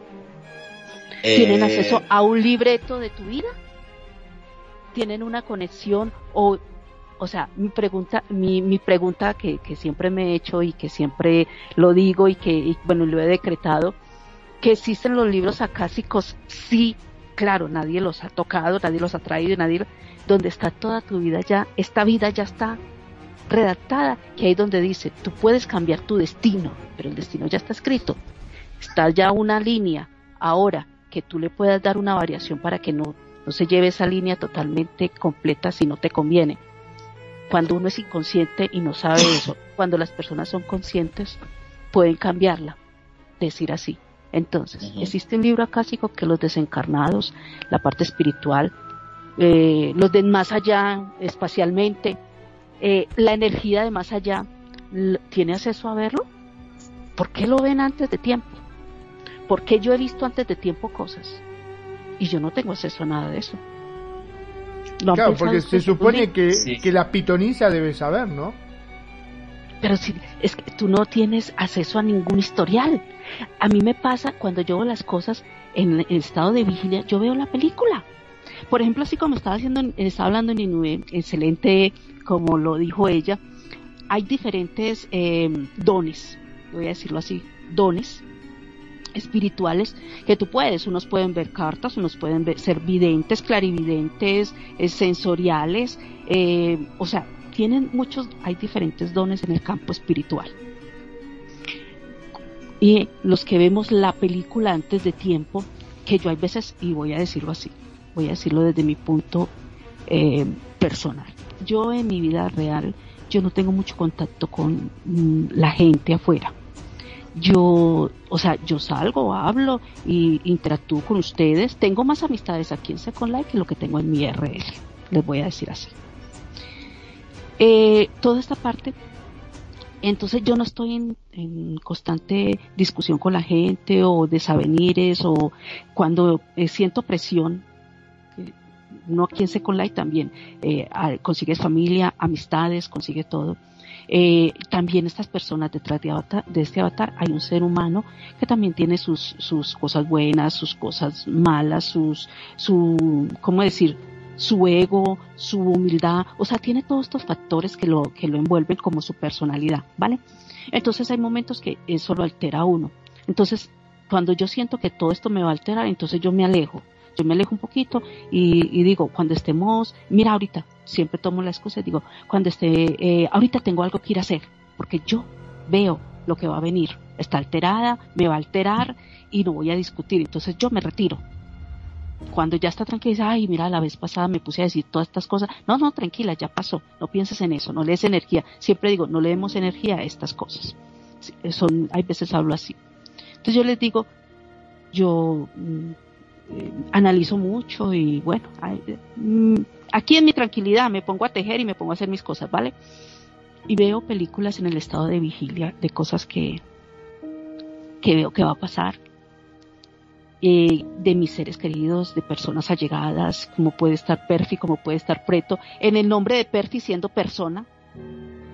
tienen Eh, acceso a un libreto de tu vida, tienen una conexión o o sea, mi pregunta, mi, mi pregunta que, que siempre me he hecho y que siempre lo digo y que, y, bueno, lo he decretado, que existen los libros acásicos, sí, claro, nadie los ha tocado, nadie los ha traído, nadie, donde está toda tu vida ya, esta vida ya está redactada, que ahí donde dice, tú puedes cambiar tu destino, pero el destino ya está escrito, está ya una línea, ahora que tú le puedas dar una variación para que no, no se lleve esa línea totalmente completa si no te conviene. Cuando uno es inconsciente y no sabe eso, cuando las personas son conscientes, pueden cambiarla, decir así. Entonces, existe un libro acásico que los desencarnados, la parte espiritual, eh, los de más allá espacialmente, eh, la energía de más allá, ¿tiene acceso a verlo? ¿Por qué lo ven antes de tiempo? ¿Por qué yo he visto antes de tiempo cosas? Y yo no tengo acceso a nada de eso. ¿Lo han Claro, porque se supone que, Sí. que la pitonisa debe saber, ¿no? Pero si es que tú no tienes acceso a ningún historial. A mí me pasa cuando yo veo las cosas en, estado de vigilia, yo veo la película. Por ejemplo, así como estaba haciendo, en- estaba hablando en Inue, excelente, como lo dijo ella, hay diferentes eh, dones, voy a decirlo así, dones espirituales que tú puedes. Unos pueden ver cartas, unos pueden ver- ser videntes, clarividentes, eh, sensoriales, eh, o sea, tienen muchos, hay diferentes dones en el campo espiritual. Y los que vemos la película antes de tiempo, que yo hay veces, y voy a decirlo así, voy a decirlo desde mi punto eh, personal. Yo en mi vida real, yo no tengo mucho contacto con mm, la gente afuera. Yo, o sea, yo salgo, hablo y interactúo con ustedes. Tengo más amistades aquí en Second Life que lo que tengo en mi RL. Les voy a decir así. Eh, toda esta parte entonces yo no estoy en, constante discusión con la gente o desavenires o cuando eh, siento presión, eh, no aquí en Second Life también, eh, consigues familia, amistades, consigue todo. Eh, también estas personas detrás de, avatar, de este avatar hay un ser humano que también tiene sus, sus cosas buenas, sus cosas malas, sus, su, ¿cómo decir? Su ego, su humildad, o sea, tiene todos estos factores que lo, que lo envuelven como su personalidad, ¿vale? Entonces hay momentos que eso lo altera a uno. Entonces, cuando yo siento que todo esto me va a alterar, entonces yo me alejo. Yo me alejo un poquito y, y digo, cuando estemos, mira ahorita, siempre tomo la excusa y digo, cuando esté, eh, ahorita tengo algo que ir a hacer, porque yo veo lo que va a venir. Está alterada, me va a alterar y no voy a discutir. Entonces yo me retiro cuando ya está tranquila, dice, ay, mira, la vez pasada me puse a decir todas estas cosas. No, no, tranquila, ya pasó. No pienses en eso, no le des energía. Siempre digo, no le demos energía a estas cosas. Son, hay veces hablo así. Entonces yo les digo, yo mm, eh, analizo mucho y bueno, mm, aquí en mi tranquilidad me pongo a tejer y me pongo a hacer mis cosas, ¿vale? Y veo películas en el estado de vigilia de cosas que, que veo que va a pasar eh, de mis seres queridos, de personas allegadas, como puede estar Perfi, como puede estar Preto, en el nombre de Perfi siendo persona,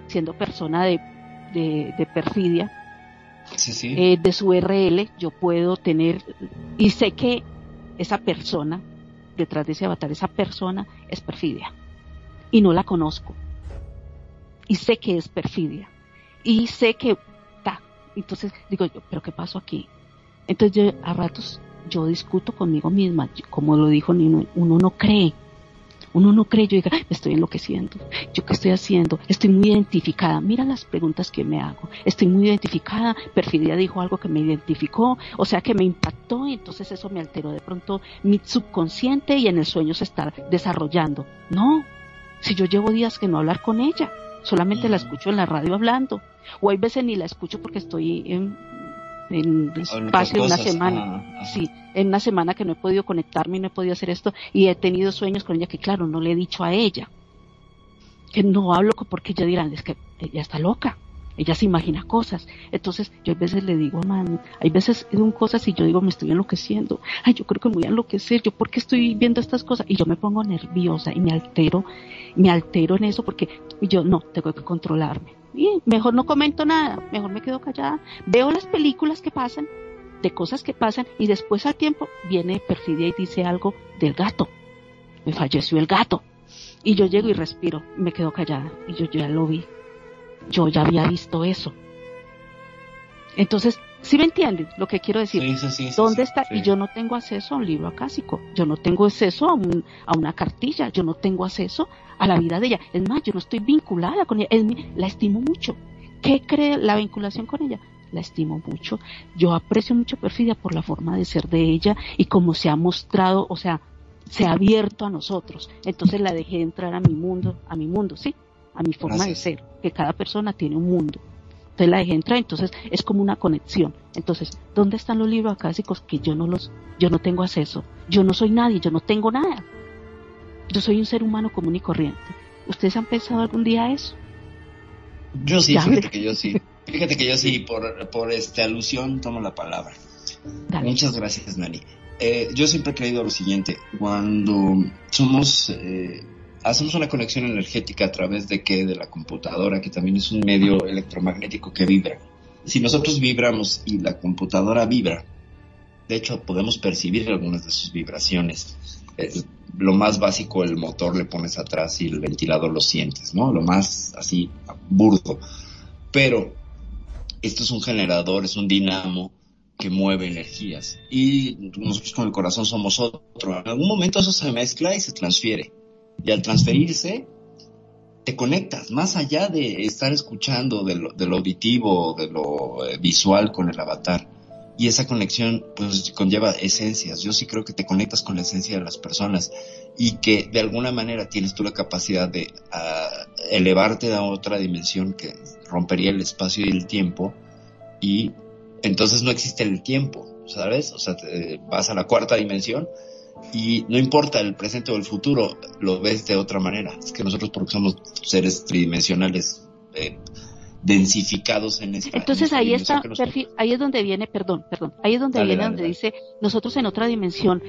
siendo persona de, de, de perfidia, sí, sí. Eh, de su RL, yo puedo tener, y sé que esa persona, detrás de ese avatar, esa persona es perfidia, y no la conozco, y sé que es perfidia, y sé que, ta, entonces digo yo, pero ¿qué pasó aquí? Entonces yo a ratos yo discuto conmigo misma, como lo dijo Nino, uno no cree, uno no cree, yo diga, me estoy enloqueciendo, yo qué estoy haciendo, estoy muy identificada, mira las preguntas que me hago, estoy muy identificada, Perfidia dijo algo que me identificó, o sea que me impactó y entonces eso me alteró de pronto mi subconsciente y en el sueño se está desarrollando. No, si yo llevo días que no hablar con ella, solamente la escucho en la radio hablando, o hay veces ni la escucho porque estoy en, en espacio de una semana. Ah, sí, en una semana que no he podido conectarme y no he podido hacer esto y he tenido sueños con ella que claro, no le he dicho a ella. Que no hablo porque ella dirán, es que ella está loca. Ella se imagina cosas. Entonces, yo a veces le digo, man, hay veces son cosas y yo digo, me estoy enloqueciendo. Ay, yo creo que me voy a enloquecer. Yo, ¿por qué estoy viendo estas cosas? Y yo me pongo nerviosa y me altero, me altero en eso porque yo no, tengo que controlarme mejor no comento nada, mejor me quedo callada, veo las películas que pasan, de cosas que pasan, y después al tiempo viene Perfidia y dice algo del gato. Me falleció el gato. Y yo llego y respiro, me quedo callada, y yo ya lo vi. Yo ya había visto eso. Entonces, ¿sí me entienden lo que quiero decir? Sí, sí, sí, ¿Dónde está? Y yo no tengo acceso a un libro acásico, yo no tengo acceso a, un, a una cartilla, yo no tengo acceso a la vida de ella. Es más, yo no estoy vinculada con ella, es mi- la estimo mucho. ¿Qué cree la vinculación con ella? La estimo mucho. Yo aprecio mucho a Perfidia por la forma de ser de ella y cómo se ha mostrado, o sea, se ha abierto a nosotros. Entonces la dejé entrar a mi mundo, a mi mundo, sí, a mi forma Gracias. de ser, que cada persona tiene un mundo. Entonces la dejé entrar, entonces es como una conexión. Entonces, ¿dónde están los libros acásicos que yo no los, yo no tengo acceso? Yo no soy nadie, yo no tengo nada. Yo soy un ser humano común y corriente. ¿Ustedes han pensado algún día eso? Yo sí, fíjate que yo sí. Fíjate que yo sí, por, por este alusión tomo la palabra. Dale. Muchas gracias, Nani. Eh, yo siempre he creído lo siguiente, cuando somos, eh, hacemos una conexión energética a través de qué, de la computadora, que también es un medio electromagnético que vibra. Si nosotros vibramos y la computadora vibra, de hecho podemos percibir algunas de sus vibraciones. Eh, lo más básico, el motor le pones atrás y el ventilador lo sientes, ¿no? Lo más así burdo. Pero esto es un generador, es un dinamo que mueve energías. Y nosotros con el corazón somos otro. En algún momento eso se mezcla y se transfiere. Y al transferirse, te conectas más allá de estar escuchando de lo, auditivo, de lo eh, visual con el avatar. Y esa conexión pues conlleva esencias. Yo sí creo que te conectas con la esencia de las personas y que de alguna manera tienes tú la capacidad de ah, elevarte a otra dimensión que rompería el espacio y el tiempo y entonces no existe el tiempo, ¿sabes? O sea, te- vas a la cuarta dimensión y no importa el presente o el futuro, lo ves de otra manera. Es que nosotros porque somos seres tridimensionales, eh, densificados en esta Entonces en ahí está, dimensión que nos Perfi, ahí es donde viene, perdón, perdón, ahí es donde Dale, viene dale, donde dale. dice, nosotros en otra dimensión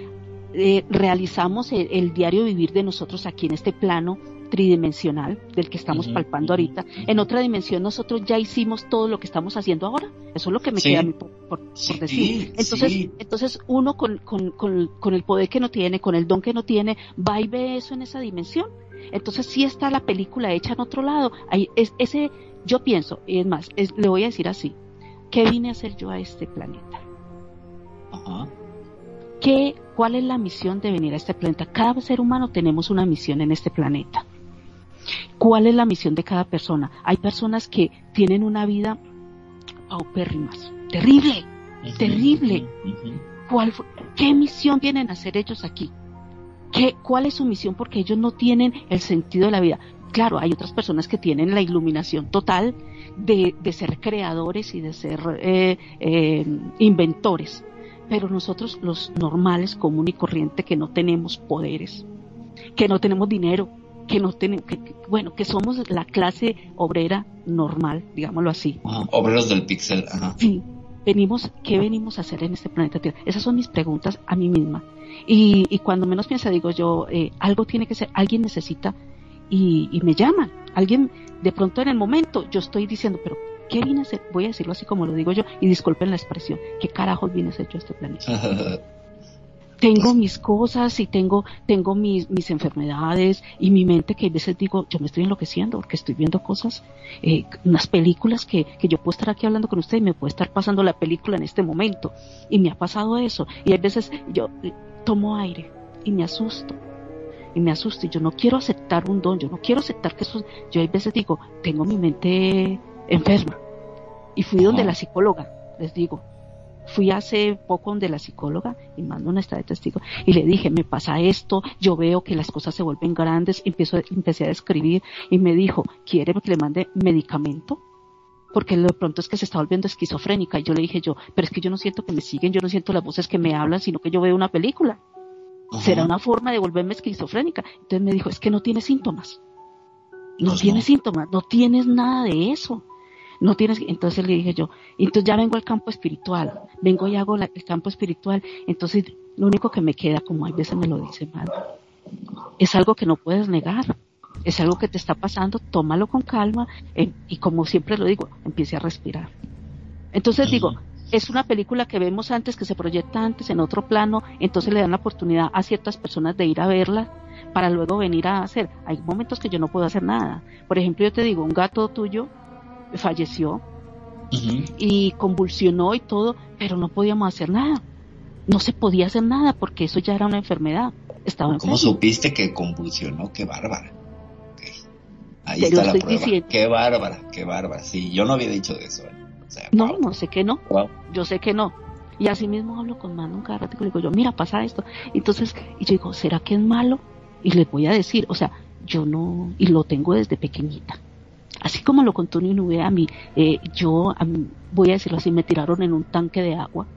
eh, realizamos el, el diario vivir de nosotros aquí en este plano tridimensional del que estamos palpando ahorita. En otra dimensión nosotros ya hicimos todo lo que estamos haciendo ahora. Eso es lo que me Sí. queda a mí por, por- por Sí, decir. Entonces, sí. entonces uno con, con, con, con el poder que no tiene, con el don que no tiene, va y ve eso en esa dimensión. Entonces sí está la película hecha en otro lado. Ahí es, ese, yo pienso, y es más, es- le voy a decir así, ¿qué vine a hacer yo a este planeta? Ajá. ¿Qué, ¿Cuál es la misión de venir a este planeta? Cada ser humano tenemos una misión en este planeta. ¿Cuál es la misión de cada persona? Hay personas que tienen una vida paupérrimas, terrible. Terrible. ujú, ujú. ¿Cuál fue- ¿Qué misión vienen a hacer ellos aquí? ¿Qué, ¿Cuál es su misión? Porque ellos no tienen el sentido de la vida. Claro, hay otras personas que tienen la iluminación total de, de ser creadores y de ser eh, eh, inventores. Pero nosotros, los normales, común y corriente, que no tenemos poderes, que no tenemos dinero, que no tenemos, que, que- bueno, que somos la clase obrera normal, digámoslo así. Ajá. Obreros del pixel, ajá. Sí, venimos, ¿qué venimos a hacer en este planeta Tierra? Esas son mis preguntas a mí misma. Y, y cuando menos piensa, digo yo, eh, algo tiene que ser, alguien necesita y, y me llaman. Alguien, de pronto en el momento, yo estoy diciendo, pero ¿qué vine a hacer? Voy a decirlo así como lo digo yo, y disculpen la expresión, ¿qué carajos vine a hacer yo a este planeta? tengo mis cosas y tengo, tengo mis, mis enfermedades y mi mente que a veces digo, yo me estoy enloqueciendo porque estoy viendo cosas, eh, unas películas que, que yo puedo estar aquí hablando con usted y me puede estar pasando la película en este momento. Y me ha pasado eso. Y a veces yo tomo aire y me asusto. Y me asusto y yo no quiero aceptar un don, yo no quiero aceptar que eso, yo a veces digo, tengo mi mente enferma. Y fui donde la psicóloga, les digo, fui hace poco donde la psicóloga y mando una esta de testigo y le dije, me pasa esto, yo veo que las cosas se vuelven grandes, empiezo, empecé a describir y me dijo, ¿quiere que le mande medicamento? Porque de pronto es que se está volviendo esquizofrénica y yo le dije yo, pero es que yo no siento que me siguen, yo no siento las voces que me hablan, sino que yo veo una película. Ajá. Será una forma de volverme esquizofrénica. Entonces me dijo, es que no tienes síntomas. No Pues tienes no. síntomas, no tienes nada de eso. No tienes, entonces le dije yo, entonces ya vengo al campo espiritual, vengo y hago el campo espiritual, entonces lo único que me queda, como hay veces me lo dice mal, es algo que no puedes negar, es algo que te está pasando, tómalo con calma eh, y como siempre lo digo, empiece a respirar. Entonces digo, es una película que vemos antes, que se proyecta antes en otro plano, entonces le dan la oportunidad a ciertas personas de ir a verla para luego venir a hacer. Hay momentos que yo no puedo hacer nada. Por ejemplo, yo te digo, un gato tuyo falleció y convulsionó y todo, pero no podíamos hacer nada. No se podía hacer nada porque eso ya era una enfermedad. Estaba ¿Cómo enfermo. supiste que convulsionó? Qué bárbara. Ahí está la prueba. diciendo. Qué bárbara, qué bárbara. Sí, yo no había dicho de eso. ¿eh? O sea, No, wow. no sé que no. Wow. Yo sé que no. Y así mismo hablo con Manu cada rato y le digo yo, mira, pasa esto. Entonces, y yo digo, ¿será que es malo? Y les voy a decir, o sea, yo no, y lo tengo desde pequeñita. Así como lo contó Ninube a mí, eh, yo, a mí, voy a decirlo así, me tiraron en un tanque de agua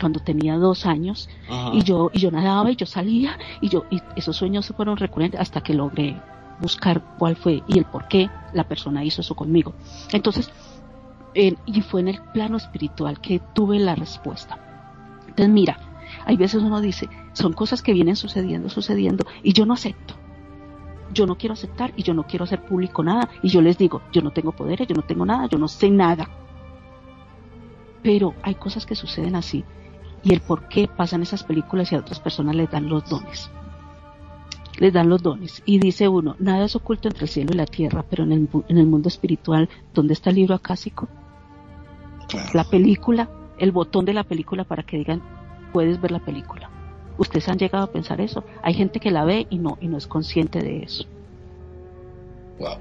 cuando tenía dos años Ajá. y yo, y yo nadaba y yo salía y yo, y esos sueños se fueron recurrentes hasta que logré buscar cuál fue y el por qué la persona hizo eso conmigo. Entonces, eh, y fue en el plano espiritual que tuve la respuesta. Entonces, mira, hay veces uno dice, son cosas que vienen sucediendo, sucediendo, y yo no acepto. Yo no quiero aceptar y yo no quiero hacer público nada. Y yo les digo, yo no tengo poderes, yo no tengo nada, yo no sé nada. Pero hay cosas que suceden así. Y el por qué pasan esas películas y a otras personas les dan los dones. Les dan los dones. Y dice uno, nada es oculto entre el cielo y la tierra, pero en el, en el mundo espiritual, ¿dónde está el libro acásico? Claro. la película, el botón de la película para que digan, puedes ver la película. Ustedes han llegado a pensar eso. Hay gente que la ve y no, y no es consciente de eso. Wow.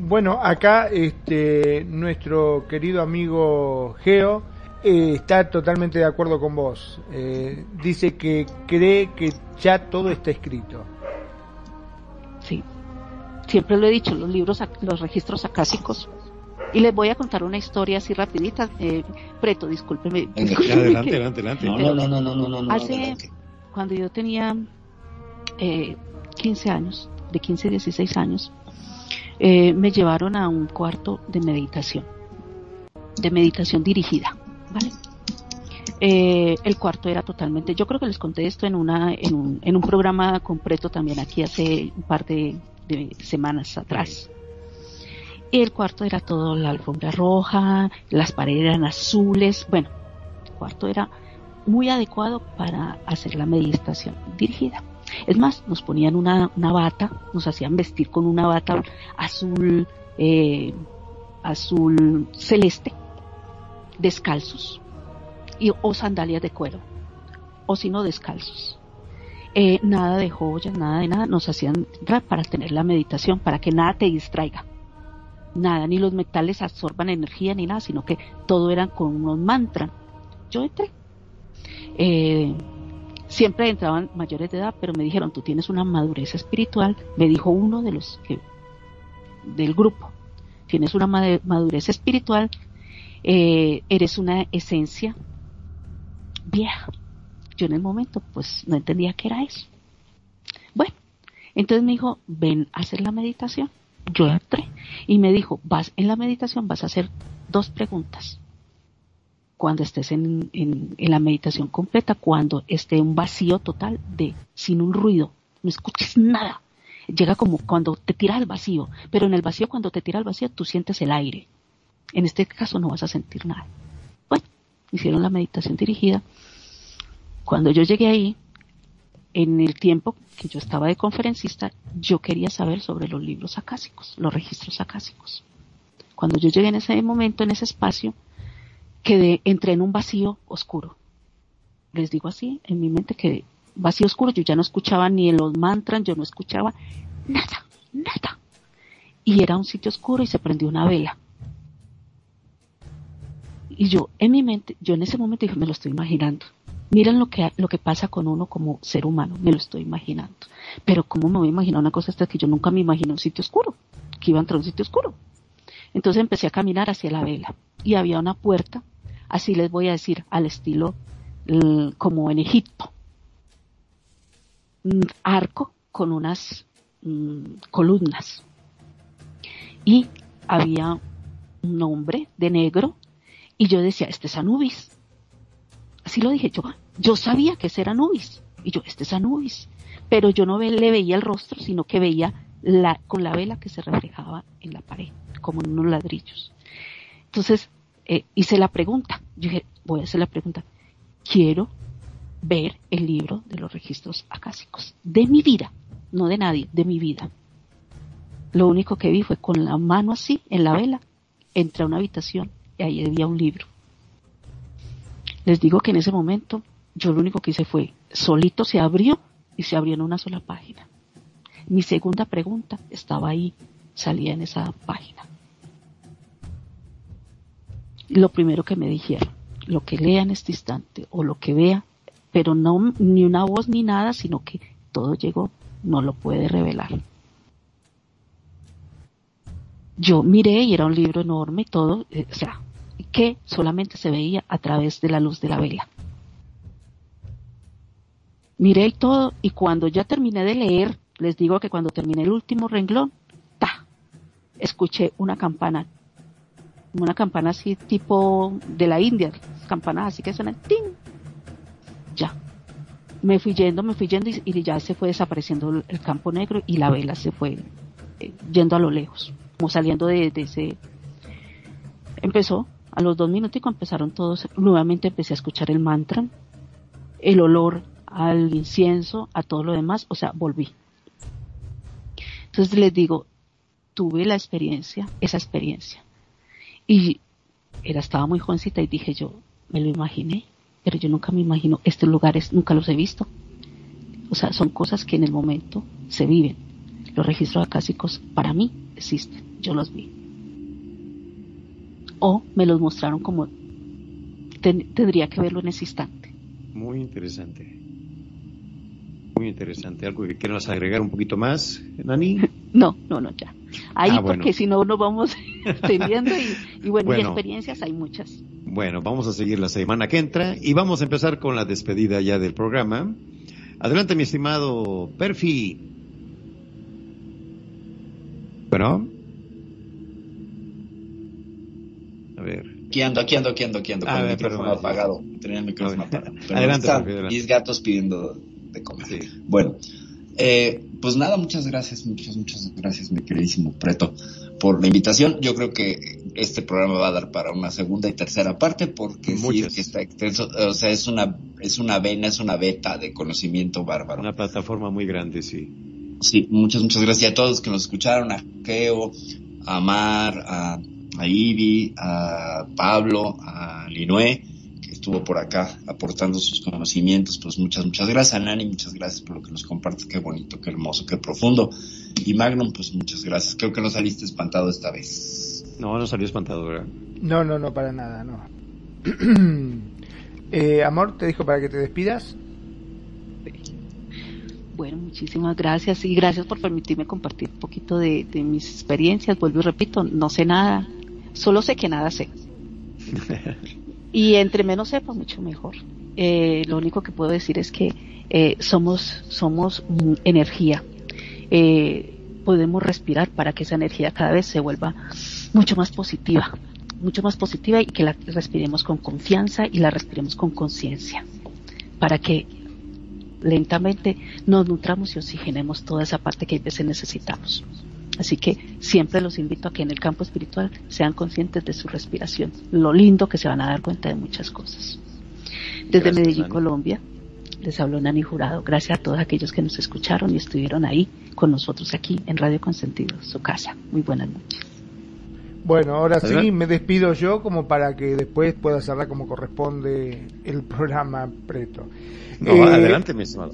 Bueno, acá este nuestro querido amigo Geo eh, está totalmente de acuerdo con vos. Eh, dice que cree que ya todo está escrito. Sí. Siempre lo he dicho, los libros, los registros acásicos. Y les voy a contar una historia así rapidita. Eh, Preto, discúlpeme. Adelante, que- adelante, adelante. No, no, no, no, no, no, no, no. Hace- adelante. Cuando yo tenía eh, 15 años, de 15 a 16 años, eh, me llevaron a un cuarto de meditación, de meditación dirigida, ¿vale? Eh, el cuarto era totalmente, yo creo que les conté esto en una, en un, en un programa completo también aquí hace un par de, de semanas atrás. Y el cuarto era todo la alfombra roja, las paredes eran azules, bueno, el cuarto era muy adecuado para hacer la meditación dirigida. Es más, nos ponían una, una bata, nos hacían vestir con una bata azul, eh, azul celeste, descalzos, y, o sandalias de cuero, o si no descalzos. Eh, nada de joyas, nada de nada, nos hacían para tener la meditación, para que nada te distraiga. Nada, ni los metales absorban energía ni nada, sino que todo eran con unos mantras. Yo entré. Eh, siempre entraban mayores de edad, pero me dijeron, tú tienes una madurez espiritual, me dijo uno de los que, del grupo, tienes una madurez espiritual, eh, eres una esencia vieja. Yo en el momento pues no entendía qué era eso. Bueno, entonces me dijo, ven a hacer la meditación. Yo entré y me dijo, vas en la meditación, vas a hacer dos preguntas. Cuando estés en, la meditación completa, cuando esté un vacío total de, sin un ruido, no escuches nada. Llega como cuando te tira al vacío, pero en el vacío, cuando te tira al vacío, tú sientes el aire. En este caso no vas a sentir nada. Bueno, hicieron la meditación dirigida. Cuando yo llegué ahí, en el tiempo que yo estaba de conferencista, yo quería saber sobre los libros acásicos, los registros acásicos. Cuando yo llegué en ese momento, en ese espacio, quedé, entré en un vacío oscuro. Les digo así, en mi mente que vacío oscuro, yo ya no escuchaba ni en los mantras, yo no escuchaba nada, nada. Y era un sitio oscuro y se prendió una vela. Y yo, en mi mente, yo en ese momento dije, me lo estoy imaginando. Miren lo que, lo que pasa con uno como ser humano, me lo estoy imaginando. Pero ¿cómo me voy a imaginar una cosa hasta que yo nunca me imaginé un sitio oscuro? Que iba a entrar a un sitio oscuro. Entonces empecé a caminar hacia la vela y había una puerta, así les voy a decir, al estilo como en Egipto. Arco con unas mmm, columnas. Y había un hombre de negro y yo decía, este es Anubis. Así lo dije yo. Yo sabía que ese era Anubis. Y yo, este es Anubis. Pero yo no le veía el rostro, sino que veía la, con la vela que se reflejaba en la pared, como en unos ladrillos. Entonces, eh, hice la pregunta. Yo dije, voy a hacer la pregunta. Quiero ver el libro de los registros acásicos. De mi vida. No de nadie, de mi vida. Lo único que vi fue con la mano así, en la vela, entré a una habitación y ahí había un libro. Les digo que en ese momento yo lo único que hice fue, solito se abrió y se abrió en una sola página. Mi segunda pregunta estaba ahí, salía en esa página. Lo primero que me dijeron, lo que lea en este instante o lo que vea, pero no ni una voz ni nada, sino que todo llegó, no lo puede revelar. Yo miré y era un libro enorme todo, eh, o sea, que solamente se veía a través de la luz de la vela. Miré todo y cuando ya terminé de leer, les digo que cuando terminé el último renglón, ta, escuché una campana, una campana así tipo de la India, campanas así que suenan, ¡ting! Ya. Me fui yendo, me fui yendo y, ya se fue desapareciendo el, campo negro y la vela se fue eh, yendo a lo lejos, como saliendo de, de ese... Empezó a los dos minutos empezaron todos, nuevamente empecé a escuchar el mantra, el olor al incienso, a todo lo demás, o sea, volví. Entonces les digo, tuve la experiencia, esa experiencia. Y era, estaba muy jovencita y dije yo, me lo imaginé, pero yo nunca me imagino, estos lugares nunca los he visto. O sea, son cosas que en el momento se viven. Los registros acásicos para mí existen, yo los vi o me los mostraron como ten, tendría que verlo en ese instante. Muy interesante. Muy interesante. ¿Algo que quieras agregar un poquito más, Nani? No, no, no, ya. Ahí ah, porque bueno. si no nos vamos teniendo y, y bueno, bueno, y experiencias hay muchas. Bueno, vamos a seguir la semana que entra y vamos a empezar con la despedida ya del programa. Adelante, mi estimado Perfi. Bueno. A ver. Aquí ando, aquí ando, aquí ando, aquí ando, con A el ver, micrófono perdón. apagado. Tenía el micrófono apagado. Pero Adelante, Pepe, adelante. mis gatos pidiendo de comer. Sí. Bueno, eh, pues nada, muchas gracias, muchas, muchas gracias, mi queridísimo Preto, por la invitación. Yo creo que este programa va a dar para una segunda y tercera parte, porque sí Muchas. que está extenso, o sea, es una, es una vena, es una beta de conocimiento bárbaro. Una plataforma muy grande, sí. Sí, muchas, muchas gracias a todos que nos escucharon, a Geo, a Mar, a, a Ivy, a Pablo, a Linué, estuvo por acá aportando sus conocimientos, pues muchas, muchas gracias, Nani, muchas gracias por lo que nos compartes, qué bonito, qué hermoso, qué profundo. Y Magnum, pues muchas gracias, creo que no saliste espantado esta vez. No, no salió espantado, ¿verdad? No, no, no, para nada, no. eh, amor, te dijo para que te despidas. Bueno, muchísimas gracias y gracias por permitirme compartir un poquito de, de mis experiencias. Vuelvo y repito, no sé nada, solo sé que nada sé. Y entre menos sepa, mucho mejor. Eh, lo único que puedo decir es que eh, somos, somos energía. Eh, podemos respirar para que esa energía cada vez se vuelva mucho más positiva, mucho más positiva y que la respiremos con confianza y la respiremos con conciencia, para que lentamente nos nutramos y oxigenemos toda esa parte que a veces necesitamos. Así que siempre los invito a que en el campo espiritual sean conscientes de su respiración, lo lindo que se van a dar cuenta de muchas cosas. Desde Gracias, Medellín, Nani. Colombia, les habló Nani Jurado. Gracias a todos aquellos que nos escucharon y estuvieron ahí con nosotros aquí en Radio Consentido, su casa. Muy buenas noches. Bueno, ahora sí me despido yo como para que después pueda cerrar como corresponde el programa Preto. No, Eh, adelante, mi estimado.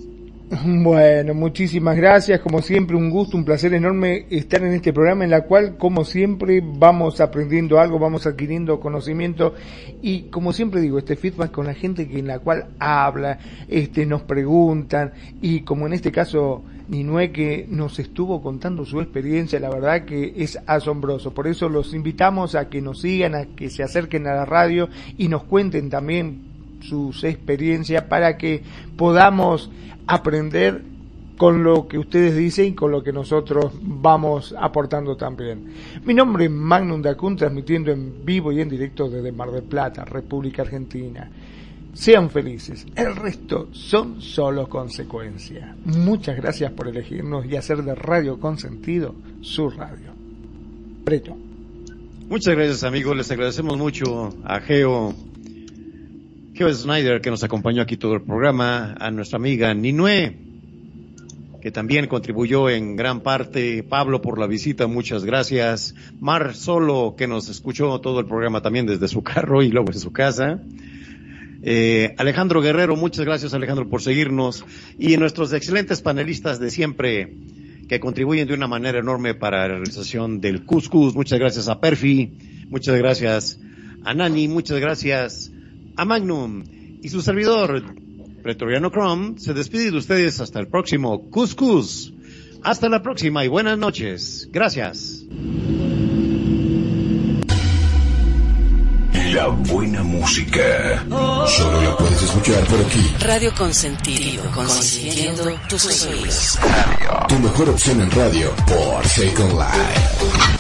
Bueno, muchísimas gracias. Como siempre, un gusto, un placer enorme estar en este programa en la cual, como siempre, vamos aprendiendo algo, vamos adquiriendo conocimiento y, como siempre digo, este feedback con la gente que en la cual habla, este, nos preguntan y, como en este caso, Ninue que nos estuvo contando su experiencia, la verdad que es asombroso. Por eso los invitamos a que nos sigan, a que se acerquen a la radio y nos cuenten también sus experiencias para que podamos aprender con lo que ustedes dicen y con lo que nosotros vamos aportando también. Mi nombre es Magnum Dacun, transmitiendo en vivo y en directo desde Mar del Plata, República Argentina. Sean felices, el resto son solo consecuencia. Muchas gracias por elegirnos y hacer de Radio Consentido su radio. Preto. Muchas gracias, amigos. Les agradecemos mucho a Geo, Geo Snyder, que nos acompañó aquí todo el programa, a nuestra amiga Ninue, que también contribuyó en gran parte, Pablo por la visita, muchas gracias, Mar Solo, que nos escuchó todo el programa también desde su carro y luego en su casa. Eh, Alejandro Guerrero, muchas gracias Alejandro por seguirnos y nuestros excelentes panelistas de siempre que contribuyen de una manera enorme para la realización del Cuscus. Muchas gracias a Perfi, muchas gracias a Nani, muchas gracias a Magnum y su servidor Pretoriano Chrome se despide de ustedes hasta el próximo Cuscus. Hasta la próxima y buenas noches. Gracias. La buena música. Solo la puedes escuchar por aquí. Radio Consentido, consintiendo tus oídos. Tu mejor opción en radio por Second Life.